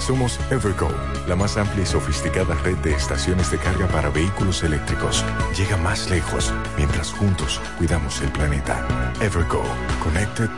Somos Evergo, la más amplia y sofisticada red de estaciones de carga para vehículos eléctricos. Llega más lejos mientras juntos cuidamos el planeta. Evergo, Connected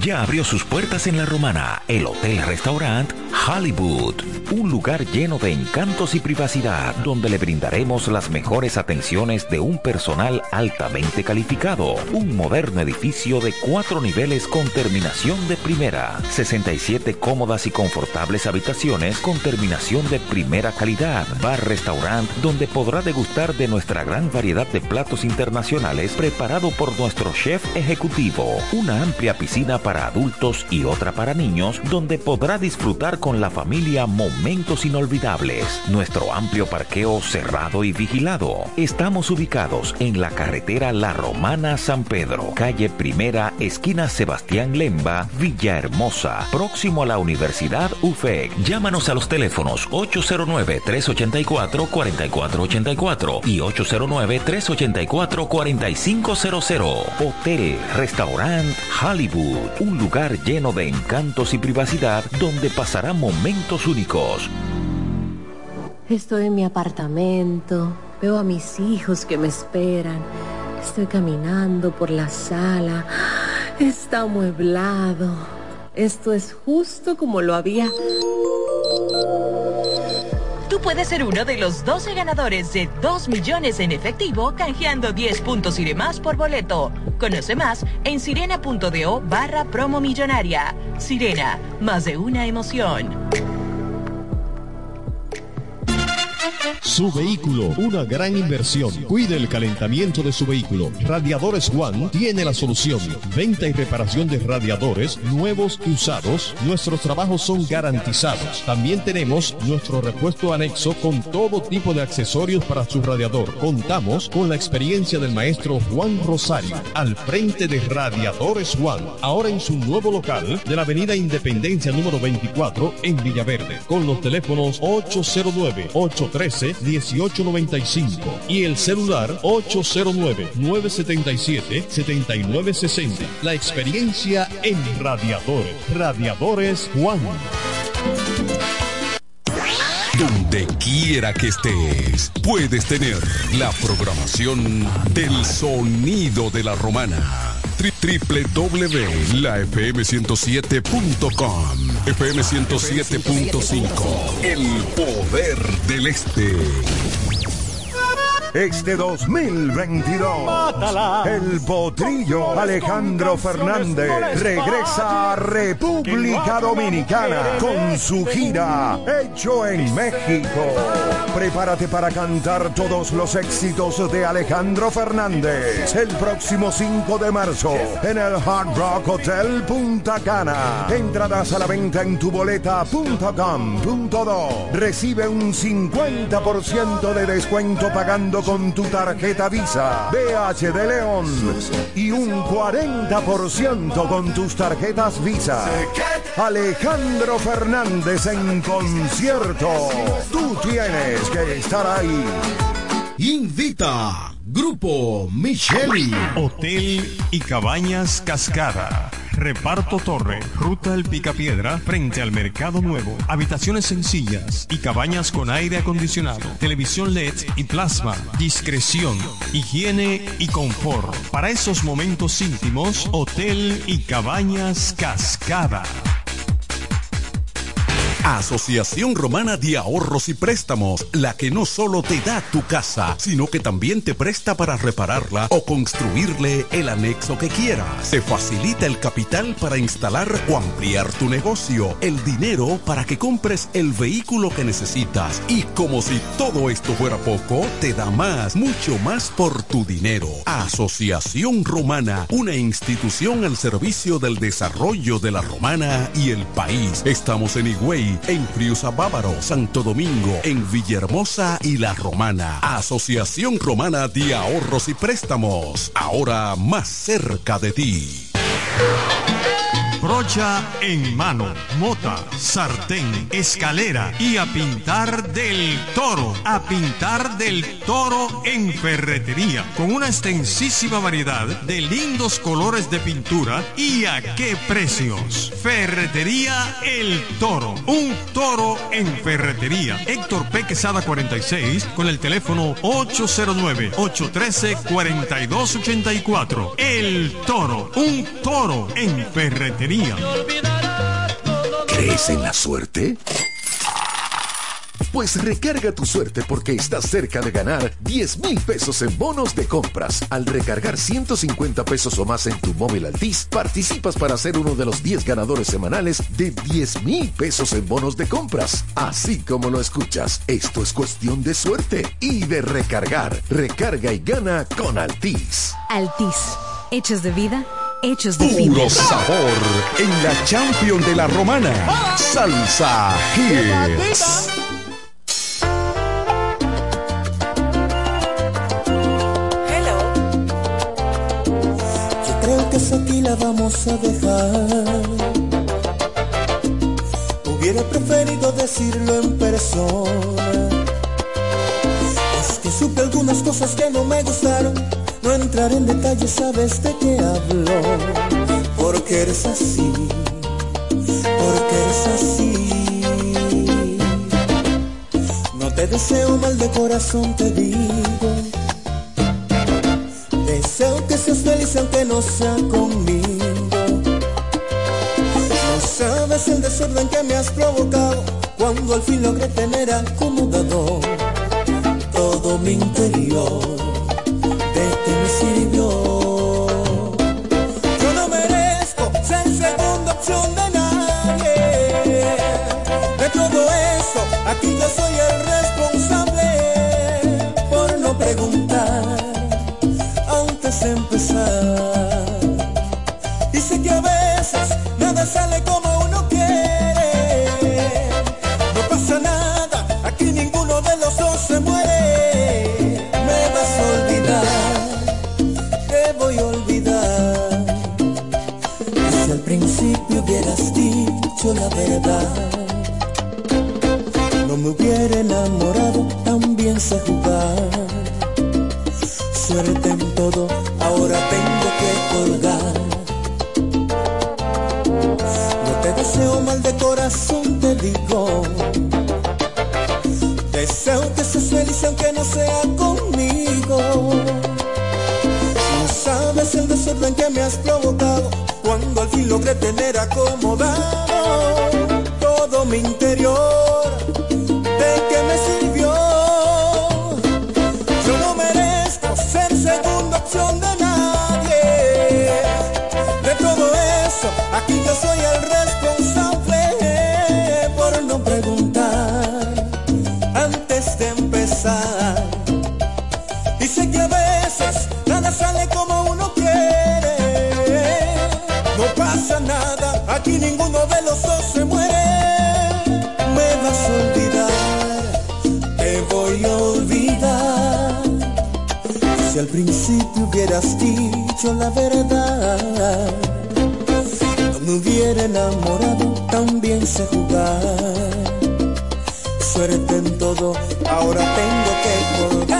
Ya abrió sus puertas en La Romana, el Hotel Restaurant Hollywood, un lugar lleno de encantos y privacidad donde le brindaremos las mejores atenciones de un personal altamente calificado, un moderno edificio de cuatro niveles con terminación de primera, 67 cómodas y confortables habitaciones con terminación de primera calidad, bar-restaurant donde podrá degustar de nuestra gran variedad de platos internacionales preparado por nuestro chef ejecutivo, una amplia piscina para adultos y otra para niños donde podrá disfrutar con la familia momentos inolvidables. Nuestro amplio parqueo cerrado y vigilado. Estamos ubicados en la carretera La Romana San Pedro, calle Primera, esquina Sebastián Lemba, Villahermosa, próximo a la Universidad UFEC. Llámanos a los teléfonos 809-384-4484 y 809-384-4500. Hotel Restaurant Hollywood, un lugar lleno de encantos y privacidad donde pasará momentos únicos. Estoy en mi apartamento, veo a mis hijos que me esperan, estoy caminando por la sala, está amueblado. Esto es justo como lo había... Tú puedes ser uno de los 12 ganadores de 2 millones en efectivo canjeando 10 puntos y demás por boleto. Conoce más en sirena.do barra promo millonaria. Sirena, más de una emoción. Su vehículo, una gran inversión. Cuide el calentamiento de su vehículo. Radiadores One tiene la solución. Venta y reparación de radiadores nuevos y usados. Nuestros trabajos son garantizados. También tenemos nuestro repuesto anexo con todo tipo de accesorios para su radiador. Contamos con la experiencia del maestro Juan Rosario al frente de Radiadores One. Ahora en su nuevo local de la Avenida Independencia número 24 en Villaverde. Con los teléfonos 809 813 1895 y el celular 809-977-7960. La experiencia en radiadores. Radiadores Juan. Donde quiera que estés, puedes tener la programación del sonido de la romana. www.lafm107.com FM 107.5 El poder del este. Este 2022, el potrillo Alejandro Fernández regresa a República Dominicana con su gira Hecho en México. Prepárate para cantar todos los éxitos de Alejandro Fernández el próximo 5 de marzo en el Hard Rock Hotel Punta Cana. Entradas a la venta en tuboleta.com.do. Recibe un 50% de descuento pagando con tu tarjeta Visa, BH de León y un 40% con tus tarjetas Visa. Alejandro Fernández en concierto. Tú tienes que estar ahí. Invita Grupo Micheli. Hotel y Cabañas Cascada. Reparto Torre, Ruta El Picapiedra, frente al Mercado Nuevo. Habitaciones sencillas y cabañas con aire acondicionado, televisión LED y plasma, discreción, higiene y confort. Para esos momentos íntimos, Hotel y Cabañas Cascada. Asociación Romana de Ahorros y Préstamos, la que no solo te da tu casa, sino que también te presta para repararla o construirle el anexo que quieras. Te facilita el capital para instalar o ampliar tu negocio, el dinero para que compres el vehículo que necesitas y como si todo esto fuera poco, te da más, mucho más por tu dinero. Asociación Romana, una institución al servicio del desarrollo de la Romana y el país. Estamos en Higüey, en Friusa Bávaro, Santo Domingo, en Villahermosa y La Romana. Asociación Romana de Ahorros y Préstamos, ahora más cerca de ti. Brocha en mano, mota, sartén, escalera y a pintar del toro. A pintar del toro en ferretería, con una extensísima variedad de lindos colores de pintura y a qué precios. Ferretería El Toro, un toro en ferretería. Héctor P. Quesada 46 con el teléfono 809-813-4284. El Toro, un toro en ferretería. ¿Crees en la suerte? Pues recarga tu suerte porque estás cerca de ganar 10 mil pesos en bonos de compras. Al recargar 150 pesos o más en tu móvil Altis, participas para ser uno de los 10 ganadores semanales de 10 mil pesos en bonos de compras. Así como lo escuchas, esto es cuestión de suerte y de recargar. Recarga y gana con Altis. Altis, hechos de vida, hechos de fibra. Puro sabor en la Champion de la Romana. Salsa Hits. Yo creo que esa aquí la vamos a dejar. Hubiera preferido decirlo en persona. Es que supe algunas cosas que no me gustaron. No entrar en detalles, sabes de qué hablo. Porque eres así. Porque eres así. No te deseo mal de corazón, te digo. Deseo que seas feliz aunque no sea conmigo. No sabes el desorden que me has provocado cuando al fin logré tener acomodado todo mi interior. Sirvió. Yo no merezco ser segunda opción de nadie. De todo eso, aquí yo soy el responsable por no preguntar antes de empezar. Y sé que a veces nada sale como no me hubiera enamorado, también sé jugar suerte en todo, ahora tengo que colgar. No te deseo mal de corazón, te digo. Deseo que seas feliz aunque no sea conmigo. No sabes el desorden que me has provocado cuando al fin logré tener acomodado mi interior. ¿De qué me sirvió? Yo no merezco ser segunda opción de nadie. De todo eso, aquí yo soy Si al principio hubieras dicho la verdad, no me hubiera enamorado, también sé jugar. Suerte en todo, ahora tengo que colgar.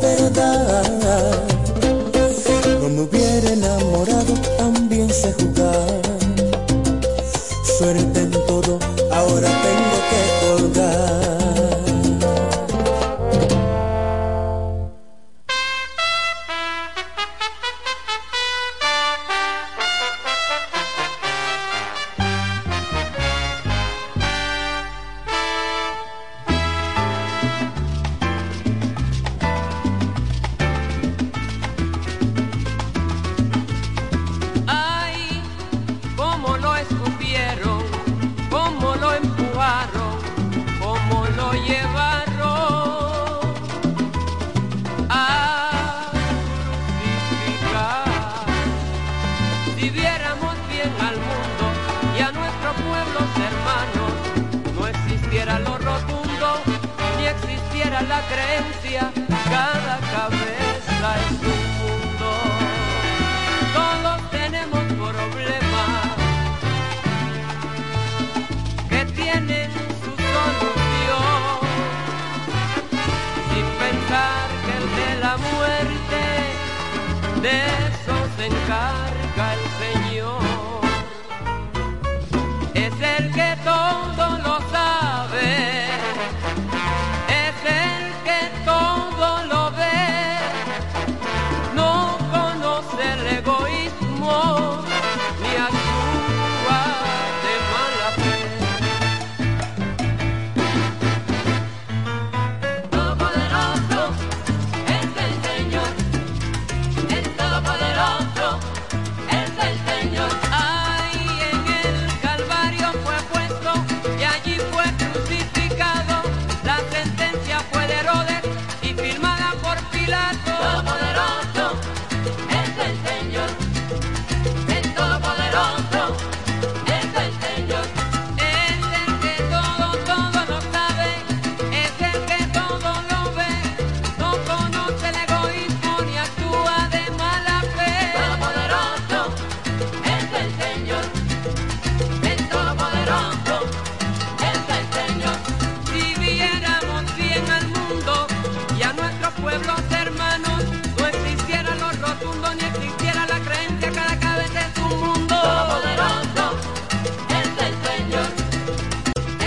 La